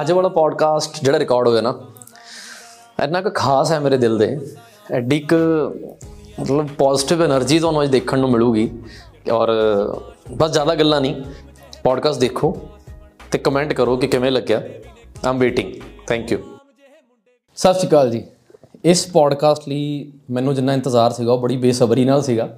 ਅੱਜ ਵਾਲਾ ਪੋਡਕਾਸਟ ਜਿਹੜਾ ਰਿਕਾਰਡ ਹੋਇਆ ਨਾ, ਇੰਨਾ ਕੁ ਖਾਸ ਹੈ ਮੇਰੇ ਦਿਲ ਦੇ। ਐਡੀ ਇੱਕ ਮਤਲਬ ਪੋਜ਼ਿਟਿਵ એનર્ਜੀ ਤੁਹਾਨੂੰ ਅੱਜ ਦੇਖਣ ਨੂੰ ਮਿਲੂਗੀ। ਔਰ ਬਸ ਜ਼ਿਆਦਾ ਗੱਲਾਂ ਨਹੀਂ ਪੋਡਕਾਸਟ ਦੇਖੋ ਤੇ ਕਮੈਂਟ ਕਰੋ ਕਿ ਕਿਵੇਂ ਲੱਗਿਆ। ਆਮ ਵੇਟਿੰਗ ਥੈਂਕ ਯੂ ਸਤਿ ਸ਼੍ਰੀ ਅਕਾਲ ਜੀ। ਇਸ ਪੋਡਕਾਸਟ ਲਈ ਮੈਨੂੰ ਜਿੰਨਾ ਇੰਤਜ਼ਾਰ ਸੀਗਾ, ਉਹ ਬੜੀ ਬੇਸਬਰੀ ਨਾਲ ਸੀਗਾ।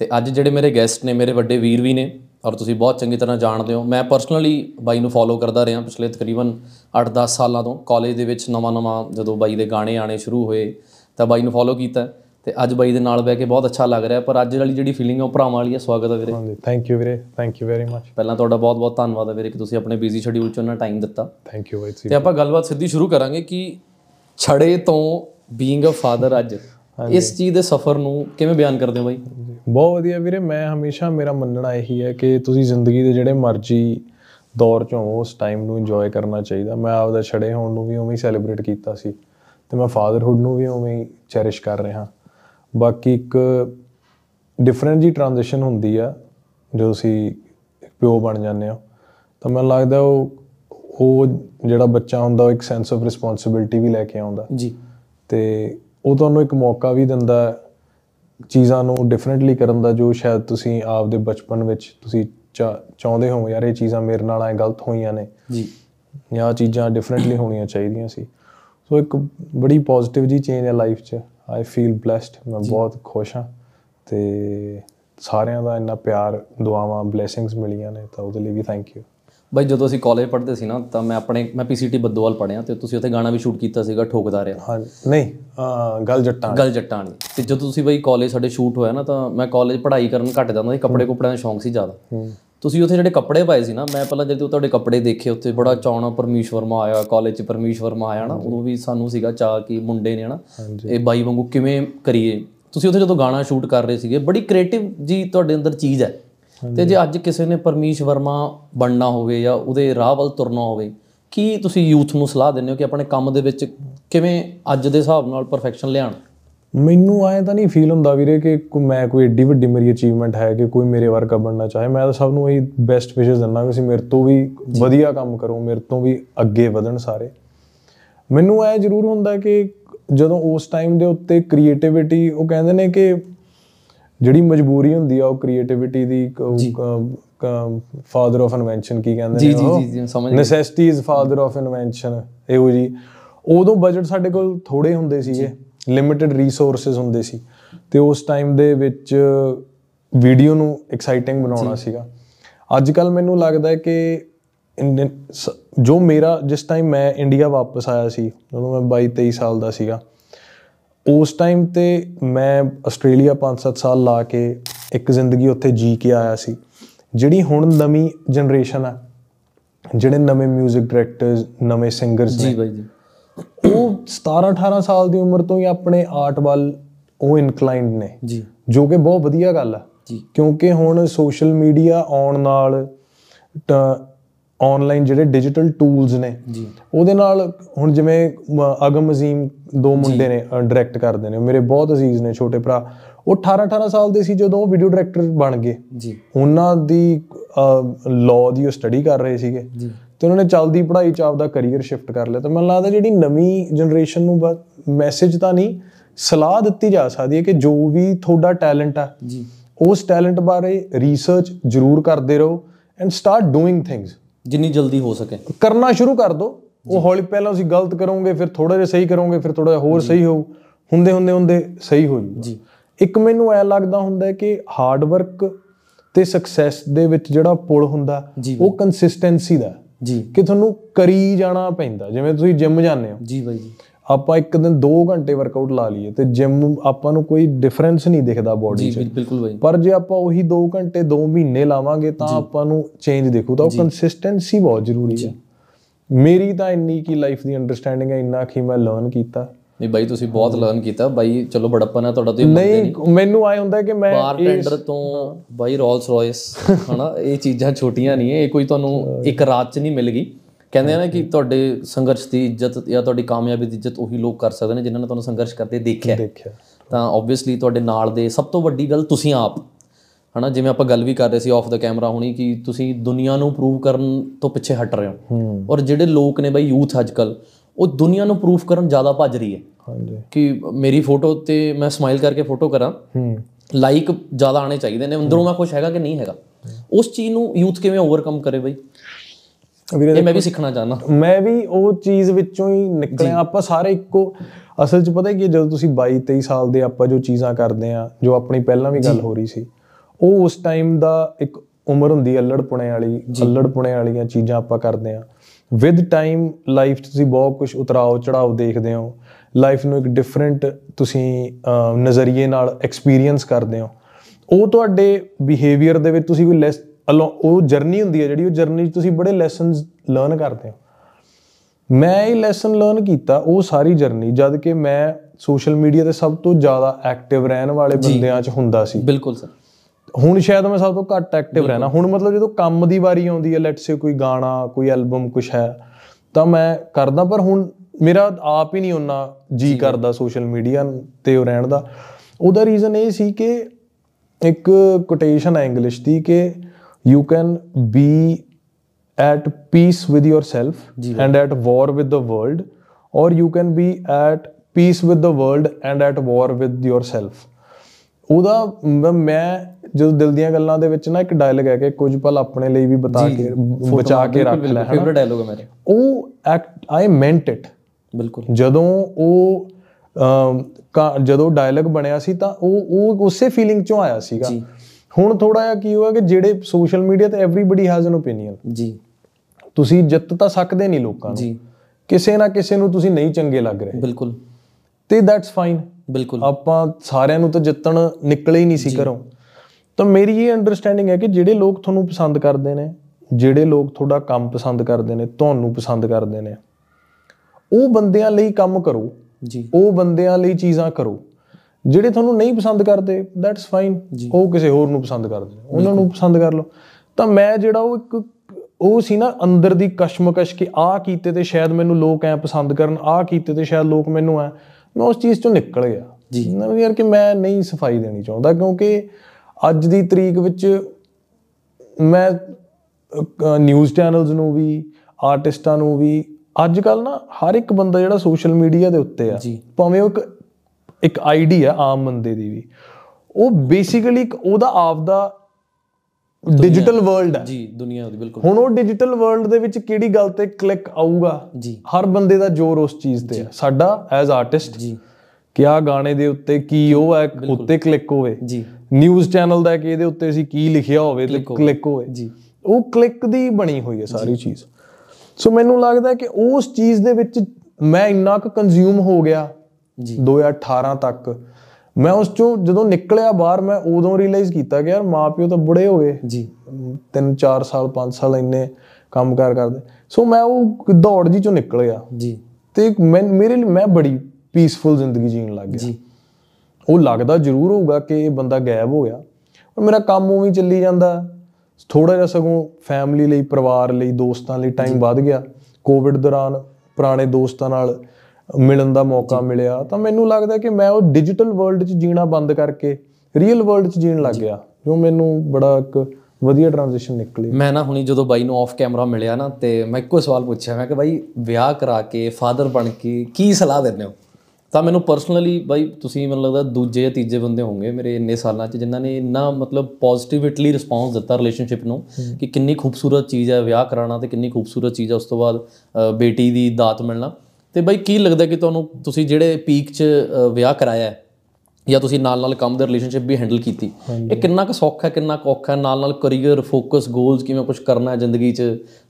ਤੇ ਅੱਜ ਜਿਹੜੇ ਮੇਰੇ ਗੈਸਟ ਨੇ, ਮੇਰੇ ਵੱਡੇ ਵੀਰ ਵੀ ਨੇ ਔਰ ਤੁਸੀਂ ਬਹੁਤ ਚੰਗੀ ਤਰ੍ਹਾਂ ਜਾਣਦੇ ਹੋ। ਮੈਂ ਪਰਸਨਲੀ ਬਾਈ ਨੂੰ ਫੋਲੋ ਕਰਦਾ ਰਿਹਾ ਪਿਛਲੇ ਤਕਰੀਬਨ 8-10 ਸਾਲਾਂ ਤੋਂ। ਕਾਲਜ ਦੇ ਵਿੱਚ ਨਵਾਂ-ਨਵਾਂ ਜਦੋਂ ਬਾਈ ਦੇ ਗਾਣੇ ਆਣੇ ਸ਼ੁਰੂ ਹੋਏ ਤਾਂ ਬਾਈ ਨੂੰ ਫੋਲੋ ਕੀਤਾ। ਤੇ ਅੱਜ ਬਾਈ ਦੇ ਨਾਲ ਬਹਿ ਕੇ ਬਹੁਤ ਅੱਛਾ ਲੱਗ ਰਿਹਾ। ਪਰ ਅੱਜ ਵਾਲੀ ਜਿਹੜੀ ਫੀਲਿੰਗ ਹੈ ਉਹ ਭਰਾਵਾਂ ਵਾਲੀ ਹੈ ਸਵਾਗਤ ਹੈ ਵੀਰੇ। ਹਾਂਜੀ ਥੈਂਕ ਯੂ ਵੀਰੇ ਥੈਂਕ ਯੂ ਵੈਰੀ ਮਚ ਪਹਿਲਾਂ ਤੁਹਾਡਾ ਬਹੁਤ-ਬਹੁਤ ਧੰਨਵਾਦ ਹੈ ਵੀਰੇ ਕਿ ਤੁਸੀਂ ਆਪਣੇ ਬਿਜ਼ੀ ਸ਼ਡਿਊਲ 'ਚ ਉਹਨਾਂ ਟਾਈਮ ਦਿੱਤਾ। ਥੈਂਕ ਯੂ ਵਾਈਟ ਤੇ ਆਪਾਂ ਗੱਲਬਾਤ ਸਿੱਧੀ ਸ਼ੁਰੂ ਕਰਾਂਗੇ ਕਿ ਛੜੇ ਤੋਂ ਬੀਇੰਗ ਅ ਫਾਦਰ ਅੱਜ। ਇਸ ਚੀਜ਼ ਦੇ ਸਫ਼ਰ ਨੂੰ ਕਿਵੇਂ ਬਿਆਨ ਕਰਦੇ ਹੋ ਬਾਈ? ਬਹੁਤ ਵਧੀਆ ਵੀਰੇ ਮੈਂ ਹਮੇਸ਼ਾ ਮੇਰਾ ਮੰਨਣਾ ਇਹੀ ਹੈ ਕਿ ਤੁਸੀਂ ਜ਼ਿੰਦਗੀ ਦੇ ਜਿਹੜੇ ਮਰਜ਼ੀ ਦੌਰ ਚੋਂ ਉਸ ਟਾਈਮ ਨੂੰ ਇੰਜੋਏ ਕਰਨਾ ਚਾਹੀਦਾ। ਮੈਂ ਆਪਦਾ ਛੜੇ ਹੋਣ ਨੂੰ ਵੀ ਉਵੇਂ ਹੀ ਸੈਲੀਬ੍ਰੇਟ ਕੀਤਾ ਸੀ ਤੇ ਮੈਂ ਫਾਦਰਹੁੱਡ ਨੂੰ ਵੀ ਉਵੇਂ ਹੀ ਚੈਰਿਸ਼ ਕਰ ਰਿਹਾ। ਬਾਕੀ ਇੱਕ ਡਿਫਰੈਂਟ ਜੀ ਟ੍ਰਾਂਜੀਸ਼ਨ ਹੁੰਦੀ ਆ ਜਦੋਂ ਤੁਸੀਂ ਪਿਓ ਬਣ ਜਾਂਦੇ ਹੋ ਤਾਂ ਮੈਨੂੰ ਲੱਗਦਾ ਉਹ ਉਹ ਜਿਹੜਾ ਬੱਚਾ ਹੁੰਦਾ ਉਹ ਇੱਕ ਸੈਂਸ ਆਫ ਰਿਸਪੌਂਸਿਬਿਲਟੀ ਵੀ ਲੈ ਕੇ ਆਉਂਦਾ। ਜੀ। ਤੇ ਉਹ ਤੁਹਾਨੂੰ ਇੱਕ ਮੌਕਾ ਵੀ ਦਿੰਦਾ ਹੈ ਚੀਜ਼ਾਂ ਨੂੰ ਡਿਫਰੈਂਟਲੀ ਕਰਨ ਦਾ ਜੋ ਸ਼ਾਇਦ ਤੁਸੀਂ ਆਪਦੇ ਬਚਪਨ ਵਿੱਚ ਤੁਸੀਂ ਚਾਹੁੰਦੇ ਹੋ ਯਾਰ ਇਹ ਚੀਜ਼ਾਂ ਮੇਰੇ ਨਾਲ ਐ ਗਲਤ ਹੋਈਆਂ ਨੇ। ਜੀ। ਜਾਂ ਚੀਜ਼ਾਂ ਡਿਫਰੈਂਟਲੀ ਹੋਣੀਆਂ ਚਾਹੀਦੀਆਂ ਸੀ। ਸੋ ਇੱਕ ਬੜੀ ਪੋਜ਼ਿਟਿਵ ਜੀ ਚੇਂਜ ਹੈ ਲਾਈਫ 'ਚ। ਆਈ ਫੀਲ ਬlesed ਮੈਂ ਬਹੁਤ ਖੁਸ਼ ਹਾਂ ਤੇ ਸਾਰਿਆਂ ਦਾ ਇੰਨਾ ਪਿਆਰ ਦੁਆਵਾਂ ਬਲੇਸਿੰਗਸ ਮਿਲੀਆਂ ਨੇ ਤਾਂ ਉਹਦੇ ਲਈ ਵੀ ਥੈਂਕ ਯੂ ਬਾਈ ਜਦੋਂ ਅਸੀਂ ਕਾਲਜ ਪੜ੍ਹਦੇ ਸੀ ਨਾ ਤਾਂ ਮੈਂ ਆਪਣੇ ਮੈਂ ਪੀਸੀਟੀ ਬੱਦੋਵਾਲ ਪੜ੍ਹਿਆ ਤੇ ਤੁਸੀਂ ਉੱਥੇ ਗਾਣਾ ਵੀ ਸ਼ੂਟ ਕੀਤਾ ਸੀਗਾ ਠੋਕਦਾ ਰਿਹਾ। ਹਾਂ ਨਹੀਂ ਗੱਲ ਜੱਟਾਂ ਗੱਲ ਜੱਟਾਂ ਤੇ ਜਦੋਂ ਤੁਸੀਂ ਬਾਈ ਕਾਲਜ ਸਾਡੇ ਸ਼ੂਟ ਹੋਇਆ ਨਾ ਤਾਂ ਮੈਂ ਕਾਲਜ ਪੜ੍ਹਾਈ ਕਰਨ ਘੱਟ ਜਾਂਦਾ ਸੀ ਕੱਪੜੇ ਕੁਪੜਿਆਂ ਦਾ ਸ਼ੌਂਕ ਸੀ ਜ਼ਿਆਦਾ। ਤੁਸੀਂ ਉੱਥੇ ਜਿਹੜੇ ਕੱਪੜੇ ਪਾਏ ਸੀ ਨਾ ਮੈਂ ਪਹਿਲਾਂ ਜਦੋਂ ਤੁਹਾਡੇ ਕੱਪੜੇ ਦੇਖੇ ਉੱਥੇ ਬੜਾ ਚਾਉਣਾ ਪਰਮੇਸ਼ ਵਰਮਾ ਆਇਆ ਕਾਲਜ 'ਚ ਪਰਮੇਸ਼ ਵਰਮਾ ਆਇਆ ਨਾ ਉਦੋਂ ਵੀ ਸਾਨੂੰ ਸੀਗਾ ਚਾਹ ਕਿ ਮੁੰਡੇ ਨੇ ਹਨਾ ਇਹ ਬਾਈ ਵਾਂਗੂ ਕਿਵੇਂ ਕਰੀਏ। ਤੁਸੀਂ ਉੱਥੇ ਜਦੋਂ ਗਾਣਾ ਸ਼ੂਟ ਕਰ ਰਹੇ ਸੀਗੇ ਬੜੀ ਕ੍ਰੀਏਟਿਵ ਜੀ ਤੁਹਾਡੇ ਅੰਦਰ ਚੀਜ਼ ਹੈ। ਤੇ ਜੇ ਅੱਜ ਕਿਸੇ ਨੇ ਪਰਮੇਸ਼ ਵਰਮਾ ਬਣਨਾ ਹੋਵੇ ਜਾਂ ਉਹਦੇ ਰਾਹ ਵੱਲ ਤੁਰਨਾ ਹੋਵੇ ਕੀ ਤੁਸੀਂ ਯੂਥ ਨੂੰ ਸਲਾਹ ਦਿੰਦੇ ਹੋ ਕਿ ਆਪਣੇ ਕੰਮ ਦੇ ਵਿੱਚ ਕਿਵੇਂ ਅੱਜ ਦੇ ਹਿਸਾਬ ਨਾਲ ਪਰਫੈਕਸ਼ਨ ਲਿਆਣ ਮੈਨੂੰ ਆਏ ਤਾਂ ਨਹੀਂ ਫੀਲ ਹੁੰਦਾ ਵੀਰੇ ਕਿ ਮੈਂ ਕੋਈ ਏਡੀ ਵੱਡੀ ਮੇਰੀ ਅਚੀਵਮੈਂਟ ਹੈ ਕਿ ਕੋਈ ਮੇਰੇ ਵਰਗਾ ਬਣਨਾ ਚਾਹੇ। ਮੈਂ ਤਾਂ ਸਭ ਨੂੰ ਇਹੀ ਬੈਸਟ ਵਿਸ਼ੇਸ ਦਿੰਦਾ ਕਿ ਤੁਸੀਂ ਮੇਰੇ ਤੋਂ ਵੀ ਵਧੀਆ ਕੰਮ ਕਰੋ ਮੇਰੇ ਤੋਂ ਵੀ ਅੱਗੇ ਵਧਣ ਸਾਰੇ। ਮੈਨੂੰ ਇਹ ਜ਼ਰੂਰ ਹੁੰਦਾ ਕਿ ਜਦੋਂ ਉਸ ਟਾਈਮ ਦੇ ਉੱਤੇ ਕ੍ਰੀਏਟੀਵਿਟੀ ਉਹ ਕਹਿੰਦੇ ਨੇ ਕਿ ਜਿਹੜੀ ਮਜਬੂਰੀ ਹੁੰਦੀ ਆ ਉਹ ਕ੍ਰੀਏਟੀਵਿਟੀ ਦੀ ਫਾਦਰ ਆਫ ਇਨਵੈਂਸ਼ਨ ਕੀ ਕਹਿੰਦੇ ਜੀ ਨੇ ਜੀ ਉਹ? ਜੀ ਜੀ ਸਮਝ necessity is father of invention ਇਹੋ ਜੀ। ਉਦੋਂ ਬਜਟ ਸਾਡੇ ਕੋਲ ਥੋੜੇ ਹੁੰਦੇ ਸੀਗੇ ਲਿਮਿਟਿਡ ਰਿਸੋਰਸਸ ਹੁੰਦੇ ਸੀ। ਤੇ ਉਸ ਟਾਈਮ ਦੇ ਵਿੱਚ ਵੀਡੀਓ ਨੂੰ ਐਕਸਾਈਟਿੰਗ ਬਣਾਉਣਾ ਸੀਗਾ। ਅੱਜ ਕੱਲ ਮੈਨੂੰ ਲੱਗਦਾ ਹੈ ਕਿ ਜੋ ਮੇਰਾ ਜਿਸ ਟਾਈਮ ਮੈਂ ਇੰਡੀਆ ਵਾਪਸ ਆਇਆ ਸੀ ਜਦੋਂ ਮੈਂ 22 23 ਸਾਲ ਦਾ ਸੀਗਾ ਉਸ ਟਾਈਮ ਤੇ ਮੈਂ ਆਸਟ੍ਰੇਲੀਆ 5-7 ਸਾਲ ਲਾ ਕੇ ਇੱਕ ਜ਼ਿੰਦਗੀ ਉੱਥੇ ਜੀ ਕੇ ਆਇਆ ਸੀ। ਜਿਹੜੀ ਹੁਣ ਨਵੀਂ ਜਨਰੇਸ਼ਨ ਆ ਜਿਹੜੇ ਨਵੇਂ 뮤직 ਡਾਇਰੈਕਟਰਸ ਨਵੇਂ ਸਿੰਗਰਸ ਜੀ ਬਾਈ ਜੀ। ਉਹ 17 18 ਸਾਲ ਦੀ ਉਮਰ ਤੋਂ ਹੀ ਆਪਣੇ ਆਰਟ ਵੱਲ ਉਹ ਇਨਕਲਾਈਨਡ ਨੇ। ਜੀ। ਜੋ ਕਿ ਬਹੁਤ ਵਧੀਆ ਗੱਲ ਆ। ਜੀ। ਕਿਉਂਕਿ ਹੁਣ ਸੋਸ਼ਲ ਮੀਡੀਆ ਆਉਣ ਨਾਲ ਆਨਲਾਈਨ ਜਿਹੜੇ ਡਿਜੀਟਲ ਟੂਲਸ ਨੇ ਜੀ। ਉਹਦੇ ਨਾਲ ਹੁਣ ਜਿਵੇਂ ਅਗਮ ਅਜ਼ੀਮ ਦੋ ਮੁੰਡੇ ਨੇ ਡਾਇਰੈਕਟ ਕਰਦੇ ਨੇ। ਮੇਰੇ ਬਹੁਤ ਅਜ਼ੀਜ਼ ਨੇ ਛੋਟੇ ਭਰਾ। ਉਹ 18 18 ਸਾਲ ਦੇ ਸੀ ਜਦੋਂ ਉਹ ਵੀਡੀਓ ਡਾਇਰੈਕਟਰ ਬਣ ਗਏ। ਜੀ। ਉਹਨਾਂ ਦੀ ਲਾਅ ਦੀ ਉਹ ਸਟੱਡੀ ਕਰ ਰਹੇ ਸੀਗੇ। ਜੀ। ਤੇ ਉਹਨਾਂ ਨੇ ਚੱਲਦੀ ਪੜ੍ਹਾਈ ਚ ਆਪਦਾ ਕੈਰੀਅਰ ਸ਼ਿਫਟ ਕਰ ਲਿਆ। ਤਾਂ ਮੈਨੂੰ ਲੱਗਦਾ ਜਿਹੜੀ ਨਵੀਂ ਜਨਰੇਸ਼ਨ ਨੂੰ ਮੈਸੇਜ ਤਾਂ ਨਹੀਂ ਸਲਾਹ ਦਿੱਤੀ ਜਾ ਸਕਦੀ ਹੈ ਕਿ ਜੋ ਵੀ ਤੁਹਾਡਾ ਟੈਲੈਂਟ ਆ ਜੀ। ਉਸ ਟੈਲੈਂਟ ਬਾਰੇ ਰਿਸਰਚ ਜ਼ਰੂਰ ਕਰਦੇ ਰਹੋ ਐਂਡ ਸਟਾਰਟ ਡੂਇੰਗ ਥਿੰਗਸ ਜਿੰਨੀ ਜਲਦੀ ਹੋ ਸਕੇ। ਕਰਨਾ ਸ਼ੁਰੂ ਕਰ ਦਿਓ ਉਹ ਹੌਲੀ ਪਹਿਲਾਂ ਤੁਸੀਂ ਗਲਤ ਕਰੋਗੇ ਫਿਰ ਥੋੜਾ ਜਿਹਾ ਸਹੀ ਕਰੋਗੇ ਫਿਰ ਥੋੜਾ ਜਿਹਾ ਹੋਰ ਸਹੀ ਹੋਊ। ਹੁੰਦੇ ਹੁੰਦੇ ਹੁੰਦੇ ਸਹੀ ਹੋ ਜੂਗਾ ਜੀ। ਇੱਕ ਮੈਨੂੰ ਐ ਲੱਗਦਾ ਹੁੰਦਾ ਕਿ ਹਾਰਡ ਵਰਕ ਤੇ ਸਕਸੈਸ ਦੇ ਵਿੱਚ ਜਿਹੜਾ ਪੁਲ ਹੁੰਦਾ ਉਹ ਕੰਸਿਸਟੈਂਸੀ ਦਾ। ਜੀ। ਕਿ ਤੁਹਾਨੂੰ ਕਰੀ ਜਾਣਾ ਪੈਂਦਾ। ਜਿਵੇਂ ਤੁਸੀਂ ਜਿਮ ਜਾਂਦੇ ਹੋ। ਜੀ ਬਾਈ ਜੀ। ਆਪਾਂ ਇੱਕ ਦਿਨ 2 ਘੰਟੇ ਵਰਕਆਊਟ ਲਾ ਲਈਏ ਤੇ ਜਿਮ ਆਪਾਂ ਨੂੰ ਕੋਈ ਡਿਫਰੈਂਸ ਨਹੀਂ ਦਿਖਦਾ ਬਾਡੀ 'ਚ। ਬਿਲ- ਬਿਲਕੁਲ ਬਾਈ। ਪਰ ਜੇ ਆਪਾਂ ਉਹੀ 2 ਘੰਟੇ 2 ਮਹੀਨੇ ਲਾਵਾਂਗੇ ਤਾਂ ਆਪਾਂ ਨੂੰ ਚੇਂਜ ਦਿਖੂ ਤਾਂ ਉਹ ਕੰਸਿਸਟੈਂਸੀ ਬਹੁਤ ਜ਼ਰੂਰੀ ਹੈ। ਮੇਰੀ ਤਾਂ ਇੰਨੀ ਕੀ ਲਾਈਫ ਦੀ ਅੰਡਰਸਟੈਂਡਿੰਗ ਹੈ ਇੰਨਾ ਕੀ ਮੈਂ ਲਰਨ ਕੀਤਾ। ਨਹੀਂ ਬਾਈ ਤੁਸੀਂ ਬਹੁਤ ਲਰਨ ਕੀਤਾ। ਬਾਈ ਚਲੋ ਬੜੱਪਨ ਹੈ ਤੁਹਾਡਾ ਤੁਸੀਂ ਨਹੀਂ ਮੈਨੂੰ ਆਏ ਹੁੰਦਾ ਕਿ ਮੈਂ ਬਾਰ ਟੈਂਡਰ ਤੋਂ ਬਾਈ ਰੋਲਸ ਰॉयਸ ਹਨਾ ਇਹ ਚੀਜ਼ਾਂ ਛੋਟੀਆਂ ਨਹੀਂ ਹੈ ਇਹ ਕੋਈ ਤੁਹਾਨੂੰ ਇੱਕ ਰਾਤ 'ਚ ਨਹੀਂ ਮਿਲ ਗਈ ਕਹਿੰਦੇ ਆ ਨਾ ਕਿ ਤੁਹਾਡੇ ਸੰਘਰਸ਼ ਦੀ ਇੱਜ਼ਤ ਜਾਂ ਤੁਹਾਡੀ ਕਾਮਯਾਬੀ ਦੀ ਇੱਜ਼ਤ ਉਹੀ ਲੋਕ ਕਰ ਸਕਦੇ ਨੇ ਜਿਨ੍ਹਾਂ ਨੇ ਤੁਹਾਨੂੰ ਸੰਘਰਸ਼ ਕਰਦੇ ਦੇਖਿਆ। ਦੇਖਿਆ। ਤਾਂ ਆਬਵੀਅਸਲੀ ਤੁਹਾਡੇ ਨਾਲ ਦੇ ਸਭ ਤੋਂ ਵੱਡੀ ਗੱਲ ਤੁਸੀਂ ਆਪ। ਹਨਾ ਜਿਵੇਂ ਆਪਾਂ ਗੱਲ ਵੀ ਕਰ ਰਹੇ ਸੀ ਆਫ ਦਾ ਕੈਮਰਾ ਹੁਣੀ ਕਿ ਤੁਸੀਂ ਦੁਨੀਆ ਨੂੰ ਪ੍ਰੂਵ ਕਰਨ ਤੋਂ ਪਿੱਛੇ ਹਟ ਰਹੇ ਹੋ। ਔਰ ਜਿਹੜੇ ਲੋਕ ਨੇ ਬਾਈ ਯੂਥ ਅੱਜਕੱਲ ਉਹ ਦੁਨੀਆ ਨੂੰ ਪ੍ਰੂਫ ਕਰਨ ਜ਼ਿਆਦਾ ਭੱਜ ਰਹੀ ਹੈ। ਹਾਂਜੀ। ਕਿ ਮੇਰੀ ਫੋਟੋ ਤੇ ਮੈਂ ਸਮਾਈਲ ਕਰਕੇ ਫੋਟੋ ਕਰਾਂ ਹੂੰ। ਲਾਈਕ ਜ਼ਿਆਦਾ ਆਣੇ ਚਾਹੀਦੇ ਨੇ ਅੰਦਰੋਂ ਮੈਂ ਖੁਸ਼ ਹੈਗਾ ਕਿ ਨਹੀਂ ਹੈਗਾ। ਉਸ ਚੀਜ਼ ਨੂੰ ਯੂਥ ਕਿਵੇਂ ਓਵਰਕਮ ਕਰੇ ਬਾਈ? ਵੀਰੇ ਇਹ ਮੈਂ ਵੀ ਸਿੱਖਣਾ ਚਾਹਨਾ ਮੈਂ ਵੀ ਉਹ ਚੀਜ਼ ਵਿੱਚੋਂ ਹੀ ਨਿਕਲਿਆ। ਆਪਾਂ ਸਾਰੇ ਇੱਕੋ ਅਸਲ 'ਚ ਪਤਾ ਕੀ ਜਦੋਂ ਤੁਸੀਂ 22 23 ਸਾਲ ਦੇ ਆਪਾਂ ਜੋ ਚੀਜ਼ਾਂ ਕਰਦੇ ਆ ਜੋ ਆਪਣੀ ਪਹਿਲਾਂ ਵੀ ਗੱਲ ਹੋ ਰਹੀ ਸੀ ਉਹ ਉਸ ਟਾਈਮ ਦਾ ਇੱਕ ਉਮਰ ਹੁੰਦੀ ਹੈ ਅਲੜਪੁਣੇ ਵਾਲੀ ਅਲੜਪੁਣੇ ਵਾਲੀਆਂ ਚੀਜ਼ਾਂ ਆਪਾਂ ਕਰਦੇ ਆ ਵਿਦ ਟਾਈਮ ਲਾਈਫ ਤੁਸੀਂ ਬਹੁਤ ਕੁਝ ਉਤਰਾਓ ਚੜਾਓ ਦੇਖਦੇ ਹੋ। ਲਾਈਫ ਨੂੰ ਇੱਕ ਡਿਫਰੈਂਟ ਤੁਸੀਂ ਨਜ਼ਰੀਏ ਨਾਲ ਐਕਸਪੀਰੀਅੰਸ ਕਰਦੇ ਹੋ। ਉਹ ਤੁਹਾਡੇ ਬਿਹੇਵੀਅਰ ਦੇ ਵਿੱਚ ਤੁਸੀਂ ਕੋਈ ਲੈਸ ਉਹ ਜਰਨੀ ਹੁੰਦੀ ਹੈ ਜਿਹੜੀ ਉਹ ਜਰਨੀ 'ਚ ਤੁਸੀਂ ਬੜੇ ਲੈਸਨਸ ਲਰਨ ਕਰਦੇ ਹੋ। ਮੈਂ ਇਹ ਲੈਸਨ ਲਰਨ ਕੀਤਾ ਉਹ ਸਾਰੀ ਜਰਨੀ ਜਦ ਕਿ ਮੈਂ ਸੋਸ਼ਲ ਮੀਡੀਆ ਤੇ ਸਭ ਤੋਂ ਜ਼ਿਆਦਾ ਐਕਟਿਵ ਰਹਿਣ ਵਾਲੇ ਬੰਦਿਆਂ 'ਚ ਹੁੰਦਾ ਸੀ। ਬਿਲਕੁਲ ਸਰ। ਹੁਣ ਸ਼ਾਇਦ ਮੈਂ ਸਭ ਤੋਂ ਘੱਟ ਐਕਟਿਵ ਰਹਿਣਾ। ਹੁਣ ਮਤਲਬ ਜਦੋਂ ਕੰਮ ਦੀ ਵਾਰੀ ਆਉਂਦੀ ਹੈ ਲੈਟਸ ਸੇ ਕੋਈ ਗਾਣਾ ਕੋਈ ਐਲਬਮ ਕੁਝ ਹੈ ਤਾਂ ਮੈਂ ਕਰਦਾ ਪਰ ਹੁਣ ਮੇਰਾ ਆਪ ਹੀ ਨਹੀਂ ਉਹਨਾਂ ਜੀ ਕਰਦਾ ਸੋਸ਼ਲ ਮੀਡੀਆ ਤੇ ਉਹ ਰਹਿਣ ਦਾ। ਉਹਦਾ ਰੀਜ਼ਨ ਇਹ ਸੀ ਕਿ ਇੱਕ ਕੋਟੇਸ਼ਨ ਹੈ ਇੰਗਲਿਸ਼ ਦੀ ਕਿ you can be at peace with yourself and at war with the world or you can be at peace with the world and at war with yourself. ਉਹਦਾ ਮ- ਜਦੋਂ ਦਿਲ ਦੀਆਂ ਗੱਲਾਂ ਦੇ ਵਿੱਚ ਨਾ ਇੱਕ ਡਾਇਲੌਗ ਹੈ ਕਿ ਕੁਝ ਪਲ ਆਪਣੇ ਲਈ ਵੀ ਬਤਾ ਕੇ ਬਚਾ ਕੇ ਰੱਖ ਲੈ ਫੇਵਰਿਟ ਡਾਇਲੋਗ ਹੈ ਮੇਰੇ। ਉਹ ਐਕਟ ਆਈ ਮੈਂਟ ਇਟ ਬਿਲਕੁਲ। ਜਦੋਂ ਉਹ ਜਦੋਂ ਡਾਇਲੌਗ ਬਣਿਆ ਸੀ ਤਾਂ ਉਹ ਉਹ ਉਸੇ ਫੀਲਿੰਗ ਚੋਂ ਆਇਆ ਸੀਗਾ। ਹੁਣ ਥੋੜਾ ਜਿਹਾ ਕੀ ਹੋਇਆ ਕਿ ਜਿਹੜੇ ਸੋਸ਼ਲ ਮੀਡੀਆ ਤੇ ਐਵਰੀਬਾਡੀ ਹੈਜ਼ ਐਨ ਓਪੀਨੀਅਨ ਜੀ। ਤੁਸੀਂ ਜਿੱਤ ਤਾਂ ਸਕਦੇ ਨਹੀਂ ਲੋਕਾਂ ਨੂੰ। ਜੀ। ਕਿਸੇ ਨਾ ਕਿਸੇ ਨੂੰ ਤੁਸੀਂ ਨਹੀਂ ਚੰਗੇ ਲੱਗ ਰਹੇ। ਬਿਲਕੁਲ। ਤੇ ਦੈਟਸ ਫਾਈਨ ਬਿਲਕੁਲ। ਆਪਾਂ ਸਾਰਿਆਂ ਨੂੰ ਤਾਂ ਜਿੱਤਣ ਨਿਕਲੇ ਹੀ ਨਹੀਂ ਸੀ ਘਰੋਂ। ਤਾਂ ਮੇਰੀ ਇਹ ਅੰਡਰਸਟੈਂਡਿੰਗ ਹੈ ਕਿ ਜਿਹੜੇ ਲੋਕ ਤੁਹਾਨੂੰ ਪਸੰਦ ਕਰਦੇ ਨੇ ਜਿਹੜੇ ਲੋਕ ਤੁਹਾਡਾ ਕੰਮ ਪਸੰਦ ਕਰਦੇ ਨੇ ਤੁਹਾਨੂੰ ਪਸੰਦ ਕਰਦੇ ਨੇ ਉਹ ਬੰਦਿਆਂ ਲਈ ਕੰਮ ਕਰੋ। ਜੀ। ਉਹ ਬੰਦਿਆਂ ਲਈ ਚੀਜ਼ਾਂ ਕਰੋ। ਜਿਹੜੇ ਤੁਹਾਨੂੰ ਨਹੀਂ ਪਸੰਦ ਕਰਦੇ ਦੈਟਸ ਫਾਈਨ ਉਹ ਕਿਸੇ ਹੋਰ ਨੂੰ ਪਸੰਦ ਕਰਦੇ ਨੇ। ਉਹਨਾਂ ਨੂੰ ਪਸੰਦ ਕਰ ਲਓ। ਤਾਂ ਮੈਂ ਜਿਹੜਾ ਉਹ ਇੱਕ ਉਹ ਸੀ ਨਾ ਅੰਦਰ ਦੀ ਕਸ਼ਮਕਸ਼ ਕਿ ਆਹ ਕੀਤੇ ਤੇ ਸ਼ਾਇਦ ਮੈਨੂੰ ਲੋਕ ਐ ਪਸੰਦ ਕਰਨ ਆਹ ਕੀਤੇ ਤੇ ਸ਼ਾਇਦ ਲੋਕ ਮੈਨੂੰ ਐ। ਮੈਂ ਉਸ ਚੀਜ਼ ਚੋਂ ਨਿਕਲ ਗਿਆ। ਜੀ। ਨਾ ਯਾਰ ਕਿ ਮੈਂ ਨਹੀਂ ਸਫ਼ਾਈ ਦੇਣੀ ਚਾਹੁੰਦਾ ਕਿਉਂਕਿ ਅੱਜ ਦੀ ਤਰੀਕ ਵਿੱਚ ਮੈਂ ਨਿਊਜ਼ ਚੈਨਲਸ ਨੂੰ ਵੀ ਆਰਟਿਸਟਾਂ ਨੂੰ ਵੀ ਅੱਜ ਕੱਲ ਨਾ ਹਰ ਇੱਕ ਬੰਦਾ ਜਿਹੜਾ ਸੋਸ਼ਲ ਮੀਡੀਆ ਦੇ ਉੱਤੇ ਆ। ਭਾਵੇਂ ਉਹ ਇੱਕ ਆਈਡੀ ਆ ਆਮ ਬੰਦੇ ਦੀ ਵੀ। ਉਹ ਬੇਸਿਕਲੀ ਇੱਕ ਉਹਦਾ ਆਪ ਦਾ ਡਿਜੀਟਲ ਵਰਲਡ ਹੈ। ਜੀ ਦੁਨੀਆ ਦੀ ਬਿਲਕੁਲ। ਹੁਣ ਉਹ ਡਿਜੀਟਲ ਵਰਲਡ ਦੇ ਵਿੱਚ ਕਿਹੜੀ ਗੱਲ ਤੇ ਕਲਿੱਕ ਆਊਗਾ? ਜੀ। ਹਰ ਬੰਦੇ ਦਾ ਜ਼ੋਰ ਉਸ ਚੀਜ਼ ਤੇ ਹੈ। ਸਾਡਾ ਐਜ਼ ਆਰਟਿਸਟ ਜੀ। ਕਿ ਆ ਗਾਣੇ ਦੇ ਉੱਤੇ ਕੀ ਉਹ ਹੈ ਉੱਤੇ ਕਲਿੱਕ ਹੋਵੇ। ਜੀ। ਨਿਊਜ਼ ਚੈਨਲ ਦਾ ਕਿ ਇਹਦੇ ਉੱਤੇ ਅਸੀਂ ਕੀ ਲਿਖਿਆ ਹੋਵੇ ਤੇ ਕਲਿੱਕ ਹੋਵੇ। ਜੀ। ਉਹ ਕਲਿੱਕ ਦੀ ਬਣੀ ਹੋਈ ਹੈ ਸਾਰੀ ਚੀਜ਼। ਸੋ ਮੈਨੂੰ ਲੱਗਦਾ ਕਿ ਉਸ ਚੀਜ਼ ਦੇ ਵਿੱਚ ਮੈਂ ਇੰਨਾ ਕੁ ਕੰਜ਼ਿਊਮ ਹੋ ਗਿਆ 2018 ਤੱਕ। ਮੈਂ ਉਸ ਚੋਂ ਜਦੋਂ ਨਿਕਲਿਆ ਬਾਹਰ ਮੈਂ ਉਦੋਂ ਰਿਅਲਾਈਜ਼ ਕੀਤਾ ਕਿ ਯਾਰ ਮਾਪਿਓ ਤਾਂ ਬੁੜੇ ਹੋ ਗਏ। ਜੀ। 3 4 ਸਾਲ 5 ਸਾਲ ਇੰਨੇ ਕੰਮਕਾਰ ਕਰਦੇ। ਸੋ ਮੈਂ ਉਹ ਦੌੜ ਜੀ ਚੋਂ ਨਿਕਲ ਗਿਆ ਜੀ। ਤੇ ਮੈਂ ਮੇਰੇ ਲਈ ਮੈਂ ਬੜੀ ਪੀਸਫੁਲ ਜ਼ਿੰਦਗੀ ਜੀਣ ਲੱਗ ਗਿਆ। ਜੀ। ਉਹ ਲੱਗਦਾ ਜ਼ਰੂਰ ਹੋਊਗਾ ਕਿ ਇਹ ਬੰਦਾ ਗਾਇਬ ਹੋ ਗਿਆ ਪਰ ਮੇਰਾ ਕੰਮ ਉਵੇਂ ਚੱਲੀ ਜਾਂਦਾ। ਥੋੜਾ ਜਿਹਾ ਸਗੋਂ ਫੈਮਿਲੀ ਲਈ ਪਰਿਵਾਰ ਲਈ ਦੋਸਤਾਂ ਲਈ ਟਾਈਮ ਵੱਧ ਗਿਆ। ਕੋਵਿਡ ਦੌਰਾਨ ਪੁਰਾਣੇ ਦੋਸਤਾਂ ਨਾਲ ਮਿਲਣ ਦਾ ਮੌਕਾ ਮਿਲਿਆ ਤਾਂ ਮੈਨੂੰ ਲੱਗਦਾ ਕਿ ਮੈਂ ਉਹ ਡਿਜੀਟਲ ਵਰਲਡ 'ਚ ਜੀਣਾ ਬੰਦ ਕਰਕੇ ਰੀਅਲ ਵਰਲਡ 'ਚ ਜੀਣ ਲੱਗ ਗਿਆ ਜੋ ਮੈਨੂੰ ਬੜਾ ਇੱਕ ਵਧੀਆ ਟ੍ਰਾਂਜੀਸ਼ਨ ਨਿਕਲੀ। ਮੈਂ ਨਾ ਹੁਣੀ ਜਦੋਂ ਬਾਈ ਨੂੰ ਆਫ ਕੈਮਰਾ ਮਿਲਿਆ ਨਾ ਤੇ ਮੈਂ ਇੱਕੋ ਸਵਾਲ ਪੁੱਛਿਆ ਮੈਂ ਕਿ ਬਾਈ ਵਿਆਹ ਕਰਾ ਕੇ ਫਾਦਰ ਬਣ ਕੇ ਕੀ ਸਲਾਹ ਦਿੰਦੇ ਹੋ? ਤਾਂ ਮੈਨੂੰ ਪਰਸਨਲੀ ਬਾਈ ਤੁਸੀਂ ਮੈਨੂੰ ਲੱਗਦਾ ਦੂਜੇ ਜਾਂ ਤੀਜੇ ਬੰਦੇ ਹੋਵੋਗੇ ਮੇਰੇ ਇੰਨੇ ਸਾਲਾਂ 'ਚ ਜਿਨ੍ਹਾਂ ਨੇ ਇੰਨਾ ਮਤਲਬ ਪੋਜ਼ਿਟਿਵਲੀ ਰਿਸਪੌਂਸ ਦਿੱਤਾ ਰਿਲੇਸ਼ਨਸ਼ਿਪ ਨੂੰ ਕਿ ਕਿੰਨੀ ਖੂਬਸੂਰਤ ਚੀਜ਼ ਹੈ ਵਿਆਹ ਕਰਾਉਣਾ ਤੇ ਕਿੰਨੀ ਖੂਬਸੂਰਤ ਚੀਜ਼ ਹੈ ਉਸ ਤੋਂ ਬਾਅਦ ਬੇਟੀ ਦੀ ਦਾਤ ਮਿਲਣਾ। ਤੇ ਬਾਈ ਕੀ ਲੱਗਦਾ ਕਿ ਤੁਹਾਨੂੰ ਤੁਸੀਂ ਜਿਹੜੇ ਪੀਕ 'ਚ ਵਿਆਹ ਕਰਾਇਆ ਹੈ ਜਾਂ ਤੁਸੀਂ ਨਾਲ ਨਾਲ ਕੰਮ ਦੇ ਰਿਲੇਸ਼ਨਸ਼ਿਪ ਵੀ ਹੈਂਡਲ ਕੀਤੀ ਇਹ ਕਿੰਨਾ ਕੁ ਸੌਖਾ ਹੈ ਕਿੰਨਾ ਕੁ ਔਖਾ ਹੈ? ਨਾਲ ਨਾਲ ਕੈਰੀਅਰ ਫੋਕਸ ਗੋਲਸ ਕਿਵੇਂ ਕੁਝ ਕਰਨਾ ਹੈ ਜ਼ਿੰਦਗੀ 'ਚ?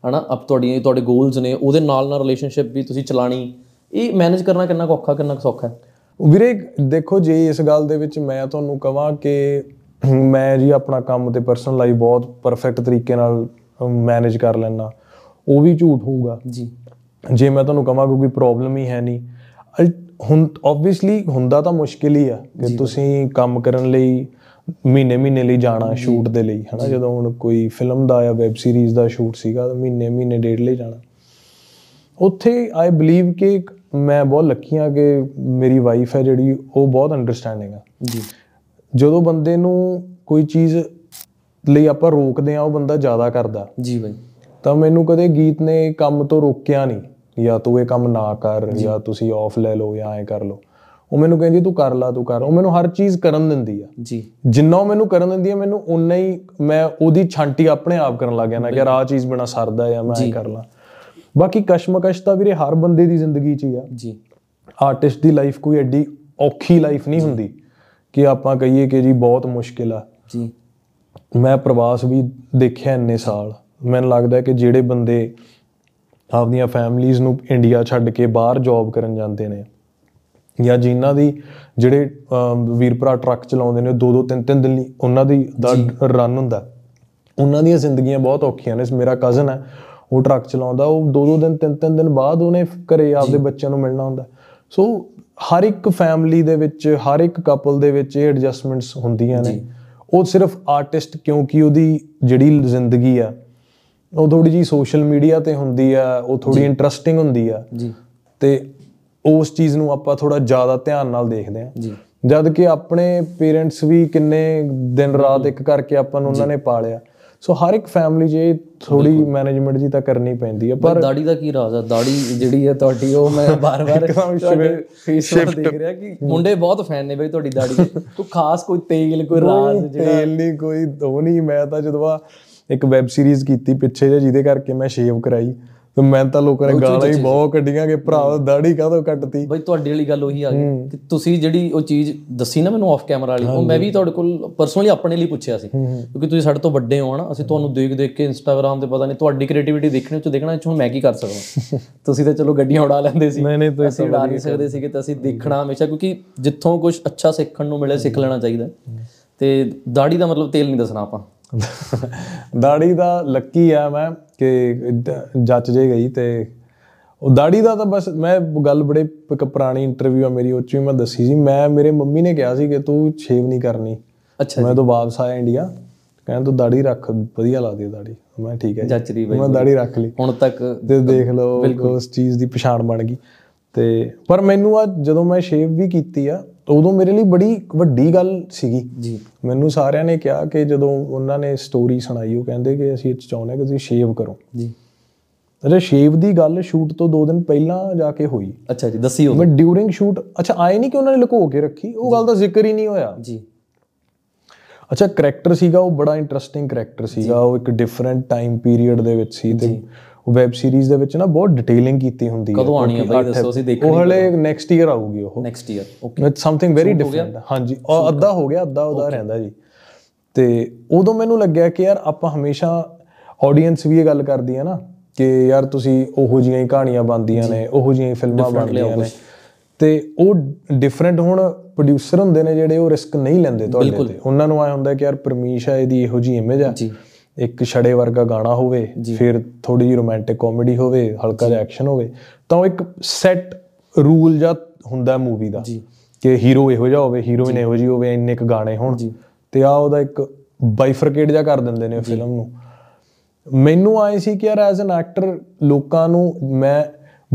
ਹਨਾ ਅਪ ਤੁਹਾਡੀਆਂ ਤੁਹਾਡੇ ਗੋਲਸ ਨੇ ਉਹਦੇ ਨਾਲ ਨਾਲ ਰਿਲੇਸ਼ਨਸ਼ਿਪ ਵੀ ਤੁਸੀਂ ਚਲਾਣੀ ਇਹ ਮੈਨੇਜ ਕਰਨਾ ਕਿੰਨਾ ਕੁ ਔਖਾ ਕਿੰਨਾ ਕੁ ਸੌਖਾ ਹੈ? ਵੀਰੇ ਦੇਖੋ ਜੇ ਇਸ ਗੱਲ ਦੇ ਵਿੱਚ ਮੈਂ ਤੁਹਾਨੂੰ ਕਹਾਂ ਕਿ ਮੈਂ ਜੀ ਆਪਣਾ ਕੰਮ ਤੇ ਪਰਸਨਲ ਲਾਈਫ ਬਹੁਤ ਪਰਫੈਕਟ ਤਰੀਕੇ ਨਾਲ ਮੈਨੇਜ ਕਰ ਲੈਣਾ ਉਹ ਵੀ ਝੂਠ ਹੋਊਗਾ। ਜੀ। ਜੇ ਮੈਂ ਤੁਹਾਨੂੰ ਕਹਾਂ ਕੋਈ ਪ੍ਰੋਬਲਮ ਹੀ ਹੈ ਨਹੀਂ ਹੁਣ ਆਬਵੀਅਸਲੀ ਹੁੰਦਾ ਤਾਂ ਮੁਸ਼ਕਿਲ ਹੀ ਆ ਕਿ ਤੁਸੀਂ ਕੰਮ ਕਰਨ ਲਈ ਮਹੀਨੇ ਮਹੀਨੇ ਲਈ ਜਾਣਾ ਸ਼ੂਟ ਦੇ ਲਈ ਹਨਾ? ਜਦੋਂ ਹੁਣ ਕੋਈ ਫਿਲਮ ਦਾ ਜਾਂ ਵੈਬ ਸੀਰੀਜ਼ ਦਾ ਸ਼ੂਟ ਸੀਗਾ ਤਾਂ ਮਹੀਨੇ ਮਹੀਨੇ ਡੇਢ ਲਈ ਜਾਣਾ। ਉੱਥੇ ਆਈ ਬਲੀਵ ਕਿ ਮੈਂ ਬਹੁਤ ਲੱਕੀ ਹਾਂ ਕਿ ਮੇਰੀ ਵਾਈਫ ਹੈ ਜਿਹੜੀ ਉਹ ਬਹੁਤ ਅੰਡਰਸਟੈਂਡਿੰਗ ਆ। ਜੀ। ਜਦੋਂ ਬੰਦੇ ਨੂੰ ਕੋਈ ਚੀਜ਼ ਲਈ ਆਪਾਂ ਰੋਕਦੇ ਆ ਉਹ ਬੰਦਾ ਜ਼ਿਆਦਾ ਕਰਦਾ। ਜੀ ਬਾਈ। ਤਾਂ ਮੈਨੂੰ ਕਦੇ ਗੀਤ ਨੇ ਕੰਮ ਤੋਂ ਰੋਕਿਆ ਨਹੀਂ। ਜਾਂ ਤੂੰ ਇਹ ਕੰਮ ਨਾ ਕਰ ਜਾਂ। ਤੁਸੀਂ ਆਫ ਲੈ ਲਓ ਜਾਂ ਐ ਕਰ ਲਓ। ਉਹ ਮੈਨੂੰ ਕਹਿੰਦੀ ਤੂੰ ਕਰ ਲਾ ਤੂੰ ਕਰ। ਉਹ ਮੈਨੂੰ ਹਰ ਚੀਜ਼ ਕਰਨ ਦਿੰਦੀ ਆ। ਜੀ। ਜਿੰਨਾ ਉਹ ਮੈਨੂੰ ਕਰਨ ਦਿੰਦੀ ਆ ਮੈਨੂੰ ਉਨਾ ਹੀ ਮੈਂ ਉਹਦੀ ਛਾਂਟੀ ਆਪਣੇ ਆਪ ਕਰਨ ਲੱਗ ਗਿਆ ਨਾ ਕਿ ਆਹ ਚੀਜ਼ ਬਿਨਾ ਸਰਦਾ ਜਾਂ ਮੈਂ ਐ ਕਰ ਲਾਂ। ਬਾਕੀ ਕਸ਼ਮਕਸ਼ ਤਾਂ ਵੀਰੇ ਹਰ ਬੰਦੇ ਦੀ ਜ਼ਿੰਦਗੀ 'ਚ ਹੀ ਆ। ਜੀ। ਆਰਟਿਸਟ ਦੀ ਲਾਈਫ ਕੋਈ ਐਡੀ ਔਖੀ ਲਾਈਫ ਨਹੀਂ ਹੁੰਦੀ ਕਿ ਆਪਾਂ ਕਹੀਏ ਕਿ ਜੀ ਬਹੁਤ ਮੁਸ਼ਕਿਲ ਆ। ਜੀ। ਮੈਂ ਪ੍ਰਵਾਸ ਵੀ ਦੇਖਿਆ ਇੰਨੇ ਸਾਲ। ਮੈਨੂੰ ਲੱਗਦਾ ਹੈ ਕਿ ਜਿਹੜੇ ਬੰਦੇ ਆਪਦੀਆਂ ਫੈਮਲੀਆਂ ਨੂੰ ਇੰਡੀਆ ਛੱਡ ਕੇ ਬਾਹਰ ਜੌਬ ਕਰਨ ਜਾਂਦੇ ਨੇ ਜਾਂ ਜਿਨ੍ਹਾਂ ਦੀ ਜਿਹੜੇ ਵੀਰ ਭਰਾ ਟਰੱਕ ਚਲਾਉਂਦੇ ਨੇ ਦੋ ਦੋ ਤਿੰਨ ਤਿੰਨ ਦਿਨ ਲਈ ਉਹਨਾਂ ਦੀ ਦਾ ਰਨ ਹੁੰਦਾ। ਉਹਨਾਂ ਦੀਆਂ ਜ਼ਿੰਦਗੀਆਂ ਬਹੁਤ ਔਖੀਆਂ ਨੇ। ਮੇਰਾ ਕਜ਼ਨ ਹੈ ਉਹ ਟਰੱਕ ਚਲਾਉਂਦਾ ਉਹ ਦੋ ਦੋ ਦਿਨ ਤਿੰਨ ਤਿੰਨ ਦਿਨ ਬਾਅਦ ਉਹਨੇ ਘਰੇ ਆਪਦੇ ਬੱਚਿਆਂ ਨੂੰ ਮਿਲਣਾ ਹੁੰਦਾ। ਸੋ ਹਰ ਇੱਕ ਫੈਮਿਲੀ ਦੇ ਵਿੱਚ ਹਰ ਇੱਕ ਕਪਲ ਦੇ ਵਿੱਚ ਇਹ ਐਡਜਸਟਮੈਂਟਸ ਹੁੰਦੀਆਂ ਨੇ। ਉਹ ਸਿਰਫ ਆਰਟਿਸਟ ਕਿਉਂਕਿ ਉਹਦੀ ਜਿਹੜੀ ਜ਼ਿੰਦਗੀ ਆ ਉਹ ਥੋੜੀ ਜੀ ਸੋਸ਼ਲ ਮੀਡੀਆ ਤੇ ਹੁੰਦੀ ਆ ਉਹ ਥੋੜੀ ਇੰਟਰਸਟਿੰਗ ਹੁੰਦੀ ਆ। ਜੀ। ਤੇ ਉਸ ਚੀਜ਼ ਨੂੰ ਆਪਾਂ ਥੋੜਾ ਜ਼ਿਆਦਾ ਧਿਆਨ ਨਾਲ ਦੇਖਦੇ ਆ ਜੀ। ਜਦ ਕਿ ਆਪਣੇ ਪੇਰੈਂਟਸ ਵੀ ਕਿੰਨੇ ਦਿਨ ਰਾਤ ਇੱਕ ਕਰਕੇ ਆਪਾਂ ਨੂੰ ਉਹਨਾਂ ਨੇ ਪਾਲਿਆ। ਸੋ ਹਰ ਇੱਕ ਫੈਮਿਲੀ 'ਚ ਇਹ ਥੋੜੀ ਮੈਨੇਜਮੈਂਟ ਜੀ ਤਾਂ ਕਰਨੀ ਪੈਂਦੀ ਆ ਪਰ ਦਾੜੀ ਦਾ ਕੀ ਰਾਜ਼ ਆ? ਦਾੜੀ ਜਿਹੜੀ ਹੈ ਤੁਹਾਡੀ ਉਹ ਮੈਂ ਬਾਰ-ਬਾਰ ਤੋਂ ਦੇਖ ਰਿਹਾ ਕਿ ਮੁੰਡੇ ਬਹੁਤ ਫੈਨ ਨੇ ਬਈ ਤੁਹਾਡੀ ਦਾੜੀ ਦੇ। ਕੋਈ ਖਾਸ ਕੋਈ ਤੇਲ ਕੋਈ ਰਾਜ਼ ਤੇਲ ਨਹੀਂ ਕੋਈ ਉਹ ਨਹੀਂ ਮੈਂ ਤਾਂ ਜਦੋਂ ਆ ਇੱਕ ਵੈਬ ਸੀਰੀਜ਼ ਕੀਤੀ ਪਿੱਛੇ ਜੇ ਜਿਹਦੇ ਕਰਕੇ ਮੈਂ ਸ਼ੇਵ ਕਰਾਈ। ਤੇ ਮੈਂ ਤਾਂ ਲੋਕਾਂ ਨੇ ਗਾਲਾਂ ਹੀ ਬਹੁਤ ਕੱਢੀਆਂ ਕਿ ਭਰਾ ਦਾੜੀ ਕਾਹਦੋਂ ਕੱਟਤੀ? ਬਈ ਤੁਹਾਡੀ ਵਾਲੀ ਗੱਲ ਉਹੀ ਆ ਗਈ। ਕਿ ਤੁਸੀਂ ਜਿਹੜੀ ਉਹ ਚੀਜ਼ ਦੱਸੀ ਨਾ ਮੈਨੂੰ ਆਫ ਕੈਮਰਾ ਵਾਲੀ ਉਹ ਮੈਂ ਵੀ ਤੁਹਾਡੇ ਕੋਲ ਪਰਸਨਲੀ ਆਪਣੇ ਲਈ ਪੁੱਛਿਆ ਸੀ। ਕਿਉਂਕਿ ਤੁਸੀਂ ਸਾਡੇ ਤੋਂ ਵੱਡੇ ਹੋ ਨਾ ਅਸੀਂ ਤੁਹਾਨੂੰ ਦੇਖ ਦੇਖ ਕੇ ਇੰਸਟਾਗ੍ਰam ਤੇ ਪਤਾ ਨਹੀਂ ਤੁਹਾਡੀ ਕ੍ਰੀਏਟੀਵਿਟੀ ਦੇਖਣੇ ਚ ਦੇਖਣਾ ਚ ਹੁਣ ਮੈਂ ਕੀ ਕਰ ਸਕਦਾ? ਤੁਸੀਂ ਤਾਂ ਚਲੋ ਗੱਡੀਆਂ ਉਡਾ ਲੈਂਦੇ ਸੀ। ਨਹੀਂ ਨਹੀਂ ਤੁਸੀਂ ਉਡਾ ਨਹੀਂ ਸਕਦੇ ਸੀਗੇ ਤਾਂ ਅਸੀਂ ਦੇਖਣਾ ਹਮੇਸ਼ਾ ਕਿਉਂਕਿ ਜਿੱਥੋਂ ਕੁਝ ਅੱਛਾ ਸਿੱਖਣ ਨੂੰ ਮਿਲੇ ਸਿੱਖ ਲੈਣਾ ਚਾਹੀਦਾ। ਤੇ ਦਾੜੀ ਦਾ ਮਤਲਬ ਤੇਲ ਨਹੀਂ ਦੱਸਣਾ ਆਪਾਂ। ਦਾੜੀ ਦਾ ਲੱਕੀ ਆ ਮੈਂ ਕਿ ਦ- ਜੱਚ ਜੇ ਗਈ ਤੇ ਉਹ ਦਾੜੀ ਦਾ ਤਾਂ ਬਸ ਮੈਂ ਗੱਲ ਬੜੇ ਇੱਕ ਪੁਰਾਣੀ ਇੰਟਰਵਿਊ ਆ ਮੇਰੀ ਉਹ 'ਚ ਵੀ ਮੈਂ ਦੱਸੀ ਸੀ। ਮੈਂ ਮੇਰੇ ਮੰਮੀ ਨੇ ਕਿਹਾ ਸੀ ਕਿ ਤੂੰ ਸ਼ੇਵ ਨਹੀਂ ਕਰਨੀ। ਅੱਛਾ ਮੈਂ ਤਾਂ ਵਾਪਸ ਆਇਆ ਇੰਡੀਆ ਕਹਿੰਦਾ ਤੂੰ ਦਾੜੀ ਰੱਖ ਵਧੀਆ ਲੱਗਦੀ ਹੈ ਦਾੜੀ। ਮੈਂ ਠੀਕ ਹੈ ਜੀ। ਜੱਚ ਰਹੀ ਬਈ ਮੈਂ ਦਾੜੀ ਰੱਖ ਲਈ। ਹੁਣ ਤੱਕ ਤੇ ਦੇਖ ਲਓ ਉਸ ਚੀਜ਼ ਦੀ ਪਛਾਣ ਬਣ ਗਈ। ਤੇ ਪਰ ਮੈਨੂੰ ਆ ਜਦੋਂ ਮੈਂ ਸ਼ੇਵ ਵੀ ਕੀਤੀ ਆ ਉਦੋਂ ਮੇਰੇ ਲਈ ਬੜੀ ਵੱਡੀ ਗੱਲ ਸੀਗੀ। ਜੀ। ਮੈਨੂੰ ਸਾਰਿਆਂ ਨੇ ਕਿਹਾ ਕਿ ਜਦੋਂ ਉਹਨਾਂ ਨੇ ਸਟੋਰੀ ਸੁਣਾਈ ਉਹ ਕਹਿੰਦੇ ਕਿ ਅਸੀਂ ਚਾਹੁੰਦੇ ਕਿ ਤੁਸੀਂ ਸ਼ੇਵ ਕਰੋ। ਜੀ। ਅੱਛਾ ਸ਼ੇਵ ਦੀ ਗੱਲ ਸ਼ੂਟ ਤੋਂ 2 ਦਿਨ ਪਹਿਲਾਂ ਜਾ ਕੇ ਹੋਈ। ਅੱਛਾ ਜੀ ਦੱਸੀ ਉਹ ਮੈਂ ਡਿਊਰਿੰਗ ਸ਼ੂਟ ਅੱਛਾ ਆਏ ਨਹੀਂ ਕਿ ਉਹਨਾਂ ਨੇ ਲੁਕੋ ਕੇ ਰੱਖੀ? ਉਹ ਗੱਲ ਦਾ ਜ਼ਿਕਰ ਹੀ ਨਹੀਂ ਹੋਇਆ। ਜੀ। ਅੱਛਾ ਕਰੈਕਟਰ ਸੀਗਾ ਉਹ ਬੜਾ ਇੰਟਰਸਟਿੰਗ ਕਰੈਕਟਰ ਸੀਗਾ। ਉਹ ਇੱਕ ਡਿਫਰੈਂਟ ਟਾਈਮ ਪੀਰੀਅਡ ਦੇ ਵਿੱਚ ਸੀ ਤੇ ਉਹ ਵੈਬ ਸੀਰੀਜ਼ ਦੇ ਵਿੱਚ ਨਾ ਬਹੁਤ ਡਿਟੇਲਿੰਗ ਕੀਤੀ ਹੁੰਦੀ ਹੈ। ਕਦੋਂ ਆਣੀ ਹੈ ਬਾਈ ਦੱਸੋ ਅਸੀਂ ਦੇਖ ਉਹ ਹਲੇ ਨੈਕਸਟ ਈਅਰ ਆਊਗੀ ਉਹ। Next year okay it's something very different ਹਾਂਜੀ ਉਹ ਅੱਧਾ ਹੋ ਗਿਆ ਅੱਧਾ ਉਹਦਾ ਰਹਿੰਦਾ ਜੀ। ਤੇ ਉਦੋਂ ਮੈਨੂੰ ਲੱਗਿਆ ਕਿ ਯਾਰ ਆਪਾਂ ਹਮੇਸ਼ਾ ਆਡੀਅנס ਵੀ ਇਹ ਗੱਲ ਕਰਦੀ ਹੈ ਨਾ ਕਿ ਯਾਰ ਤੁਸੀਂ ਉਹੋ ਜਿਹੀਆਂ ਹੀ ਕਹਾਣੀਆਂ ਬਣਦੀਆਂ ਨੇ ਉਹੋ ਜਿਹੀਆਂ ਹੀ ਫਿਲਮਾਂ ਬਣਦੀਆਂ ਨੇ। ਤੇ ਉਹ ਡਿਫਰੈਂਟ ਹੁਣ ਪ੍ਰੋਡਿਊਸਰ ਹੁੰਦੇ ਨੇ ਜਿਹੜੇ ਉਹ ਰਿਸਕ ਨਹੀਂ ਲੈਂਦੇ ਤੁਹਾਡੇ ਤੇ। ਉਹਨਾਂ ਨੂੰ ਆਇਆ ਹੁੰਦਾ ਕਿ ਯਾਰ ਪਰਮੀਸ਼ ਇਹਦੀ ਇਹੋ ਜਿਹੀ ਇਮੇਜ ਆ। ਜੀ। ਇੱਕ ਛੜੇ ਵਰਗਾ ਗਾਣਾ ਹੋਵੇ ਫਿਰ ਥੋੜੀ ਜਿਹੀ ਰੋਮਾਂਟਿਕ ਕਾਮੇਡੀ ਹੋਵੇ ਹਲਕਾ ਜਿਹਾ ਐਕਸ਼ਨ ਹੋਵੇ ਤਾਂ ਉਹ ਇੱਕ ਸੈੱਟ ਰੂਲ ਜਾਂ ਹੁੰਦਾ ਮੂਵੀ ਦਾ ਕਿ ਹੀਰੋ ਇਹੋ ਜਿਹਾ ਹੋਵੇ ਹੀਰੋਇਨ ਇਹੋ ਜਿਹੀ ਹੋਵੇ ਇੰਨੇ ਕ ਗਾਣੇ ਹੋਣ ਤੇ ਆ ਉਹਦਾ ਇੱਕ ਬਾਈਫਰਕੇਟ ਜਿਹਾ ਕਰ ਦਿੰਦੇ ਨੇ ਫਿਲਮ ਨੂੰ। ਮੈਨੂੰ ਆਏ ਸੀ ਕਿ ਯਾਰ ਐਜ਼ ਐਨ ਐਕਟਰ ਲੋਕਾਂ ਨੂੰ ਮੈਂ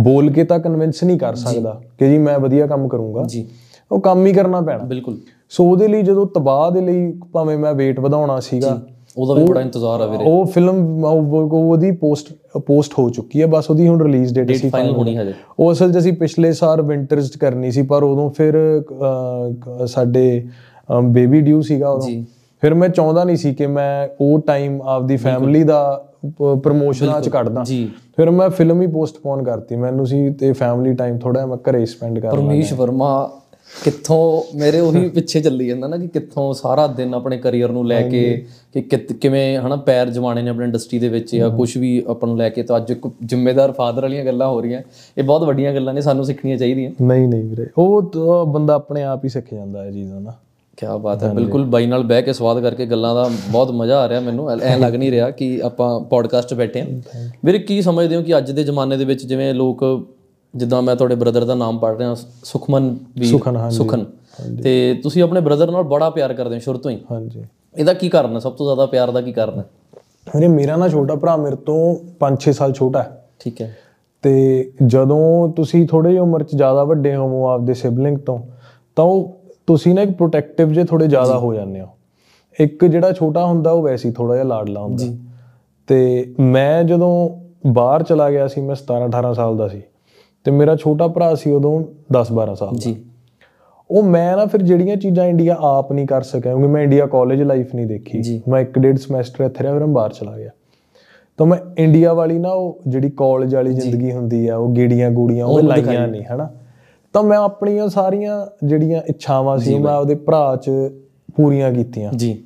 ਬੋਲ ਕੇ ਤਾਂ ਕਨਵਿੰਸ ਨਹੀਂ ਕਰ ਸਕਦਾ ਕਿ ਜੀ ਮੈਂ ਵਧੀਆ ਕੰਮ ਕਰੂੰਗਾ। ਜੀ। ਉਹ ਕੰਮ ਹੀ ਕਰਨਾ ਪੈਣਾ। ਬਿਲਕੁਲ। ਸੋ ਉਹਦੇ ਲਈ ਜਦੋਂ ਤਬਾਹ ਦੇ ਲਈ ਭਾਵੇਂ ਮੈਂ weight ਵਧਾਉਣਾ ਸੀਗਾ ਉਹਦਾ ਵੀ ਬੜਾ ਇੰਤਜ਼ਾਰ ਆ ਵੀਰੇ। ਉਹ ਫਿਲਮ ਉਹਦੀ ਪੋਸਟ ਪੋਸਟ ਹੋ ਚੁੱਕੀ ਹੈ ਬਸ ਉਹਦੀ ਹੁਣ ਰਿਲੀਜ਼ ਡੇਟ ਅਸੀਂ ਫਾਈਨਲ ਹੋਣੀ ਹਜੇ। ਉਹ ਅਸਲ 'ਚ ਅਸੀਂ ਪਿਛਲੇ ਸਾਲ ਵਿੰਟਰਸ 'ਚ ਕਰਨੀ ਸੀ ਪਰ ਉਦੋਂ ਫਿਰ ਸਾਡੇ ਬੇਬੀ ਡਿਊ ਸੀਗਾ ਉਦੋਂ। ਫਿਰ ਮੈਂ ਚਾਹੁੰਦਾ ਨਹੀਂ ਸੀ ਕਿ ਮੈਂ ਉਹ ਟਾਈਮ ਆਪਦੀ ਫੈਮਿਲੀ ਦਾ ਪ੍ਰਮੋਸ਼ਨਾਂ 'ਚ ਕੱਢਦਾ। ਫਿਰ ਮੈਂ ਫਿਲਮ ਹੀ ਪੋਸਟਪੋਨ ਕਰਤੀ। ਮੈਨੂੰ ਸੀ ਤੇ ਫੈਮਿਲੀ ਟਾਈਮ ਥੋੜਾ ਮੈਂ ਘਰੇ ਸਪੈਂਡ ਕਰ ਪਰਮੇਸ਼ ਵਰਮਾ ਕਿੱਥੋਂ ਮੇਰੇ ਉਹੀ ਪਿੱਛੇ ਚੱਲੀ ਜਾਂਦਾ ਨਾ ਕਿ ਕਿੱਥੋਂ ਸਾਰਾ ਦਿਨ ਆਪਣੇ ਕੈਰੀਅਰ ਨੂੰ ਲੈ ਕੇ ਕਿ ਕਿਵੇਂ ਹਨਾ ਪੈਰ ਜਮਾਣੇ ਨੇ ਆਪਣੀ ਇੰਡਸਟਰੀ ਦੇ ਵਿੱਚ ਜਾਂ ਕੁਝ ਵੀ ਆਪਾਂ ਨੂੰ ਲੈ ਕੇ ਤਾਂ ਅੱਜ ਇੱਕ ਜ਼ਿੰਮੇਦਾਰ ਫਾਦਰ ਵਾਲੀਆਂ ਗੱਲਾਂ ਹੋ ਰਹੀਆਂ। ਇਹ ਬਹੁਤ ਵੱਡੀਆਂ ਗੱਲਾਂ ਨੇ ਸਾਨੂੰ ਸਿੱਖਣੀਆਂ ਚਾਹੀਦੀਆਂ। ਨਹੀਂ ਨਹੀਂ ਵੀਰੇ ਉਹ ਬੰਦਾ ਆਪਣੇ ਆਪ ਹੀ ਸਿੱਖ ਜਾਂਦਾ ਹੈ ਚੀਜ਼ਾਂ ਨਾ। ਕੀ ਬਾਤ ਹੈ ਬਿਲਕੁਲ ਬਾਈ ਨਾਲ ਬਹਿ ਕੇ ਸਵਾਦ ਕਰਕੇ ਗੱਲਾਂ ਦਾ ਬਹੁਤ ਮਜ਼ਾ ਆ ਰਿਹਾ ਮੈਨੂੰ ਐ ਲੱਗ ਨਹੀਂ ਰਿਹਾ ਕਿ ਆਪਾਂ ਪੋਡਕਾਸਟ 'ਚ ਬੈਠੇ ਹਾਂ। ਵੀਰੇ ਕੀ ਸਮਝਦੇ ਹੋ ਕਿ ਅੱਜ ਦੇ ਜ਼ਮਾਨੇ ਦੇ ਵਿੱਚ ਜਿਵੇਂ ਲੋਕ ਜਿੱਦਾਂ ਮੈਂ ਤੁਹਾਡੇ ਬ੍ਰਦਰ ਦਾ ਨਾਮ ਪੜ੍ਹ ਰਿਹਾ ਸੁਖਮਨ ਵੀਰ ਸੁਖਨ, ਹਾਂਜੀ। ਸੁਖਨ। ਤੇ ਤੁਸੀਂ ਆਪਣੇ ਬ੍ਰਦਰ ਨਾਲ ਬੜਾ ਪਿਆਰ ਕਰਦੇ ਹੋ ਸ਼ੁਰੂ ਤੋਂ ਹੀ। ਹਾਂਜੀ। ਇਹਦਾ ਕੀ ਕਾਰਨ ਹੈ? ਸਭ ਤੋਂ ਜ਼ਿਆਦਾ ਪਿਆਰ ਦਾ ਕੀ ਕਾਰਨ ਹੈ? ਵੀਰੇ ਮੇਰਾ ਨਾ ਛੋਟਾ ਭਰਾ ਮੇਰੇ ਤੋਂ 5-6 ਸਾਲ ਛੋਟਾ ਹੈ। ਠੀਕ ਹੈ। ਤੇ ਜਦੋਂ ਤੁਸੀਂ ਥੋੜੇ ਜਿਹੀ ਉਮਰ 'ਚ ਜ਼ਿਆਦਾ ਵੱਡੇ ਹੋਵੋ ਆਪਦੇ ਸਿਬਲਿੰਗ ਤੋਂ ਤਾਂ ਉਹ ਤੁਸੀਂ ਨਾ ਇੱਕ ਪ੍ਰੋਟੈਕਟਿਵ ਜੇ ਥੋੜੇ ਜ਼ਿਆਦਾ ਹੋ ਜਾਂਦੇ ਹੋ। ਇੱਕ ਜਿਹੜਾ ਛੋਟਾ ਹੁੰਦਾ ਉਹ ਵੈਸੇ ਥੋੜਾ ਜਿਹਾ ਲਾਡਲਾ ਹੁੰਦਾ। ਤੇ ਮੈਂ ਜਦੋਂ ਬਾਹਰ ਚਲਾ ਗਿਆ ਸੀ ਮੈਂ 17 18 ਸਾਲ ਦਾ ਸੀ। ਤੇ ਮੇਰਾ ਛੋਟਾ ਭਰਾ ਸੀ ਉਦੋਂ 10 12 ਸਾਲ ਦਾ। ਜੀ। ਉਹ ਮੈਂ ਨਾ ਫਿਰ ਜਿਹੜੀਆਂ ਚੀਜ਼ਾਂ ਇੰਡੀਆ ਆਪ ਨਹੀਂ ਕਰ ਸਕਿਆ ਕਿਉਂਕਿ ਮੈਂ ਇੰਡੀਆ ਕਾਲਜ ਲਾਈਫ ਨਹੀਂ ਦੇਖੀ। ਮੈਂ ਇੱਕ ਡੇਢ ਸਮੈਸਟਰ ਇੱਥੇ ਰਿਹਾ ਫਿਰ ਮੈਂ ਬਾਹਰ ਚਲਾ ਗਿਆ। ਤਾਂ ਮੈਂ ਇੰਡੀਆ ਵਾਲੀ ਨਾ ਉਹ ਜਿਹੜੀ ਕਾਲਜ ਵਾਲੀ ਜ਼ਿੰਦਗੀ ਹੁੰਦੀ ਆ ਉਹ ਗੇੜੀਆਂ ਗੂੜੀਆਂ ਉਹ ਲਾਈਆਂ ਨਹੀਂ ਹਨਾ? ਤਾਂ ਮੈਂ ਆਪਣੀਆਂ ਸਾਰੀਆਂ ਜਿਹੜੀਆਂ ਇੱਛਾਵਾਂ ਸੀ ਮੈਂ ਆਪਦੇ ਭਰਾ 'ਚ ਪੂਰੀਆਂ ਕੀਤੀਆਂ। ਜੀ।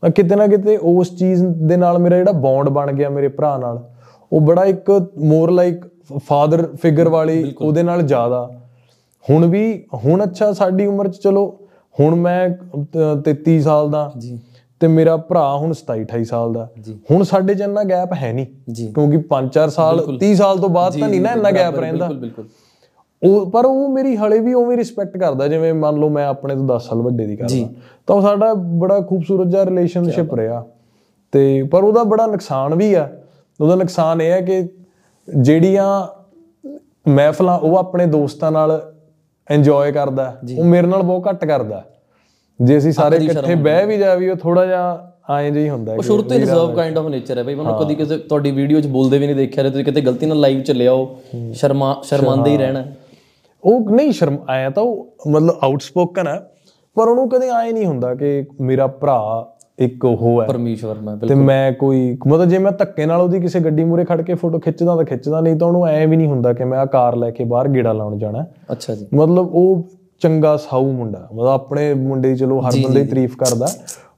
ਤਾਂ ਕਿਤੇ ਨਾ ਕਿਤੇ ਉਸ ਚੀਜ਼ ਦੇ ਨਾਲ ਮੇਰਾ ਜਿਹੜਾ ਬੌਂਡ ਬਣ ਗਿਆ ਮੇਰੇ ਭਰਾ ਨਾਲ ਉਹ ਬੜਾ ਇੱਕ ਮੋਰ ਲਾਈਕ ਫਾਦਰ ਫਿਗਰ ਵਾਲੀ ਉਹਦੇ ਨਾਲ ਜ਼ਿਆਦਾ। ਹੁਣ ਵੀ ਹੁਣ ਅੱਛਾ ਸਾਡੀ ਉਮਰ 'ਚ ਚਲੋ ਹੁਣ ਮੈਂ ਅਹ, 33 ਸਾਲ ਦਾ ਜੀ। ਤੇ ਮੇਰਾ ਭਰਾ ਹੁਣ 27 28 ਸਾਲ ਦਾ। ਹੁਣ ਸਾਡੇ 'ਚ ਇੰਨਾ ਗੈਪ ਹੈ ਨਹੀਂ। ਕਿਉਂਕਿ 5-4 ਸਾਲ 30 ਸਾਲ ਤੋਂ ਬਾਅਦ ਤਾਂ ਨਹੀਂ ਨਾ ਇੰਨਾ ਗੈਪ ਰਹਿੰਦਾ। ਬਿਲਕੁਲ ਬਿਲਕੁਲ। ਉਹ ਪਰ ਉਹ ਮੇਰੀ ਹਲੇ ਵੀ ਉਵੇਂ ਰਿਸਪੈਕਟ ਕਰਦਾ ਜਿਵੇਂ ਮੰਨ ਲਓ ਮੈਂ ਆਪਣੇ ਤੋਂ 10 ਸਾਲ ਵੱਡੇ ਦੀ ਕਰਦਾ ਤਾਂ ਉਹ ਸਾਡਾ ਬੜਾ ਖੂਬਸੂਰਤ ਜਿਹਾ ਰਿਲੇਸ਼ਨਸ਼ਿਪ ਰਿਹਾ। ਤੇ ਪਰ ਉਹਦਾ ਬੜਾ ਨੁਕਸਾਨ ਵੀ ਆ। ਉਹਦਾ ਨੁਕਸਾਨ ਇਹ ਹੈ ਕਿ ਜਿਹੜੀਆਂ ਮਹਿਫਲਾਂ ਉਹ ਆਪਣੇ ਦੋਸਤਾਂ ਨਾਲ ਇੰਜੋਏ ਕਰਦਾ ਉਹ ਮੇਰੇ ਨਾਲ ਬਹੁਤ ਘੱਟ ਕਰਦਾ ਜੇ ਅਸੀਂ ਸਾਰੇ ਇਕੱਠੇ ਬਹਿ ਵੀ ਜਾ ਵੀ ਉਹ ਥੋੜਾ ਜਿਹਾ ਐਂ ਜਿਹਾ ਹੀ ਹੁੰਦਾ ਉਹ ਸ਼ੁਰੂ ਤੋਂ ਹੀ ਰਿਜ਼ਰਵ ਕਾਈਂਡ ਆਫ ਨੇਚਰ ਹੈ ਬਈ। ਮੈਨੂੰ ਕਦੀ ਕਿਸੇ ਤੁਹਾਡੀ ਵੀਡੀਓ 'ਚ ਬੋਲਦੇ ਵੀ ਨਹੀਂ ਦੇਖਿਆ ਤੇ ਤੁਸੀਂ ਕਿਤੇ ਗਲਤੀ ਨਾਲ ਲਾਈਵ ਚ ਲਿਆਓ ਸ਼ਰਮਾ ਸ਼ਰਮਾਂਦੇ ਹੀ ਰਹਿਣਾ। ਉਹ ਨਹੀਂ ਸ਼ਰਮ ਆਇਆ ਤਾਂ ਉਹ ਮਤਲਬ ਆਊਟਸਪੋਕਨ ਹੈ ਪਰ ਉਹਨੂੰ ਕਦੇ ਆਏ ਨਹੀਂ ਹੁੰਦਾ ਕਿ ਮੇਰਾ ਭਰਾ ਇੱਕ ਉਹ ਹੈ। ਪਰਮੇਸ਼ਵਰ ਮੈਂ ਤੇ ਮੈਂ ਕੋਈ ਮਤਲਬ ਜੇ ਮੈਂ ਧੱਕੇ ਨਾਲ ਉਹਦੀ ਕਿਸੇ ਗੱਡੀ ਮੂਰੇ ਖੜ ਕੇ ਫੋਟੋ ਖਿੱਚਦਾ ਤਾਂ ਖਿੱਚਦਾ ਨਹੀਂ ਤਾਂ ਉਹਨੂੰ ਐ ਵੀ ਨਹੀਂ ਹੁੰਦਾ ਕਿ ਮੈਂ ਆ ਕਾਰ ਲੈ ਕੇ ਬਾਹਰ ਗੇੜਾ ਲਾਉਣ ਜਾਣਾ। ਅੱਛਾ ਜੀ। ਮਤਲਬ ਉਹ ਚੰਗਾ ਸਾਊ ਮੁੰਡਾ ਮਤਲਬ ਆਪਣੇ ਮੁੰਡੇ ਦੀ ਚਲੋ ਹਰ ਬੰਦੇ ਦੀ ਤਾਰੀਫ ਕਰਦਾ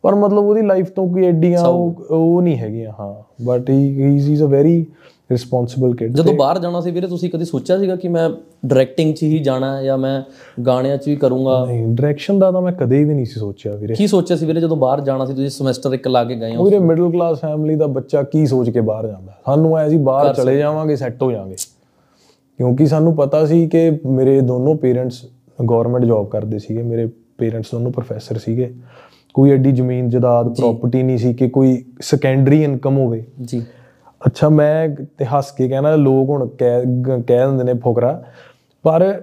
ਪਰ ਮਤਲਬ ਉਹਦੀ ਲਾਈਫ ਤੋਂ ਕੋਈ ਐਡੀਆਂ ਉਹ ਉਹ ਨਹੀਂ ਹੈਗੀਆਂ ਹਾਂ। But he is a very responsible kid ਜਦੋਂ ਬਾਹਰ ਜਾਣਾ ਸੀ ਵੀਰੇ ਤੁਸੀਂ ਕਦੀ ਸੋਚਿਆ ਸੀਗਾ ਕਿ ਮੈਂ ਡਾਇਰੈਕਟਿੰਗ 'ਚ ਹੀ ਜਾਣਾ ਹੈ ਜਾਂ ਮੈਂ ਗਾਣਿਆਂ 'ਚ ਵੀ ਕਰੂੰਗਾ? ਨਹੀਂ ਡਾਇਰੈਕਸ਼ਨ ਦਾ ਤਾਂ ਮੈਂ ਕਦੇ ਵੀ ਨਹੀਂ ਸੀ ਸੋਚਿਆ ਵੀਰੇ। ਕੀ ਸੋਚਿਆ ਸੀ ਵੀਰੇ ਜਦੋਂ ਬਾਹਰ ਜਾਣਾ ਸੀ ਤੁਸੀਂ ਸਮੈਸਟਰ ਇੱਕ ਲਾ ਕੇ ਗਏ ਹੋ? ਵੀਰੇ ਮਿਡਲ ਕਲਾਸ ਫੈਮਿਲੀ ਦਾ ਬੱਚਾ ਕੀ ਸੋਚ ਕੇ ਬਾਹਰ ਜਾਂਦਾ? ਸਾਨੂੰ ਐ ਸੀ ਬਾਹਰ ਚਲੇ ਜਾਵਾਂਗੇ ਸੈੱਟ ਹੋ ਜਾਵਾਂਗੇ। ਕਿਉਂਕਿ ਸਾਨੂੰ ਪਤਾ ਸੀ ਕਿ ਮੇਰੇ ਦੋਨੋਂ ਪੇਰੈਂਟਸ ਗਵਰਨਮੈਂਟ ਜੌਬ ਕਰਦੇ ਸੀਗੇ ਮੇਰੇ ਪੇਰੈਂਟਸ ਦੋਨੋਂ ਪ੍ਰੋਫੈਸਰ ਸੀਗੇ। ਕੋਈ ਐਡੀ ਜ਼ਮੀਨ ਜਾਇਦਾਦ ਪ੍ਰਾਪਰਟੀ ਨਹੀਂ ਸੀ ਕਿ ਕੋਈ ਸੈਕੰਡਰੀ ਇਨਕਮ ਹੋਵੇ। ਜੀ। ਅੱਛਾ ਮੈਂ ਤੇ ਹੱਸ ਕੇ ਕਹਿਣਾ ਲੋਕ ਹੁਣ ਕਹਿ ਕਹਿ ਦਿੰਦੇ ਨੇ ਫੁਕਰਾ ਪਰ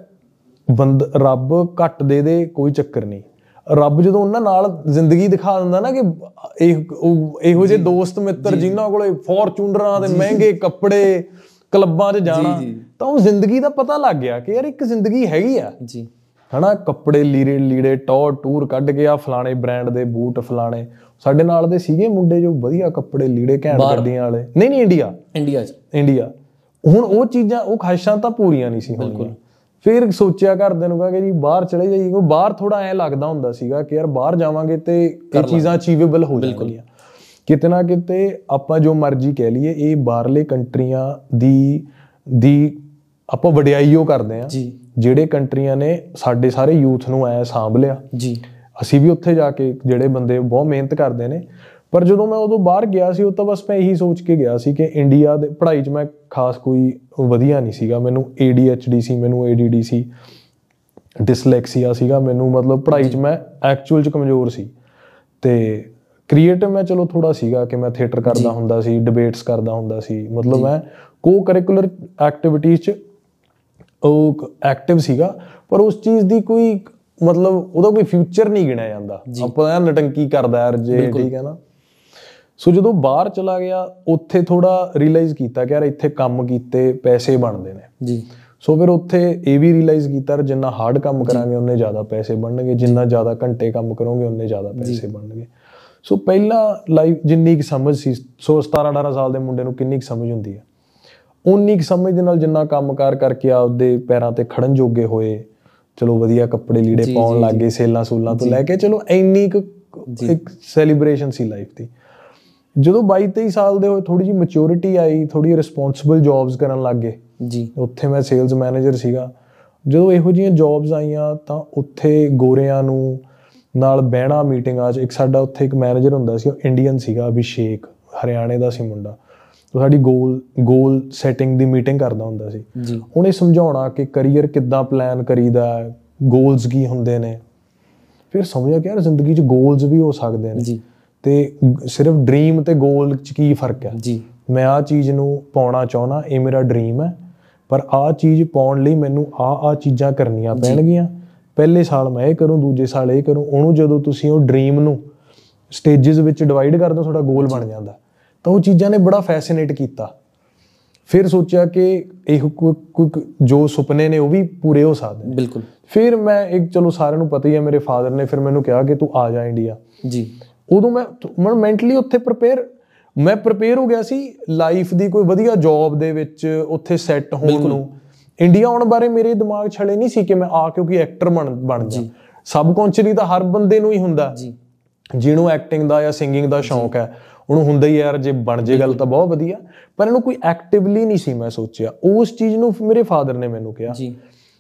ਬੰਦ ਰੱਬ ਘੱਟ ਦੇ ਦੇ ਕੋਈ ਚੱਕਰ ਨਹੀਂ। ਰੱਬ ਜਦੋਂ ਉਹਨਾਂ ਨਾਲ ਜ਼ਿੰਦਗੀ ਦਿਖਾ ਦਿੰਦਾ ਨਾ ਕਿ ਇਹ ਇਹੋ ਜਿਹੇ ਦੋਸਤ ਮਿੱਤਰ ਜਿਨ੍ਹਾਂ ਕੋਲੇ ਫੋਰਚੂਨਰਾਂ ਦੇ ਮਹਿੰਗੇ ਕੱਪੜੇ ਕਲੱਬਾਂ 'ਚ ਜਾਣਾ ਤਾਂ ਉਹ ਜ਼ਿੰਦਗੀ ਦਾ ਪਤਾ ਲੱਗ ਗਿਆ ਕਿ ਯਾਰ ਇੱਕ ਜ਼ਿੰਦਗੀ ਹੈਗੀ ਆ। ਜੀ। ਹਨਾ ਕੱਪੜੇ ਲੀੜੇ ਲੀੜੇ ਟੌਰ ਟੂਰ ਕੱਢ ਕੇ ਆ ਫਲਾਣੇ ਬ੍ਰਾਂਡ ਦੇ ਬੂਟ ਫਲਾਣੇ। ਸਾਡੇ ਨਾਲ ਦੇ ਸੀਗੇ ਮੁੰਡੇ ਜੋ ਵਧੀਆ ਕੱਪੜੇ ਲੀੜੇ ਘੈਂਟ ਗੱਡੀਆਂ ਵਾਲੇ। ਨਹੀਂ ਨਹੀਂ ਇੰਡੀਆ। ਇੰਡੀਆ 'ਚ। ਇੰਡੀਆ। ਹੁਣ ਉਹ ਚੀਜ਼ਾਂ ਉਹ ਖਾਹਿਸ਼ਾਂ ਤਾਂ ਪੂਰੀਆਂ ਨਹੀਂ ਸੀ ਹੋਣੀਆਂ। ਫਿਰ ਸੋਚਿਆ ਘਰਦਿਆਂ ਨੂੰ ਕਹਾ ਕਿ ਜੀ ਬਾਹਰ ਚਲੇ ਜਾਈਏ ਉਹ ਬਾਹਰ ਥੋੜਾ ਐ ਲੱਗਦਾ ਹੁੰਦਾ ਸੀਗਾ ਕਿ ਯਾਰ ਬਾਹਰ ਜਾਵਾਂਗੇ ਤੇ ਇਹ ਚੀਜ਼ਾਂ ਅਚੀਵੇਬਲ ਹੋ ਜਾਣਗੀਆਂ। ਕਿਤੇ ਨਾ ਕਿਤੇ ਆਪਾਂ ਜੋ ਮਰਜ਼ੀ ਕਹਿ ਲਈਏ ਇਹ ਬਾਹਰਲੇ ਕੰਟਰੀਆਂ ਦੀ ਦੀ ਆਪਾਂ ਵਡਿਆਈਓ ਕਰਦੇ ਆ। ਜਿਹੜੇ ਕੰਟਰੀਆਂ ਨੇ ਸਾਡੇ ਸਾਰੇ ਯੂਥ ਨੂੰ ਐ ਸਾਂਭ ਲਿਆ। ਜੀ। ਅਸੀਂ ਵੀ ਉੱਥੇ ਜਾ ਕੇ ਜਿਹੜੇ ਬੰਦੇ ਬਹੁਤ ਮਿਹਨਤ ਕਰਦੇ ਨੇ। ਪਰ ਜਦੋਂ ਮੈਂ ਉਦੋਂ ਬਾਹਰ ਗਿਆ ਸੀ ਉਹ ਤਾਂ ਬਸ ਮੈਂ ਇਹੀ ਸੋਚ ਕੇ ਗਿਆ ਸੀ ਕਿ ਇੰਡੀਆ ਦੇ ਪੜ੍ਹਾਈ 'ਚ ਮੈਂ ਖਾਸ ਕੋਈ ਵਧੀਆ ਨਹੀਂ ਸੀਗਾ। ਮੈਨੂੰ ADHD ਸੀ ਮੈਨੂੰ ADD ਸੀ ਡਿਸਲੈਕਸੀਆ ਸੀਗਾ। ਮੈਨੂੰ ਮਤਲਬ ਪੜ੍ਹਾਈ 'ਚ ਮੈਂ ਐਕਚੁਅਲ 'ਚ ਕਮਜ਼ੋਰ ਸੀ। ਤੇ ਕ੍ਰੀਏਟਿਵ ਮੈਂ ਚਲੋ ਥੋੜਾ ਸੀਗਾ ਕਿ ਮੈਂ ਥੀਏਟਰ ਕਰਦਾ ਹੁੰਦਾ ਸੀ ਡਿਬੇਟਸ ਕਰਦਾ ਹੁੰਦਾ ਸੀ। ਮਤਲਬ ਮੈਂ ਕੋ ਕਰਿਕੂਲਰ ਐਕਟੀਵਿਟੀਜ਼ 'ਚ ਉਹ ਐਕਟਿਵ ਸੀਗਾ। ਪਰ ਉਸ ਚੀਜ਼ ਦੀ ਕੋਈ ਮਤਲਬ ਉਹਦਾ ਕੋਈ ਫਿਊਚਰ ਨਹੀਂ ਗਿਣਿਆ ਜਾਂਦਾ। ਆਪਾਂ ਐਂ ਨਟੰਕੀ ਕਰਦਾ ਯਾਰ ਜੇ ਠੀਕ ਹੈ ਨਾ। ਸੋ ਜਦੋਂ ਬਾਹਰ ਚਲਾ ਗਿਆ ਉੱਥੇ ਥੋੜਾ ਰਿਅਲਾਈਜ਼ ਕੀਤਾ ਕਿ ਯਾਰ ਇੱਥੇ ਕੰਮ ਕੀਤੇ ਪੈਸੇ ਬਣਦੇ ਨੇ। ਜੀ। ਸੋ ਫਿਰ ਉੱਥੇ ਇਹ ਵੀ ਰਿਅਲਾਈਜ਼ ਕੀਤਾ ਯਾਰ ਜਿੰਨਾ ਹਾਰਡ ਕੰਮ ਕਰਾਂਗੇ ਉਨੇ ਜ਼ਿਆਦਾ ਪੈਸੇ ਬਣਨਗੇ। ਜਿੰਨਾ ਜ਼ਿਆਦਾ ਘੰਟੇ ਕੰਮ ਕਰੋਗੇ ਉਨੇ ਜ਼ਿਆਦਾ ਪੈਸੇ ਬਣਨਗੇ। ਸੋ ਪਹਿਲਾਂ ਲਾਈਫ ਜਿੰਨੀ ਕੁ ਸਮਝ ਸੀ ਸੋ 17 18 ਸਾਲ ਦੇ ਮੁੰਡੇ ਨੂੰ ਕਿੰਨੀ ਕੁ ਸਮਝ ਹੁੰਦੀ ਹੈ। ਉਨੀ ਕੁ ਸਮਝ ਦੇ ਨਾਲ ਜਿੰਨਾ ਕੰਮਕਾਰ ਕਰਕੇ ਆਪਦੇ ਪੈਰਾਂ ਤੇ ਖੜਨ ਜੋਗੇ ਹੋਏ ਚਲੋ ਵਧੀਆ ਕੱਪੜੇ ਲੀੜੇ ਪਾਉਣ ਲੱਗੇ ਸੇਲਾਂ ਸੂਲਾਂ ਤੋਂ ਲੈ ਕੇ ਚਲੋ ਇੰਨੀ ਕੁ ਇੱਕ ਸੈਲੀਬ੍ਰੇਸ਼ਨ ਸੀ ਲਾਈਫ ਦੀ। ਜਦੋਂ 22 23 ਸਾਲ ਦੇ ਹੋਏ ਥੋੜੀ ਜੀ ਮੈਚੁਰਿਟੀ ਆਈ ਥੋੜੀ ਰਿਸਪੌਂਸਿਬਲ ਜੌਬਸ ਕਰਨ ਲੱਗ ਗਏ। ਜੀ। ਉੱਥੇ ਮੈਂ ਸੇਲਸ ਮੈਨੇਜਰ ਸੀਗਾ। ਜਦੋਂ ਇਹੋ ਜਿਹੀਆਂ ਜੌਬਸ ਆਈਆਂ ਤਾਂ ਉੱਥੇ ਗੋਰਿਆਂ ਨੂੰ ਨਾਲ ਬਹਿਣਾ ਮੀਟਿੰਗਾਂ 'ਚ ਇੱਕ ਸਾਡਾ ਉੱਥੇ ਇੱਕ ਮੈਨੇਜਰ ਹੁੰਦਾ ਸੀ ਉਹ ਇੰਡੀਅਨ ਸੀਗਾ ਅਭਿਸ਼ੇਕ ਹਰਿਆਣੇ ਦਾ ਸੀ ਮੁੰਡਾ। ਉਹ ਸਾਡੀ ਗੋਲ ਗੋਲ ਸੈਟਿੰਗ ਦੀ ਮੀਟਿੰਗ ਕਰਦਾ ਹੁੰਦਾ ਸੀ। ਜੀ। ਉਹਨੇ ਸਮਝਾਉਣਾ ਕਿ ਕੈਰੀਅਰ ਕਿੱਦਾਂ ਪਲਾਨ ਕਰੀਦਾ ਗੋਲਸ ਕੀ ਹੁੰਦੇ ਨੇ। ਫਿਰ ਸਮਝਿਆ ਕਿ ਯਾਰ ਜ਼ਿੰਦਗੀ 'ਚ ਗੋਲਸ ਵੀ ਹੋ ਸਕਦੇ ਨੇ। ਜੀ। ਤੇ ਸਿਰਫ ਡ੍ਰੀਮ ਤੇ ਗੋਲ 'ਚ ਕੀ ਫ਼ਰਕ ਹੈ? ਜੀ। ਮੈਂ ਆ ਚੀਜ਼ ਨੂੰ ਪਾਉਣਾ ਚਾਹੁੰਦਾ ਇਹ ਮੇਰਾ ਡ੍ਰੀਮ ਹੈ। ਪਰ ਆ ਚੀਜ਼ ਪਾਉਣ ਲਈ ਮੈਨੂੰ ਆ ਆ ਚੀਜ਼ਾਂ ਕਰਨੀਆਂ ਪੈਣਗੀਆਂ। ਪਹਿਲੇ ਸਾਲ ਮੈਂ ਇਹ ਕਰੂੰ ਦੂਜੇ ਸਾਲ ਇਹ ਕਰੂੰ। ਉਹਨੂੰ ਜਦੋਂ ਤੁਸੀਂ ਉਹ ਡ੍ਰੀਮ ਨੂੰ ਸਟੇजेस ਵਿੱਚ ਡਿਵਾਈਡ ਕਰ ਦਿਓ ਤੁਹਾਡਾ ਗੋਲ ਬਣ ਜਾਂਦਾ। ਤਾਂ ਉਹ ਚੀਜ਼ਾਂ ਨੇ ਬੜਾ ਫੈਸੀਨੇਟ ਕੀਤਾ। ਫਿਰ ਸੋਚਿਆ ਕਿ ਇਹ ਕੋਈ ਜੋ ਸੁਪਨੇ ਨੇ ਉਹ ਵੀ ਪੂਰੇ ਹੋ ਸਕਦੇ ਨੇ। ਬਿਲਕੁਲ। ਫਿਰ ਮੈਂ ਇੱਕ ਚਲੋ ਸਾਰਿਆਂ ਨੂੰ ਪਤਾ ਹੀ ਹੈ ਮੇਰੇ ਫਾਦਰ ਨੇ ਫਿਰ ਮੈਨੂੰ ਕਿਹਾ ਕਿ ਤੂੰ ਆ ਜਾ ਇੰਡੀਆ। ਜੀ। ਉਦੋਂ ਮੈਂ ਮੈਂ ਮੈਂਟਲੀ ਉੱਥੇ ਪ੍ਰਪੇਅਰ ਮੈਂ ਪ੍ਰਪੇਅਰ ਹੋ ਗਿਆ ਸੀ ਲਾਈਫ ਦੀ ਕੋਈ ਵਧੀਆ ਜੌਬ ਦੇ ਵਿੱਚ ਉੱਥੇ ਸੈੱਟ ਹੋਣ ਨੂੰ। ਇੰਡੀਆ ਆਉਣ ਬਾਰੇ ਮੇਰੇ ਦਿਮਾਗ ਹਲੇ ਨਹੀਂ ਸੀ ਕਿ ਮੈਂ ਆ ਕਿਉਂਕਿ ਐਕਟਰ ਬਣ ਬਣ ਜਾ। ਸਬਕੌਂਸ਼ੀਅਲੀ ਤਾਂ ਹਰ ਬੰਦੇ ਨੂੰ ਹੀ ਹੁੰਦਾ। ਜੀ। ਜਿਹਨੂੰ ਐਕਟਿੰਗ ਦਾ ਜਾਂ ਸਿੰਗਿੰਗ ਦਾ ਸ਼ੌਂਕ ਹੈ। ਉਹਨੂੰ ਹੁੰਦਾ ਹੀ ਯਾਰ ਜੇ ਬਣ ਜੇ ਗੱਲ ਤਾਂ ਬਹੁਤ ਵਧੀਆ ਪਰ ਇਹਨੂੰ ਕੋਈ ਐਕਟਿਵਲੀ ਨਹੀਂ ਸੀ ਮੈਂ ਸੋਚਿਆ। ਉਸ ਚੀਜ਼ ਨੂੰ ਮੇਰੇ ਫਾਦਰ ਨੇ ਮੈਨੂੰ ਕਿਹਾ। ਜੀ।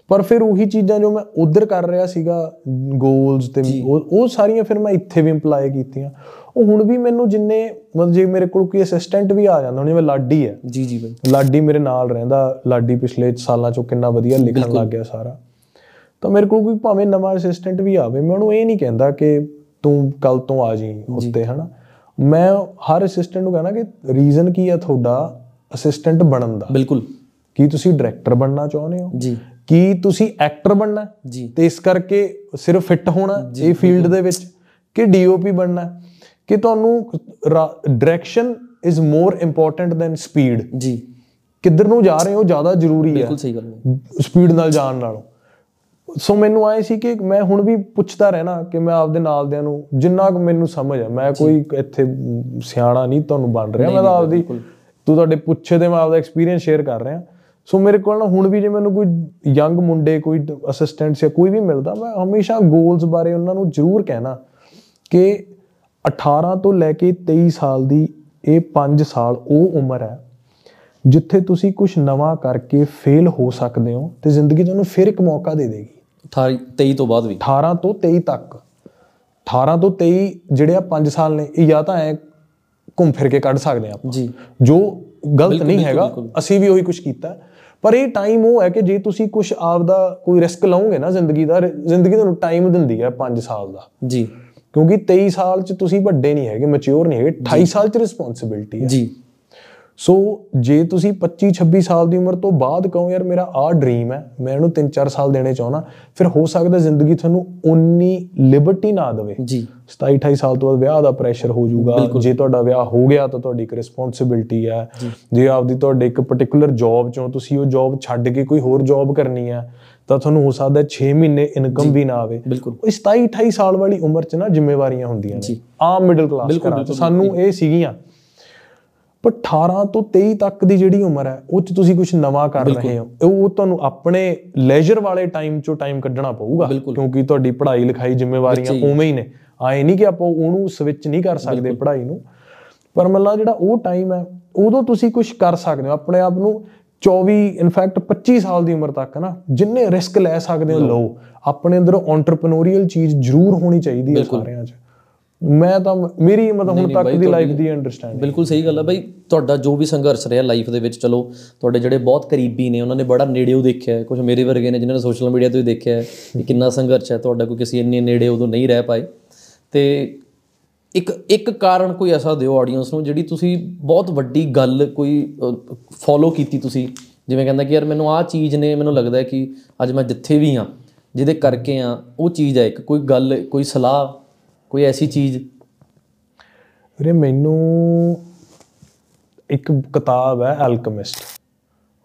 ਪਰ ਫਿਰ ਉਹੀ ਚੀਜ਼ਾਂ ਜੋ ਮੈਂ ਉਧਰ ਕਰ ਰਿਹਾ ਸੀਗਾ ਗੋਲਸ ਤੇ ਉਹ ਸਾਰੀਆਂ ਫਿਰ ਮੈਂ ਇੱਥੇ ਵੀ ਇੰਪਲਾਈ ਕੀਤੀਆਂ। ਉਹ ਹੁਣ ਵੀ ਮੈਨੂੰ ਜਿੰਨੇ ਮਤਲਬ ਜੇ ਮੇਰੇ ਕੋਲ ਕੋਈ ਅਸਿਸਟੈਂਟ ਵੀ ਆ ਜਾਂਦਾ ਹੁਣ ਜਿਵੇਂ ਲਾਡੀ ਹੈ। ਜੀ ਜੀ ਬਾਈ। ਲਾਡੀ ਮੇਰੇ ਨਾਲ ਰਹਿੰਦਾ ਲਾਡੀ ਪਿਛਲੇ ਸਾਲਾਂ ਚੋਂ ਕਿੰਨਾ ਵਧੀਆ ਲਿਖਣ ਲੱਗ ਗਿਆ ਸਾਰਾ। ਤਾਂ ਮੇਰੇ ਕੋਲ ਕੋਈ ਭਾਵੇਂ ਨਵਾਂ ਅਸਿਸਟੈਂਟ ਵੀ ਆਵੇ ਮੈਂ ਉਹਨੂੰ ਇਹ ਨਹੀਂ ਕਹਿੰਦਾ ਕਿ ਤੂੰ ਕੱਲ ਤੋਂ ਆ ਜੀ। ਉੱਤੇ ਹਨਾ? ਮੈਂ ਹਰ ਅਸਿਸਟੈਂਟ ਨੂੰ ਕਹਿੰਦਾ ਕਿ ਰੀਜ਼ਨ ਕੀ ਹੈ ਤੁਹਾਡਾ ਅਸਿਸਟੈਂਟ ਬਣਨ ਦਾ? ਬਿਲਕੁਲ। ਕੀ ਤੁਸੀਂ ਡਾਇਰੈਕਟਰ ਬਣਨਾ ਚਾਹੁੰਦੇ ਹੋ? ਜੀ। ਕੀ ਤੁਸੀਂ ਐਕਟਰ ਬਣਨਾ? ਹੈ? ਜੀ। ਤੇ ਇਸ ਕਰਕੇ ਸਿਰਫ ਫਿੱਟ ਹੋਣਾ ਇਹ ਫੀਲਡ ਦੇ ਵਿੱਚ। ਕਿ ਡੀਓਪੀ ਬਣਨਾ? ਹੈ? ਕਿ ਤੁਹਾਨੂੰ direction is more important than speed ਜੀ। ਕਿੱਧਰ ਨੂੰ ਜਾ ਰਹੇ ਹੋ ਜ਼ਿਆਦਾ ਜ਼ਰੂਰੀ ਹੈ ਬਿਲਕੁਲ ਸਹੀ ਗੱਲ ਹੈ। ਸਪੀਡ ਨਾਲ ਜਾਣ ਨਾਲੋਂ। ਸੋ ਮੈਨੂੰ ਆਏ ਸੀ ਕਿ ਮੈਂ ਹੁਣ ਵੀ ਪੁੱਛਦਾ ਰਹਿਣਾ ਕਿ ਮੈਂ ਆਪਦੇ ਨਾਲ ਦਿਆਂ ਨੂੰ ਜਿੰਨਾ ਕੁ ਮੈਨੂੰ ਸਮਝ ਆ। ਮੈਂ ਕੋਈ ਇੱਥੇ ਸਿਆਣਾ ਨਹੀਂ ਤੁਹਾਨੂੰ ਬਣ ਰਿਹਾ। ਮੈਂ ਤਾਂ ਆਪਦੀ ਤੂੰ ਤੁਹਾਡੇ ਪੁੱਛੇ ਤੇ ਮੈਂ ਆਪਦਾ ਐਕਸਪੀਰੀਅੰਸ ਸ਼ੇਅਰ ਕਰ ਰਿਹਾ। ਸੋ ਮੇਰੇ ਕੋਲ ਨਾ ਹੁਣ ਵੀ ਜੇ ਮੈਨੂੰ ਕੋਈ ਯੰਗ ਮੁੰਡੇ ਕੋਈ ਅਸਿਸਟੈਂਟ ਜਾਂ ਕੋਈ ਵੀ ਮਿਲਦਾ ਮੈਂ ਹਮੇਸ਼ਾ ਗੋਲਸ ਬਾਰੇ ਉਹਨਾਂ ਨੂੰ ਜ਼ਰੂਰ ਕਹਿਣਾ ਕਿ 18 ਤੋਂ ਲੈ ਕੇ 23 ਸਾਲ ਦੀ ਇਹ 5 ਸਾਲ ਉਹ ਉਮਰ ਹੈ ਜਿੱਥੇ ਤੁਸੀਂ ਕੁਝ ਨਵਾਂ ਕਰਕੇ ਫੇਲ ਹੋ ਸਕਦੇ ਹੋ ਤੇ ਜ਼ਿੰਦਗੀ ਤੁਹਾਨੂੰ ਫਿਰ ਇੱਕ ਮੌਕਾ ਦੇ ਦੇਗੀ। 28 23 ਤੋਂ ਬਾਅਦ ਵੀ। 18 ਤੋਂ 23 ਤੱਕ। 18 ਤੋਂ 23 ਜਿਹੜੇ ਆ 5 ਸਾਲ ਨੇ ਇਹ ਜਾਂ ਤਾਂ ਐ ਘੁੰਮ ਫਿਰ ਕੇ ਕੱਢ ਸਕਦੇ ਆ ਆਪਾਂ। ਜੀ। ਜੋ ਗਲਤ ਨਹੀਂ ਹੈਗਾ ਅਸੀਂ ਵੀ ਉਹੀ ਕੁਝ ਕੀਤਾ। ਪਰ ਇਹ ਟਾਈਮ ਉਹ ਹੈ ਕਿ ਜੇ ਤੁਸੀਂ ਕੁਝ ਆਪਦਾ ਕੋਈ ਰਿਸਕ ਲਓਗੇ ਨਾ ਜ਼ਿੰਦਗੀ ਦਾ ਜ਼ਿੰਦਗੀ ਤੁਹਾਨੂੰ ਟਾਈਮ ਦਿੰਦੀ ਹੈ 5 ਸਾਲ ਦਾ। ਜੀ। ਕਿਉਂਕਿ 23 ਸਾਲ ਚ ਤੁਸੀਂ ਵੱਡੇ ਨਹੀਂ ਹੈਗੇ ਮੈਚੁਰ ਨਹੀਂ ਹੈਗੇ 28 ਸਾਲ ਚ ਰਿਸਪੌਂਸਿਬਿਲਟੀ ਹੈ। ਜੀ। ਸੋ ਜੇ ਤੁਸੀਂ 25 26 ਸਾਲ ਦੀ ਉਮਰ ਤੋਂ ਬਾਅਦ ਕਹੋ ਯਾਰ ਮੇਰਾ ਆਹ ਡ੍ਰੀਮ ਹੈ ਮੈਂ ਇਹਨੂੰ 3-4 ਸਾਲ ਦੇਣੇ ਚਾਹਣਾ ਫਿਰ ਹੋ ਸਕਦਾ ਜ਼ਿੰਦਗੀ ਤੁਹਾਨੂੰ ਉਨੀ ਲਿਬਰਟੀ ਨਾ ਦੇਵੇ। ਜੀ। 27 28 ਸਾਲ ਤੋਂ ਬਾਅਦ ਵਿਆਹ ਦਾ ਪ੍ਰੈਸ਼ਰ ਹੋ ਜਾਊਗਾ। ਜੇ ਤੁਹਾਡਾ ਵਿਆਹ ਹੋ ਗਿਆ ਤਾਂ ਤੁਹਾਡੀ ਇੱਕ ਰਿਸਪੌਂਸਿਬਿਲਟੀ ਹੈ। ਜੇ। ਆਪਦੀ ਤੁਹਾਡੇ ਇੱਕ ਪਾਰਟਿਕੂਲਰ ਜੌਬ ਚੋਂ ਤੁਸੀਂ ਉਹ ਜੌਬ ਛੱਡ ਕੇ ਕੋਈ ਹੋਰ ਜੌਬ ਕਰਨੀ ਹੈ ਤਾਂ ਤੁਹਾਨੂੰ ਹੋ ਸਕਦਾ 6 ਮਹੀਨੇ ਇਨਕਮ ਵੀ ਨਾ ਆਵੇ। ਉਹ 27 28 ਸਾਲ ਵਾਲੀ ਉਮਰ 'ਚ ਨਾ ਜ਼ਿੰਮੇਵਾਰੀਆਂ ਹੁੰਦੀਆਂ ਨੇ। ਆਮ ਮਿਡਲ ਕਲਾਸ 'ਚ। ਸਾਨੂੰ ਇਹ ਸੀਗੀਆਂ ਪਰ 18 ਤੋਂ 23 ਤੱਕ ਦੀ ਜਿਹੜੀ ਉਮਰ ਹੈ ਉਹ 'ਚ ਤੁਸੀਂ ਕੁਝ ਨਵਾਂ ਕਰ ਰਹੇ ਹੋ। ਉਹ ਤੁਹਾਨੂੰ ਆਪਣੇ ਲੈਜਰ ਵਾਲੇ ਟਾਈਮ 'ਚੋਂ ਟਾਈਮ ਕੱਢਣਾ ਪਊਗਾ। ਕਿਉਂਕਿ ਤੁਹਾਡੀ ਪੜ੍ਹਾਈ ਲਿਖਾਈ ਜ਼ਿੰਮੇਵਾਰੀਆਂ ਉਵੇਂ ਹੀ ਨੇ। ਆਏ ਨਹੀਂ ਕਿ ਆਪਾਂ ਉਹਨੂੰ ਸਵਿਚ ਨਹੀਂ ਕਰ ਸਕਦੇ ਪੜ੍ਹਾਈ ਨੂੰ। ਪਰ ਮੱਲਾ ਜਿਹੜਾ ਉਹ ਟਾਈਮ ਹੈ ਉਦੋਂ ਤੁਸੀਂ ਕੁਝ ਕਰ ਸਕਦੇ ਹੋ। ਆਪਣੇ ਆਪ ਨੂੰ 24 ਇਨਫੈਕਟ 25 ਸਾਲ ਦੀ ਉਮਰ ਤੱਕ ਨਾ ਜਿੰਨੇ ਰਿਸਕ ਲੈ ਸਕਦੇ ਹੋ ਲਓ। ਆਪਣੇ ਅੰਦਰ ਐਂਟਰਪ੍ਰੈਨਿਊਰੀਅਲ ਚੀਜ਼ ਜ਼ਰੂਰ ਹੋਣੀ ਚਾਹੀਦੀ ਹੈ ਸਾਰਿਆਂ 'ਚ। ਮੈਂ ਤਾਂ ਮੇਰੀ ਮਤਲਬ ਹੁਣ ਤੱਕ ਦੀ ਲਾਈਫ ਦੀ ਅੰਡਰਸਟੈਂਡਿੰਗ ਬਿਲਕੁਲ ਸਹੀ ਗੱਲ ਹੈ ਬਾਈ। ਤੁਹਾਡਾ ਜੋ ਵੀ ਸੰਘਰਸ਼ ਰਿਹਾ ਲਾਈਫ ਦੇ ਵਿੱਚ ਚਲੋ ਤੁਹਾਡੇ ਜਿਹੜੇ ਬਹੁਤ ਕਰੀਬੀ ਨੇ ਉਹਨਾਂ ਨੇ ਬੜਾ ਨੇੜਿਓਂ ਦੇਖਿਆ ਹੈ। ਕੁਝ ਮੇਰੇ ਵਰਗੇ ਨੇ ਜਿਨ੍ਹਾਂ ਨੇ ਸੋਸ਼ਲ ਮੀਡੀਆ ਤੋਂ ਹੀ ਦੇਖਿਆ ਹੈ ਕਿ ਕਿੰਨਾ ਸੰਘਰਸ਼ ਹੈ ਤੁਹਾਡਾ ਕੋਈ ਕਿਸੇ ਇੰਨੇ ਨੇੜੇ ਉਦੋਂ ਨਹੀਂ ਰਹਿ ਪਾਏ। ਤੇ ਇੱਕ ਇੱਕ ਕਾਰਨ ਕੋਈ ਐਸਾ ਦਿਓ ਆਡੀਅנס ਨੂੰ ਜਿਹੜੀ ਤੁਸੀਂ ਬਹੁਤ ਵੱਡੀ ਗੱਲ ਕੋਈ ਫੋਲੋ ਕੀਤੀ ਤੁਸੀਂ। ਜਿਵੇਂ ਕਹਿੰਦਾ ਕਿ ਯਾਰ ਮੈਨੂੰ ਆਹ ਚੀਜ਼ ਨੇ ਮੈਨੂੰ ਲੱਗਦਾ ਹੈ ਕਿ ਅੱਜ ਮੈਂ ਜਿੱਥੇ ਵੀ ਆ ਜਿਹਦੇ ਕਰਕੇ ਆ ਉਹ ਚੀਜ਼ ਹੈ ਇੱਕ। ਕੋਈ ਗੱਲ ਕੋਈ ਸਲਾਹ ਕੋਈ ਐਸੀ ਚੀਜ਼? ਵੀਰੇ ਮੈਨੂੰ ਇੱਕ ਕਿਤਾਬ ਹੈ ਐਲਕੈਮਿਸਟ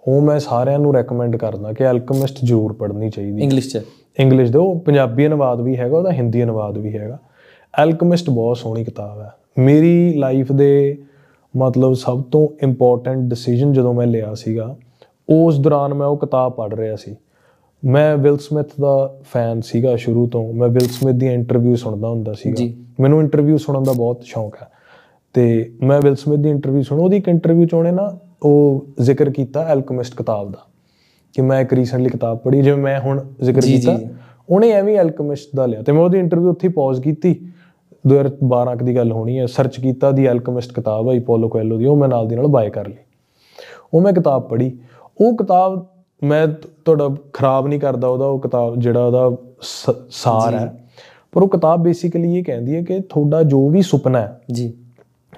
ਉਹ ਮੈਂ ਸਾਰਿਆਂ ਨੂੰ ਰეკਮੈਂਡ ਕਰਦਾ ਕਿ ਐਲਕੈਮਿਸਟ ਜ਼ਰੂਰ ਪੜ੍ਹਨੀ ਚਾਹੀਦੀ ਇੰਗਲਿਸ਼ 'ਚ? ਇੰਗਲਿਸ਼ ਦੇ ਉਹ ਪੰਜਾਬੀ ਅਨੁਵਾਦ ਵੀ ਹੈਗਾ ਉਹਦਾ ਹਿੰਦੀ ਅਨੁਵਾਦ ਵੀ ਹੈਗਾ। ਐਲਕੈਮਿਸਟ ਬਹੁਤ ਸੋਹਣੀ ਕਿਤਾਬ ਹੈ। ਮੇਰੀ ਲਾਈਫ ਦੇ ਮਤਲਬ ਸਭ ਤੋਂ ਇੰਪੋਰਟੈਂਟ ਡਿਸੀਜਨ ਜਦੋਂ ਮੈਂ ਲਿਆ ਸੀਗਾ ਉਸ ਦੌਰਾਨ ਮੈਂ ਉਹ ਕਿਤਾਬ ਪੜ੍ਹ ਰਿਹਾ ਸੀ। ਮੈਂ ਵਿਲ ਸਮਿਥ ਦਾ ਫੈਨ ਸੀਗਾ ਸ਼ੁਰੂ ਤੋਂ। ਮੈਂ ਵਿਲ ਸਮਿਥ ਦੀ ਇੰਟਰਵਿਊ ਸੁਣਦਾ ਹੁੰਦਾ ਸੀਗਾ। ਮੈਨੂੰ ਇੰਟਰਵਿਊ ਸੁਣਨ ਦਾ ਬਹੁਤ ਸ਼ੌਂਕ ਹੈ। ਤੇ ਮੈਂ ਵਿਲ ਸਮਿਥ ਦੀ ਇੰਟਰਵਿਊ ਸੁਣ ਉਹਦੀ ਇੱਕ ਇੰਟਰਵਿਊ ਚ ਉਹਨੇ ਨਾ ਉਹ ਜ਼ਿਕਰ ਕੀਤਾ ਐਲਕੈਮਿਸਟ ਕਿਤਾਬ ਦਾ ਕਿ ਮੈਂ ਇੱਕ ਰੀਸੈਂਟਲੀ ਕਿਤਾਬ ਪੜ੍ਹੀ ਜਿਵੇਂ ਮੈਂ ਹੁਣ ਜ਼ਿਕਰ ਕੀਤਾ। ਉਹਨੇ ਐਵੇਂ ਐਲਕੈਮਿਸਟ ਦਾ ਲਿਆ ਤੇ ਮੈਂ ਉਹਦੀ ਇੰਟਰਵਿਊ ਉੱਥੇ ਪੌਜ਼ ਕੀਤੀ। 2012 ਦੀ ਗੱਲ ਹੋਣੀ ਹੈ। ਸਰਚ ਕੀਤਾ ਦੀ ਐਲਕੈਮਿਸਟ ਕਿਤਾਬ ਹੈ ਪੋਲੋ ਕੋਇਲੋ ਦੀ ਉਹ ਮੈਂ ਨਾਲ ਦੀ ਨਾਲ ਬਾਏ ਕਰ ਲਈ। ਉਹ ਮੈਂ ਕਿਤਾਬ ਪੜ੍ਹੀ। ਉਹ ਕਿਤਾਬ ਮੈਂ ਤੁਹਾਡਾ ਖਰਾਬ ਨਹੀਂ ਕਰਦਾ ਉਹਦਾ ਉਹ ਕਿਤਾਬ ਜਿਹੜਾ ਉਹਦਾ ਸਾਰ ਹੈ। ਪਰ ਉਹ ਕਿਤਾਬ ਬੇਸਿਕਲੀ ਇਹ ਕਹਿੰਦੀ ਹੈ ਕਿ ਤੁਹਾਡਾ ਜੋ ਵੀ ਸੁਪਨਾ ਹੈ ਜੀ।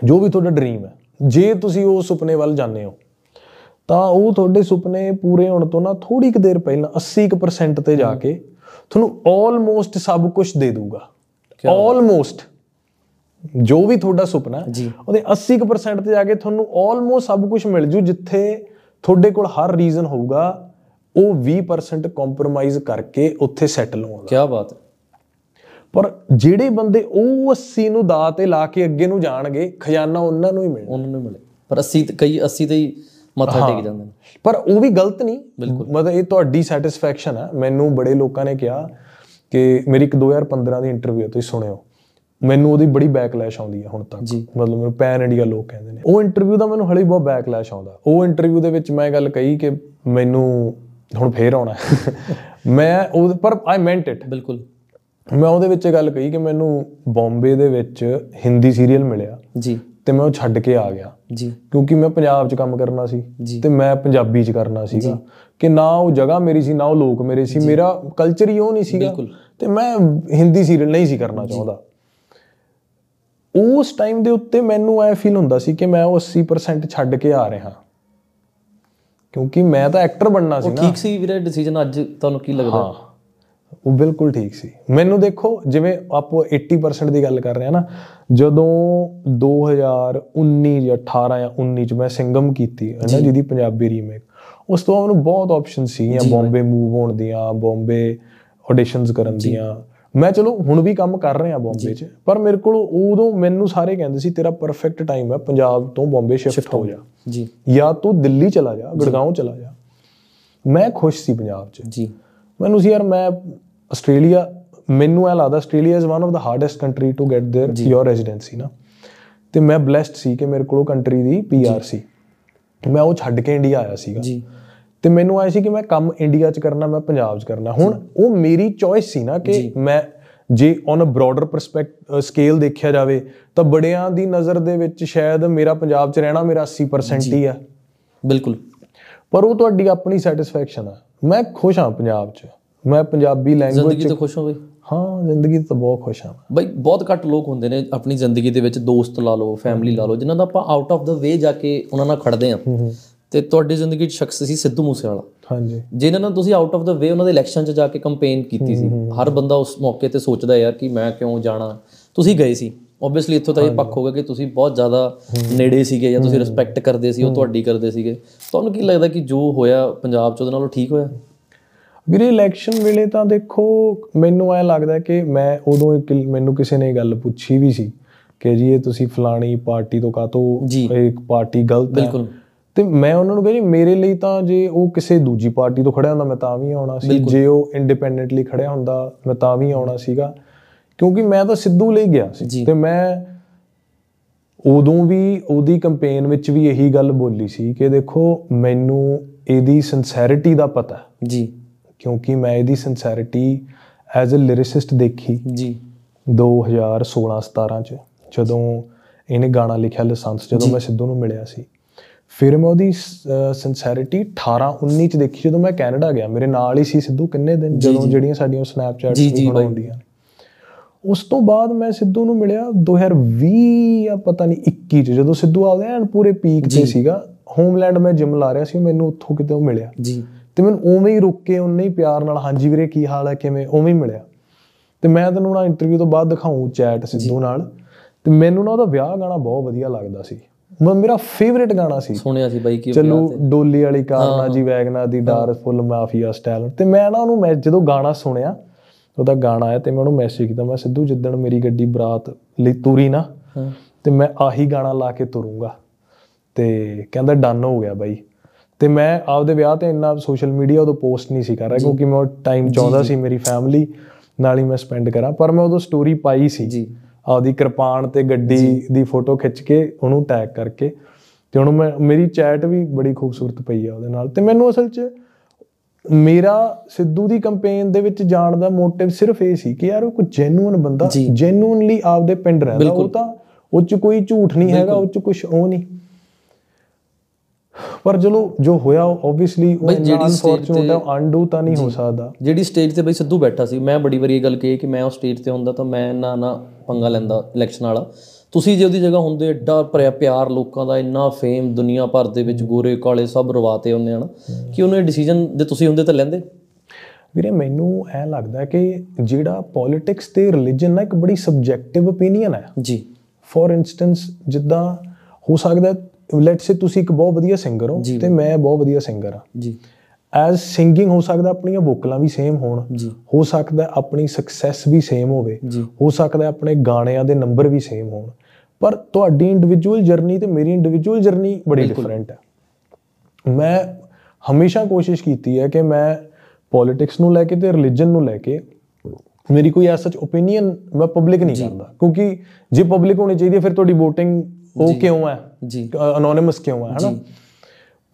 ਜੋ ਵੀ ਤੁਹਾਡਾ ਡ੍ਰੀਮ ਹੈ ਜੇ ਤੁਸੀਂ ਉਹ ਸੁਪਨੇ ਵੱਲ ਜਾਂਦੇ ਹੋ ਤਾਂ ਉਹ ਤੁਹਾਡੇ ਸੁਪਨੇ ਪੂਰੇ ਹੋਣ ਤੋਂ ਨਾ ਥੋੜੀ ਕੁ ਦੇਰ ਪਹਿਲਾਂ 80% ਤੇ ਜਾ ਕੇ ਤੁਹਾਨੂੰ ਆਲਮੋਸਟ ਸਭ ਕੁਝ ਦੇ ਦੂਗਾ ਆਲਮੋਸਟ ਜੋ ਵੀ ਤੁਹਾਡਾ ਸੁਪਨਾ। ਉਹਦੇ 80% ਤੇ ਜਾ ਕੇ ਤੁਹਾਨੂੰ ਆਲਮੋਸਟ ਸਭ ਕੁਝ ਮਿਲ ਜੂ ਜਿੱਥੇ ਤੁਹਾਡੇ ਕੋਲ ਹਰ ਰੀਜ਼ਨ ਹੋਊਗਾ ਉਹ 20% ਕੰਪਰੋਮਾਈਜ਼ ਕਰਕੇ ਉੱਥੇ ਸੈਟਲ ਦਾ ਕੀ ਬਾਤ ਹੈ। ਪਰ ਜਿਹੜੇ ਬੰਦੇ ਉਹ 80 ਨੂੰ ਦਾ ਤੇ ਲਾ ਕੇ ਅੱਗੇ ਨੂੰ ਜਾਣਗੇ ਖਜ਼ਾਨਾ ਉਹਨਾਂ ਨੂੰ ਹੀ ਮਿਲਣਾ। ਉਹਨਾਂ ਨੂੰ ਮਿਲੇ। ਪਰ 80 ਤੇ- ਕਈ 80 ਤੇ ਹੀ ਮੱਥਾ ਟੇਕ ਜਾਂਦੇ ਨੇ। ਪਰ ਉਹ ਵੀ ਗਲਤ ਨਹੀਂ। ਮਤਲਬ ਇਹ ਤੁਹਾਡੀ ਸੈਟੀਸਫੈਕਸ਼ਨ ਹੈ ਮੈਨੂੰ ਬੜੇ ਲੋਕਾਂ ਨੇ ਕਿਹਾ ਕਿ ਮੇਰੀ ਇੱਕ 2015 ਦੀ ਇੰਟਰਵਿਊ ਤੁਸੀਂ ਸੁਣਿਓ। ਮੈਨੂੰ ਉਹਦੀ ਬੜੀ ਬੈਕਲੈਸ਼ ਆਉਂਦੀ ਹੈ ਹੁਣ ਤੱਕ। ਮਤਲਬ ਮੈਨੂੰ ਪੈਨ ਇੰਡੀਆ ਲੋਕ ਕਹਿੰਦੇ ਨੇ। ਉਹ ਇੰਟਰਵਿਊ ਦਾ ਮੈਨੂੰ ਹਲੇ ਬਹੁਤ ਬੈਕਲੈਸ਼ ਆਉਂਦਾ। ਉਹ ਇੰਟਰਵਿਊ ਦੇ ਵਿੱਚ ਮੈਂ ਗੱਲ ਕਹੀ ਕਿ ਮੈਨੂੰ ਹੁਣ ਫੇਰ ਆਉਣਾ। ਮੈਂ ਉਹ ਪਰ ਆਈ ਮੈਂਟ ਇਟ ਬਿਲਕੁਲ। ਮੈਂ ਉਹਦੇ ਵਿੱਚ ਗੱਲ ਕਹੀ ਕਿ ਮੈਨੂੰ ਬੰਬੇ ਦੇ ਵਿੱਚ ਹਿੰਦੀ ਸੀਰੀਅਲ ਮਿਲਿਆ। ਜੀ। ਤੇ ਮੈਂ ਉਹ ਛੱਡ ਕੇ ਆ ਗਿਆ। ਜੀ। ਕਿਉਂਕਿ ਮੈਂ ਪੰਜਾਬ 'ਚ ਕੰਮ ਕਰਨਾ ਸੀ। ਤੇ ਮੈਂ ਪੰਜਾਬੀ 'ਚ ਕਰਨਾ ਸੀਗਾ। ਕਿ ਨਾ ਉਹ ਜਗ੍ਹਾ ਮੇਰੀ ਸੀ ਨਾ ਉਹ ਲੋਕ ਮੇਰੇ ਸੀ। ਮੇਰਾ ਕਲਚਰ ਹੀ ਉਹ ਨਹੀਂ ਸੀਗਾ। ਤੇ ਮੈਂ ਹਿੰਦੀ ਸੀਰੀਅਲ ਨਹੀਂ ਸੀ ਕਰਨਾ ਚਾਹੁੰਦਾ। ਉਸ ਟਾਈਮ ਦੇ ਉੱਤੇ ਮੈਨੂੰ ਐ ਫੀਲ ਹੁੰਦਾ ਸੀ ਕਿ ਮੈਂ ਉਹ 80% ਛੱਡ ਕੇ ਆ ਰਿਹਾ। ਕਿਉਂਕਿ ਮੈਂ ਤਾਂ ਐਕਟਰ ਬਣਨਾ ਸੀ ਉਹ ਨਾ। ਠੀਕ ਸੀ ਵੀਰੇ ਡਿਸੀਜਨ ਅੱਜ ਤੁਹਾਨੂੰ ਕੀ ਲੱਗਦਾ? ਉਹ ਬਿਲਕੁਲ ਠੀਕ ਸੀ। ਮੈਨੂੰ ਦੇਖੋ ਜਿਵੇਂ ਆਪੋ 80% ਦੀ ਗੱਲ ਕਰ ਰਹੇ ਆ ਨਾ ਜਦੋਂ 2019 ਜਾਂ 18 ਜਾਂ 19 ਚ ਮੈਂ ਸਿੰਗਮ ਕੀਤੀ ਹੈ ਨਾ ਜਿਹਦੀ ਪੰਜਾਬੀ ਰੀਮੇਕ ਉਸ ਤੋਂ ਮੈਨੂੰ ਬਹੁਤ ਆਪਸ਼ਨ ਸੀਗੀਆਂ ਬੰਬੇ ਮੂਵ ਹੋਣ ਦੀਆਂ ਬੰਬੇ ਆਡੀਸ਼ਨਸ ਕਰਨ ਦੀਆਂ ਮੈਂ ਚਲੋ ਹੁਣ ਵੀ ਕੰਮ ਕਰ ਰਿਹਾ ਬੰਬੇ 'ਚ ਪਰ ਮੇਰੇ ਕੋਲ ਉਦੋਂ ਮੈਨੂੰ ਸਾਰੇ ਕਹਿੰਦੇ ਸੀ ਤੇਰਾ ਪਰਫੈਕਟ ਟਾਈਮ ਹੈ ਪੰਜਾਬ ਤੋਂ ਬੰਬੇ ਸ਼ਿਫਟ ਹੋ ਜਾ ਜੀ ਜਾਂ ਤੂੰ ਦਿੱਲੀ ਚਲਾ ਜਾ ਗੁੜਗਾਉਂ ਚਲਾ ਜਾ ਮੈਂ ਖੁਸ਼ ਸੀ ਪੰਜਾਬ 'ਚ ਜੀ ਮੈਨੂੰ ਸੀ ਯਾਰ ਮੈਂ ਆਸਟ੍ਰੇਲੀਆ ਮੈਨੂੰ ਐ ਲੱਗਦਾ Australia is one of the hardest country to get there your residency ਨਾ ਤੇ ਮੈਂ ਬlesed ਸੀ ਕਿ ਮੇਰੇ ਕੋਲ ਕੰਟਰੀ ਦੀ ਪੀਆਰ ਸੀ ਮੈਂ ਉਹ ਛੱਡ ਕੇ ਇੰਡੀਆ ਆਇਆ ਸੀਗਾ ਜੀ ਤੇ ਮੈਨੂੰ ਆਇਆ ਸੀ ਕਿ ਮੈਂ ਕੰਮ ਇੰਡੀਆ 'ਚ ਕਰਨਾ ਮੈਂ ਪੰਜਾਬ 'ਚ ਕਰਨਾ। ਹੁਣ ਉਹ ਮੇਰੀ ਚੋਇਸ ਸੀ ਨਾ ਕਿ ਮੈਂ ਜੇ on a broader perspective scale ਦੇਖਿਆ ਜਾਵੇ ਤਾਂ ਬੜਿਆਂ ਦੀ ਨਜ਼ਰ ਦੇ ਵਿੱਚ ਸ਼ਾਇਦ ਮੇਰਾ ਪੰਜਾਬ 'ਚ ਰਹਿਣਾ ਮੇਰਾ 80% ਹੀ ਆ। ਬਿਲਕੁਲ। ਪਰ ਉਹ ਤੁਹਾਡੀ ਆਪਣੀ ਸੈਟੀਸਫੈਕਸ਼ਨ ਆ। ਮੈਂ ਖੁਸ਼ ਹਾਂ ਪੰਜਾਬ 'ਚ। ਮੈਂ ਪੰਜਾਬੀ ਲੈਂਗੁਏਜ ਜ਼ਿੰਦਗੀ ਤੋਂ ਖੁਸ਼ ਹੋ ਬਈ ਹਾਂ ਜ਼ਿੰਦਗੀ ਤੋਂ ਬਹੁਤ ਖੁਸ਼ ਹਾਂ। ਬਈ ਬਹੁਤ ਘੱਟ ਲੋਕ ਹੁੰਦੇ ਨੇ ਆਪਣੀ ਜ਼ਿੰਦਗੀ ਦੇ ਵਿੱਚ ਦੋਸਤ ਲਾ ਲਓ ਫੈਮਿਲੀ ਲਾ ਲਓ ਜਿਨ੍ਹਾਂ ਦਾ ਆਪਾਂ ਆਊਟ ਆਫ ਦਾ ਵੇ ਜਾ ਕੇ ਉਹਨਾਂ ਨਾਲ ਖੜਦੇ ਆ ਤੇ ਤੁਹਾਡੀ ਜ਼ਿੰਦਗੀ 'ਚ ਸ਼ਖਸ ਸੀ ਸਿੱਧੂ ਮੂਸੇਵਾਲਾ। ਹਾਂਜੀ। ਜਿਨ੍ਹਾਂ ਨਾਲ ਤੁਸੀਂ ਆਊਟ ਆਫ ਦਾ ਵੇ ਉਹਨਾਂ ਦੇ ਇਲੈਕਸ਼ਨ 'ਚ ਜਾ ਕੇ ਕੰਪੇਨ ਕੀਤੀ ਸੀ। ਹਰ ਬੰਦਾ ਉਸ ਮੌਕੇ ਤੇ ਸੋਚਦਾ ਯਾਰ ਕਿ ਮੈਂ ਕਿਉਂ ਜਾਣਾ। ਤੁਸੀਂ ਗਏ ਸੀ। ਆਬਵੀਅਸਲੀ ਇੱਥੋਂ ਤਾਂ ਇਹ ਪੱਖ ਹੋਗਾ ਕਿ ਤੁਸੀਂ ਬਹੁਤ ਜ਼ਿਆਦਾ ਨੇੜੇ ਸੀਗੇ ਜਾਂ ਤੁਸੀਂ ਰਿਸਪੈਕਟ ਕਰਦੇ ਸੀ ਉਹ ਤੁਹਾਡੀ ਕਰਦੇ ਸੀਗੇ। ਤੁਹਾਨੂੰ ਕੀ ਲੱਗਦਾ ਕਿ ਜੋ ਹੋਇਆ ਪੰਜਾਬ 'ਚ ਉਹਦੇ ਨਾਲੋਂ ਠੀਕ ਹੋਇਆ? ਵੀਰੇ ਇਲੈਕਸ਼ਨ ਵੇਲੇ ਤਾਂ ਦੇਖੋ ਮੈਨੂੰ ਐ ਲੱਗਦਾ ਕਿ ਮੈਂ ਉਦੋਂ ਇੱਕ ਮੈਨੂੰ ਕਿਸੇ ਨੇ ਗੱਲ ਪੁੱਛੀ ਵੀ ਸੀ ਕਿ ਜੀ ਇਹ ਤੁਸੀਂ ਫਲਾਣੀ ਪਾਰਟੀ ਤੋਂ ਕਾਤੋਂ। ਇੱਕ ਪਾਰਟੀ ਗਲਤ ਹੈ। ਬਿਲਕੁਲ। ਤੇ ਮੈਂ ਉਹਨਾਂ ਨੂੰ ਕਹਿੰਦੀ ਮੇਰੇ ਲਈ ਤਾਂ ਜੇ ਉਹ ਕਿਸੇ ਦੂਜੀ ਪਾਰਟੀ ਤੋਂ ਖੜਿਆ ਹੁੰਦਾ ਮੈਂ ਤਾਂ ਵੀ ਆਉਣਾ ਸੀ। ਜੇ ਉਹ ਇੰਡੀਪੈਂਡੈਂਟਲੀ ਖੜਿਆ ਹੁੰਦਾ ਮੈਂ ਤਾਂ ਵੀ ਆਉਣਾ ਸੀਗਾ। ਕਿਉਂਕਿ ਮੈਂ ਤਾਂ ਸਿੱਧੂ ਲਈ ਗਿਆ। ਸੀ। ਤੇ ਮੈਂ ਉਦੋਂ ਵੀ ਉਹਦੀ ਕੈਂਪੇਨ ਵਿੱਚ ਵੀ ਇਹੀ ਗੱਲ ਬੋਲੀ ਸੀ ਕਿ ਦੇਖੋ ਮੈਨੂੰ ਇਹਦੀ ਸਿੰਸੈਰਿਟੀ ਦਾ ਪਤਾ। ਜੀ। ਕਿਉਂਕਿ ਮੈਂ ਇਹਦੀ ਸਿੰਸੈਰਿਟੀ ਐਜ਼ ਅ ਲਿਰਿਸਿਸਟ ਦੇਖੀ। ਜੀ। 2016 17 ਚ ਜਦੋਂ ਇਹਨੇ ਗਾਣਾ ਲਿਖਿਆ ਲਾਇਸੈਂਸ ਜਦੋਂ ਮੈਂ ਸਿੱਧੂ ਨੂੰ ਮਿਲਿਆ ਸੀ। ਫਿਰ ਮੈਂ ਉਹਦੀ ਸਿੰਸੈਰਿਟੀ 18 19 ਚ ਦੇਖੀ ਜਦੋਂ ਮੈਂ ਕੈਨੇਡਾ ਗਿਆ। ਮੇਰੇ ਨਾਲ ਹੀ ਸੀ ਸਿੱਧੂ ਕਿੰਨੇ ਦਿਨ ਜਦੋਂ ਜਿਹੜੀਆਂ ਸਾਡੀਆਂ ਸਨੈਪਚੈਟ ਜੀ, ਜੀ, ਵੀ ਬਾਈ। ਹੁੰਦੀਆਂ। ਉਸ ਤੋਂ ਬਾਅਦ ਮੈਂ ਸਿੱਧੂ ਨੂੰ ਮਿਲਿਆ 2020 ਜਾਂ ਪਤਾ ਨਹੀਂ 21 ਚ ਜਦੋਂ ਸਿੱਧੂ ਆਉਂਦਾ ਐਨ ਪੂਰੇ ਪੀਕ ਤੇ ਸੀਗਾ। ਹੋਮਲੈਂਡ ਮੈਂ ਜਿਮ ਲਾ ਰਿਹਾ ਸੀ ਮੈਨੂੰ ਉੱਥੋਂ ਕਿਤੇ ਉਹ ਮਿਲਿਆ। ਜੀ। ਤੇ ਮੈਨੂੰ ਉਵੇਂ ਹੀ ਰੁੱਕ ਕੇ ਉਨੇ ਹੀ ਪਿਆਰ ਨਾਲ ਹਾਂਜੀ ਵੀਰੇ ਕੀ ਹਾਲ ਹੈ ਕਿਵੇਂ ਉਵੇਂ ਹੀ ਮਿਲਿਆ। ਤੇ ਮੈਂ ਤੈਨੂੰ ਨਾ ਇੰਟਰਵਿਊ ਤੋਂ ਬਾਅਦ ਦਿਖਾਉਂ ਚੈਟ ਸਿੱਧੂ ਨਾਲ। ਤੇ ਮੈਨੂੰ ਨਾ ਉਹਦਾ ਵਿਆਹ ਗਾਣਾ ਬਹੁਤ ਵਧੀਆ ਲੱਗਦਾ ਸੀ। ਮੇਰਾ ਫੇਵਰੇਟ ਗਾਣਾ ਸੀ। ਸੁਣਿਆ ਸੀ ਬਾਈ ਕਿ ਚਲੋ ਡੋਲੀ ਵਾਲੀ ਕਾਰਨਾ ਜੀ ਵੈਗਨਾ ਦੀ ਡਾਰ ਫੁੱਲ ਮਾਫੀਆ ਸਟਾਈਲ। ਤੇ ਮੈਂ ਨਾ ਉਹਨੂੰ ਮੈਂ ਜਦੋਂ ਗਾਣਾ ਸੁਣਿਆ ਉਹਦਾ ਗਾਣਾ ਆਇਆ ਤੇ ਮੈਂ ਉਹਨੂੰ ਮੈਸੇਜ ਕੀਤਾ ਮੈਂ ਸਿੱਧੂ ਜਿੱਦਣ ਮੇਰੀ ਗੱਡੀ ਬਰਾਤ ਲਈ ਤੁਰੀ ਨਾ ਤੇ ਮੈਂ ਆਹੀ ਗਾਣਾ ਲਾ ਕੇ ਤੁਰੂੰਗਾ। ਤੇ ਕਹਿੰਦਾ ਡਨ ਹੋ ਗਿਆ ਬਾਈ। ਤੇ ਮੈਂ ਆਪਦੇ ਵਿਆਹ ਤੇ ਇੰਨਾ ਸੋਸ਼ਲ ਮੀਡੀਆ ਉਦੋਂ ਪੋਸਟ ਨਹੀਂ ਸੀ ਕਰ ਰਿਹਾ ਕਿਉਂਕਿ ਮੈਂ ਟਾਈਮ ਚਾਹੁੰਦਾ ਸੀ ਮੇਰੀ ਫੈਮਿਲੀ ਨਾਲ ਹੀ ਮੈਂ ਸਪੈਂਡ ਕਰਾਂ ਪਰ ਮੈਂ ਉਦੋਂ ਸਟੋਰੀ ਪਾਈ ਸੀ। ਜੀ। ਆਪਦੀ ਕਿਰਪਾਨ ਤੇ ਗੱਡੀ ਦੀ ਫੋਟੋ ਖਿੱਚ ਕੇ ਉਹਨੂੰ ਟੈਗ ਕਰਕੇ ਤੇ ਉਹਨੂੰ ਮੈਂ ਮੇਰੀ ਚੈਟ ਵੀ ਬੜੀ ਖੂਬਸੂਰਤ ਪਈ ਆ ਉਹਦੇ ਨਾਲ ਤੇ ਮੈਨੂੰ ਅਸਲ 'ਚ ਮੇਰਾ ਸਿੱਧੂ ਦੀ ਕੈਂਪੇਨ ਦੇ ਵਿੱਚ ਜਾਣ ਦਾ ਮੋਟਿਵ ਸਿਰਫ ਇਹ ਸੀ ਕਿ ਯਾਰ ਉਹ ਕੋਈ ਜੈਨੂਇਨ ਬੰਦਾ ਜੀ। ਜੈਨੂਇਨਲੀ ਆਪਦੇ ਪਿੰਡ ਰਹਿੰਦਾ ਉਹ ਤਾਂ ਉਹ 'ਚ ਕੋਈ ਝੂਠ ਨਹੀਂ ਹੈਗਾ ਉਹ 'ਚ ਕੁਝ ਉਹ ਨਹੀਂ। ਪਰ ਚਲੋ ਜੋ ਹੋਇਆ ਓਬਵੀਅਸਲੀ ਉਹ ਜਿਹੜੀ ਅਨਫੋਰਚੂਨੇਟ ਹੈ ਅਨਡੂ ਤਾਂ ਨਹੀਂ ਹੋ ਸਕਦਾ। ਜਿਹੜੀ ਸਟੇਜ ਤੇ ਬਈ ਸਿੱਧੂ ਬੈਠਾ ਸੀ ਮੈਂ ਬੜੀ ਵਾਰੀ ਇਹ ਗੱਲ ਕਹੀ ਕਿ ਮੈਂ ਉਹ ਸਟੇਜ ਤੇ ਹੁੰਦਾ ਤਾਂ ਮੈਂ ਨਾ ਨਾ ਪੰਗਾ ਲੈਂਦਾ ਇਲੈਕਸ਼ਨ ਵਾਲਾ। ਤੁਸੀਂ ਜੇ ਉਹਦੀ ਜਗ੍ਹਾ ਹੁੰਦੇ ਐਡਾ ਭਰਿਆ ਪਿਆਰ ਲੋਕਾਂ ਦਾ ਇੰਨਾ ਫੇਮ ਦੁਨੀਆ ਭਰ ਦੇ ਵਿੱਚ ਗੋਰੇ ਕਾਲੇ ਸਭ ਰਵਾਤੇ ਹੁੰਦੇ ਹਨ? ਕਿ ਉਹਨੇ ਡਿਸੀਜਨ ਜੇ ਤੁਸੀਂ ਹੁੰਦੇ ਤਾਂ ਲੈਂਦੇ? ਵੀਰੇ ਮੈਨੂੰ ਐ ਲੱਗਦਾ ਕਿ ਜਿਹੜਾ ਪੋਲਿਟਿਕਸ ਤੇ ਰਿਲੀਜਨ ਨਾ ਇੱਕ ਬੜੀ ਸਬਜੈਕਟਿਵ ਓਪੀਨੀਅਨ ਹੈ। ਜੀ। ਫੋਰ ਇਨਸਟੈਂਸ ਜਿੱਦਾਂ ਹੋ ਸਕਦਾ ਲੈਟਸ ਸੇ ਤੁਸੀਂ ਇੱਕ ਬਹੁਤ ਵਧੀਆ ਸਿੰਗਰ ਹੋ। ਤੇ ਮੈਂ ਬਹੁਤ ਵਧੀਆ ਸਿੰਗਰ ਹਾਂ। ਜੀ। ਐਜ਼ ਸਿੰਗਿੰਗ ਹੋ ਸਕਦਾ ਆਪਣੀਆਂ ਵੋਕਲਾਂ ਵੀ ਸੇਮ ਹੋਣ। ਹੋ ਸਕਦਾ ਆਪਣੀ ਸਕਸੈਸ ਵੀ ਸੇਮ ਹੋਵੇ। ਹੋ ਸਕਦਾ ਆਪਣੇ ਗਾਣਿਆਂ ਦੇ ਨੰਬਰ ਵੀ ਸੇਮ ਹੋਣ। ਪਰ ਤੁਹਾਡੀ ਇੰਡੀਵਿਜੂਅਲ ਜਰਨੀ ਤੇ ਮੇਰੀ ਇੰਡੀਵਿਜੂਅਲ ਜਰਨੀ ਬੜੀ ਡਿਫਰੈਂਟ ਹੈ। ਮੈਂ ਹਮੇਸ਼ਾ ਕੋਸ਼ਿਸ਼ ਕੀਤੀ ਹੈ ਕਿ ਮੈਂ ਪੋਲਿਟਿਕਸ ਨੂੰ ਲੈ ਕੇ ਤੇ ਰਿਲੀਜਨ ਨੂੰ ਲੈ ਕੇ ਮੇਰੀ ਕੋਈ ਐਸਾ ਸੱਚ ਓਪੀਨੀਅਨ ਮੈਂ ਪਬਲਿਕ ਨਹੀਂ ਕਰਦਾ। ਕਿਉਂਕਿ ਜੇ ਪਬਲਿਕ ਹੋਣੀ ਚਾਹੀਦੀ ਹੈ ਫਿਰ ਤੁਹਾਡੀ VOTING ਉਹ ਕਿਉਂ ਹੈ? ਜੀ। ਅਨੋਨਿਮਸ ਕਿਉਂ ਹੈ ਹਨਾ?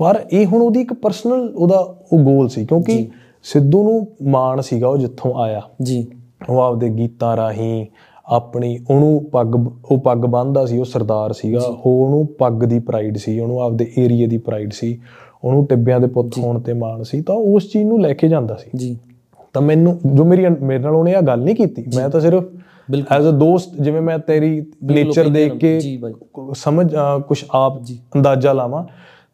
ਪਰ ਇਹ ਹੁਣ ਉਹਦੀ ਇੱਕ ਪਰਸਨਲ ਉਹਦਾ ਉਹ ਗੋਲ ਸੀ ਕਿਉਂਕਿ ਸਿੱਧੂ ਨੂੰ ਮਾਣ ਸੀਗਾ ਉਹ ਜਿੱਥੋਂ ਆਇਆ। ਜੀ। ਉਹ ਆਪਦੇ ਗੀਤਾਂ ਰਾਹੀਂ ਆਪਣੀ ਉਹਨੂੰ ਪੱਗ ਉਹ ਪੱਗ ਬੰਨਦਾ ਸੀ ਉਹ ਸਰਦਾਰ ਸੀਗਾ। ਉਹ ਉਹਨੂੰ ਪੱਗ ਦੀ ਪ੍ਰਾਈਡ ਸੀ ਉਹਨੂੰ ਆਪਦੇ ਏਰੀਆ ਦੀ ਪ੍ਰਾਈਡ ਸੀ। ਉਹਨੂੰ ਟਿੱਬਿਆਂ ਦੇ ਪੁੱਤ ਹੋਣ ਤੇ ਮਾਣ ਸੀ। ਤਾਂ ਉਸ ਚੀਜ਼ ਨੂੰ ਲੈ ਕੇ ਜਾਂਦਾ ਸੀ। ਜੀ। ਤਾਂ ਮੈਨੂੰ ਜੋ ਮੇਰੀ ਮੇਰੇ ਨਾਲ ਉਹਨੇ ਆ ਗੱਲ ਨਹੀਂ ਕੀਤੀ। ਮੈਂ ਤਾਂ ਸਿਰਫ। ਐਜ਼ ਅ ਦੋਸਤ ਜਿਵੇਂ ਮੈਂ ਤੇਰੀ ਨੇਚਰ ਦੇਖ ਕੇ ਸਮਝ ਕੁਝ ਆਪ ਅੰਦਾਜ਼ਾ ਲਾਵਾਂ।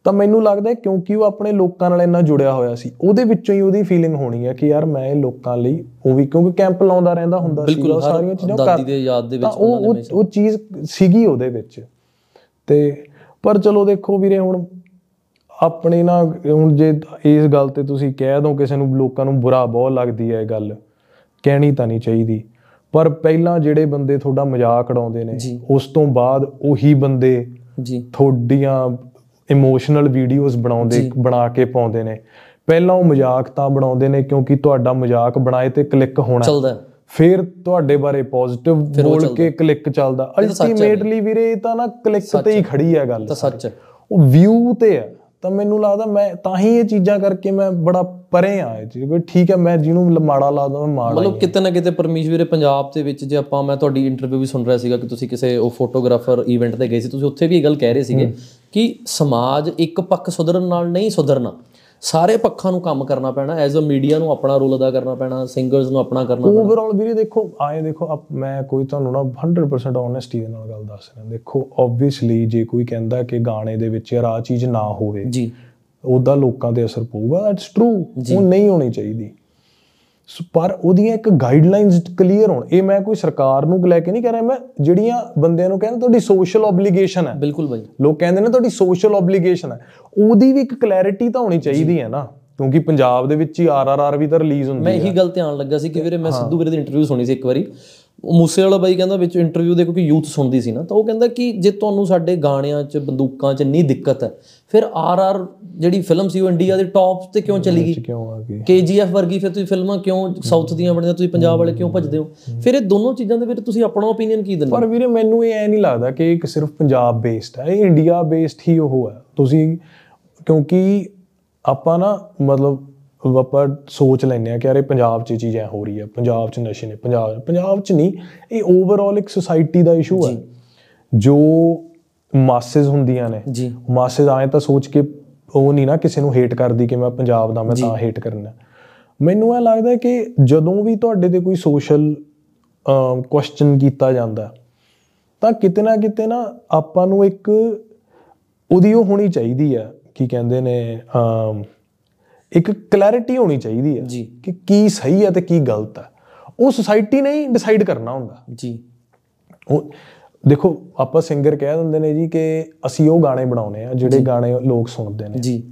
ਤਾਂ ਮੈਨੂੰ ਲੱਗਦਾ ਕਿਉਂਕਿ ਉਹ ਆਪਣੇ ਲੋਕਾਂ ਨਾਲ ਇੰਨਾ ਜੁੜਿਆ ਹੋਇਆ ਸੀ ਉਹਦੇ ਵਿੱਚੋਂ ਹੀ ਉਹਦੀ ਫੀਲਿੰਗ ਹੋਣੀ ਹੈ ਕਿ ਯਾਰ ਮੈਂ ਲੋਕਾਂ ਲਈ ਉਹ ਵੀ ਕਿਉਂਕਿ ਕੈਂਪ ਲਾਉਂਦਾ ਰਹਿੰਦਾ ਹੁੰਦਾ ਸੀ ਉਹ ਸਾਰੀਆਂ ਚੀਜ਼ਾਂ ਦਾਦੀ ਦੇ ਯਾਦ ਦੇ ਵਿੱਚ ਉਹ ਉਹ- ਉਹ ਚੀਜ਼ ਸੀਗੀ ਉਹਦੇ ਵਿੱਚ। ਤੇ ਪਰ ਚਲੋ ਦੇਖੋ ਵੀਰੇ ਹੁਣ ਆਪਣੇ ਨਾ ਹੁਣ ਜੇ ਇਸ ਗੱਲ ਤੇ ਤੁਸੀਂ ਕਹਿ ਦੋ ਕਿਸੇ ਨੂੰ ਲੋਕਾਂ ਨੂੰ ਬੁਰਾ ਬਹੁਤ ਲੱਗਦੀ ਹੈ ਇਹ ਗੱਲ ਕਹਿਣੀ ਤਾਂ ਨਹੀਂ ਚਾਹੀਦੀ। ਪਰ ਪਹਿਲਾਂ ਜਿਹੜੇ ਬੰਦੇ ਤੁਹਾਡਾ ਮਜ਼ਾਕ ਉਡਾਉਂਦੇ ਨੇ। ਉਸ ਤੋਂ ਬਾਅਦ ਉਹੀ ਬੰਦੇ ਜੀ। ਤੁਹਾਡੀਆਂ ਇਮੋਸ਼ਨਲ ਵੀਡੀਓਜ਼ ਬਣਾਉਂਦੇ ਬਣਾ ਕੇ ਪਾਉਂਦੇ ਨੇ। ਪਹਿਲਾਂ ਉਹ ਮਜ਼ਾਕ ਤਾਂ ਬਣਾਉਂਦੇ ਨੇ ਕਿਉਂਕਿ ਤੁਹਾਡਾ ਮਜ਼ਾਕ ਬਣਾਏ ਤੇ ਕਲਿੱਕ ਹੋਣਾ। ਚੱਲਦਾ। ਫਿਰ ਤੁਹਾਡੇ ਬਾਰੇ ਪੋਜ਼ਿਟਿਵ ਬੋਲ ਕੇ ਕਲਿੱਕ ਚੱਲਦਾ। ਅਲਟੀਮੇਟਲੀ ਵੀਰੇ ਇਹ ਤਾਂ ਨਾ ਕਲਿੱਕ ਤੇ ਹੀ ਖੜੀ ਹੈ ਗੱਲ ਤਾਂ ਸੱਚ ਉਹ ਵਿਊ ਤੇ ਹੈ। ਤਾਂ ਮੈਨੂੰ ਲੱਗਦਾ ਮੈਂ ਤਾਂ ਹੀ ਇਹ ਚੀਜ਼ਾਂ ਕਰਕੇ ਮੈਂ ਬੜਾ ਪਰੇ ਆ ਇਹ ਚੀਜ਼ ਕੋਈ ਠੀਕ ਹੈ ਮੈਂ ਜਿਹਨੂੰ ਮਾੜਾ ਲੱਗਦਾ ਮੈਂ ਮਾੜਾ ਮਤਲਬ ਕਿਤੇ ਨਾ ਕਿਤੇ ਪਰਮੇਸ਼ ਵੀਰੇ ਪੰਜਾਬ ਦੇ ਵਿੱਚ ਜੇ ਆਪਾਂ ਮੈਂ ਤੁਹਾਡੀ ਇੰਟਰਵਿਊ ਵੀ ਸੁਣ ਰਿਹਾ ਸੀਗਾ ਕਿ ਤੁਸੀਂ ਕਿਸੇ ਉਹ ਫੋਟੋਗ੍ਰਾਫਰ ਇਵੈਂਟ ਤੇ ਗਏ ਸੀ ਤੁਸੀਂ ਉੱਥੇ ਵੀ ਇਹ ਗੱਲ ਕਹਿ ਰਹੇ ਸੀਗੇ ਕਿ ਸਮਾਜ ਇੱਕ ਪੱਖ ਸੁਧਰਨ ਨਾਲ ਨਹੀਂ ਸੁਧਰਨਾ। ਸਾਰੇ ਪੱਖਾਂ ਨੂੰ ਕੰਮ ਕਰਨਾ ਪੈਣਾ ਐਜ਼ ਅ ਮੀਡੀਆ ਨੂੰ ਆਪਣਾ ਰੋਲ ਅਦਾ ਕਰਨਾ ਪੈਣਾ ਸਿੰਗਰਸ ਨੂੰ ਆਪਣਾ ਕਰਨਾ ਪੈਣਾ। ਓਵਰਆਲ ਵੀਰੇ ਦੇਖੋ ਆਏ ਦੇਖੋ ਮੈਂ ਕੋਈ ਤੁਹਾਨੂੰ ਨਾ 100% ਓਨੈਸਟੀ ਦੇ ਨਾਲ ਗੱਲ ਦੱਸ ਰਿਹਾ। ਦੇਖੋ ਆਬਵੀਅਸਲੀ ਜੇ ਕੋਈ ਕਹਿੰਦਾ ਕਿ ਗਾਣੇ ਦੇ ਵਿੱਚ ਯਾਰ ਆਹ ਚੀਜ਼ ਨਾ ਹੋਵੇ ਜੀ। ਉਹਦਾ ਲੋਕਾਂ ਤੇ ਅਸਰ ਪਊਗਾ ਦੈਟਸ ਟਰੂ ਉਹ ਨਹੀਂ ਹੋਣੀ ਚਾਹੀਦੀ। ਪਰ ਉਹਦੀਆਂ ਇੱਕ ਗਾਈਡਲਾਈਨਸ ਕਲੀਅਰ ਹੋਣ। ਇਹ ਮੈਂ ਕੋਈ ਸਰਕਾਰ ਨੂੰ ਲੈ ਕੇ ਨਹੀਂ ਕਹਿ ਰਿਹਾ ਮੈਂ ਜਿਹੜੀਆਂ ਬੰਦਿਆਂ ਨੂੰ ਕਹਿੰਦਾ ਤੁਹਾਡੀ ਸੋਸ਼ਲ ਆਬਲੀਗੇਸ਼ਨ ਹੈ। ਬਿਲਕੁਲ ਬਾਈ। ਲੋਕ ਕਹਿੰਦੇ ਨੇ ਤੁਹਾਡੀ ਸੋਸ਼ਲ ਆਬਲੀਗੇਸ਼ਨ ਹੈ। ਉਹਦੀ ਵੀ ਇੱਕ ਕਲੈਰਿਟੀ ਤਾਂ ਹੋਣੀ ਚਾਹੀਦੀ ਹੈ ਨਾ। ਕਿਉਂਕਿ ਪੰਜਾਬ ਦੇ ਵਿੱਚ ਹੀ ਆਰਆਰਆਰ ਵੀ ਤਾਂ ਰਿਲੀਜ਼ ਹੁੰਦੀ ਮੈਂ ਇਹੀ ਗੱਲ ਧਿਆਨ ਲੱਗਾ ਸੀ ਕਿ ਵੀਰੇ ਮੈਂ ਸਿੱਧੂ ਵੀਰੇ ਦੀ ਇੰਟਰਵਿਊ ਸੁਣੀ ਸੀ ਇੱਕ ਵਾਰੀ। ਮੂਸੇ ਵਾਲਾ ਬਾਈ ਕਹਿੰਦਾ ਵਿੱਚ ਇੰਟਰਵਿਊ ਦੇ ਕਿਉਂਕਿ ਯੂਥ ਸੁਣਦੀ ਸੀ ਨਾ ਤਾਂ ਉਹ ਕਹਿੰਦਾ ਕਿ ਜੇ ਤੁਹਾਨੂੰ ਸਾਡੇ ਗਾਣਿਆਂ 'ਚ ਬੰਦੂਕਾਂ 'ਚ ਨਹੀਂ ਦਿੱਕਤ ਹੈ ਫਿਰ ਆਰ ਆਰ ਜਿਹੜੀ ਫਿਲਮ ਸੀ ਉਹ ਇੰਡੀਆ ਦੇ ਟੌਪ ਤੇ ਕਿਉਂ ਚਲੀ ਗਈ? ਕਿਉਂ ਆ ਗਈ? ਕੇਜੀਐਫ ਵਰਗੀ ਫਿਰ ਤੁਸੀਂ ਫਿਲਮਾਂ ਕਿਉਂ ਸਾਊਥ ਦੀਆਂ ਬਣਦੀਆਂ ਤੁਸੀਂ ਪੰਜਾਬ ਵਾਲੇ ਕਿਉਂ ਭੱਜਦੇ ਹੋ? ਫਿਰ ਇਹ ਦੋਨੋਂ ਚੀਜ਼ਾਂ ਦੇ ਵਿੱਚ ਤੁਸੀਂ ਆਪਣਾ ਓਪੀਨੀਅਨ ਕੀ ਦਿੰਦੇ ਪਰ ਵੀਰੇ ਮੈਨੂੰ ਇਹ ਐ ਨਹੀਂ ਲੱਗਦਾ ਕਿ ਇੱਕ ਸਿਰਫ ਪੰਜਾਬ ਬੇਸਡ ਹੈ ਇਹ ਇੰਡੀਆ ਬੇਸਡ ਹੀ ਉਹ ਹੈ। ਤੁਸੀਂ ਕਿਉਂਕਿ ਆਪਾਂ ਨਾ ਮਤਲਬ ਆਪਾਂ ਸੋਚ ਲੈਂਦੇ ਆ ਕਿ ਯਾਰ ਇਹ ਪੰਜਾਬ 'ਚ ਚੀਜ਼ ਐ ਹੋ ਰਹੀ ਹੈ ਪੰਜਾਬ 'ਚ ਨਸ਼ੇ ਨੇ ਪੰਜਾਬ ਪੰਜਾਬ 'ਚ ਨਹੀਂ ਇਹ ਓਵਰਆਲ ਇੱਕ ਸੋਸਾਇਟੀ ਦਾ ਇਸ਼ੂ ਹੈ। ਜੋ। ਮਾਸਸ ਹੁੰਦੀਆਂ ਨੇ ਮਾਸਸ ਆਏ ਤਾਂ ਸੋਚ ਕੇ ਉਹ ਨਹੀਂ ਨਾ ਕਿਸੇ ਨੂੰ ਹੇਟ ਕਰਦੀ ਕਿ ਮੈਂ ਪੰਜਾਬ ਦਾ ਮੈਂ ਤਾਂ ਹੇਟ ਕਰਨਾ ਮੈਨੂੰ ਇਹ ਲੱਗਦਾ ਕਿ ਜਦੋਂ ਵੀ ਤੁਹਾਡੇ ਤੇ ਕੋਈ ਸੋਸ਼ਲ ਕੁਐਸਚਨ ਕੀਤਾ ਜਾਂਦਾ ਤਾਂ ਕਿਤੇ ਨਾ ਕਿਤੇ ਨਾ ਆਪਾਂ ਨੂੰ ਇੱਕ ਉਹਦੀ ਉਹ ਹੋਣੀ ਚਾਹੀਦੀ ਆ ਕੀ ਕਹਿੰਦੇ ਨੇ ਅਮ, ਇੱਕ ਕਲੈਰਿਟੀ ਹੋਣੀ ਚਾਹੀਦੀ ਹੈ ਜੀ। ਕਿ ਕੀ ਸਹੀ ਹੈ ਤੇ ਕੀ ਗਲਤ ਹੈ। ਉਹ ਸੁਸਾਇਟੀ ਨੇ ਹੀ ਡਿਸਾਈਡ ਕਰਨਾ ਹੁੰਦਾ। ਜੀ। ਉਹ ਦੇਖੋ ਆਪਾਂ ਸਿੰਗਰ ਕਹਿ ਦਿੰਦੇ ਨੇ ਜੀ ਕਿ ਅਸੀਂ ਉਹ ਗਾਣੇ ਬਣਾਉਨੇ ਆ ਜਿਹੜੇ ਗਾਣੇ ਲੋਕ ਸੁਣਦੇ ਨੇ। ਜੀ।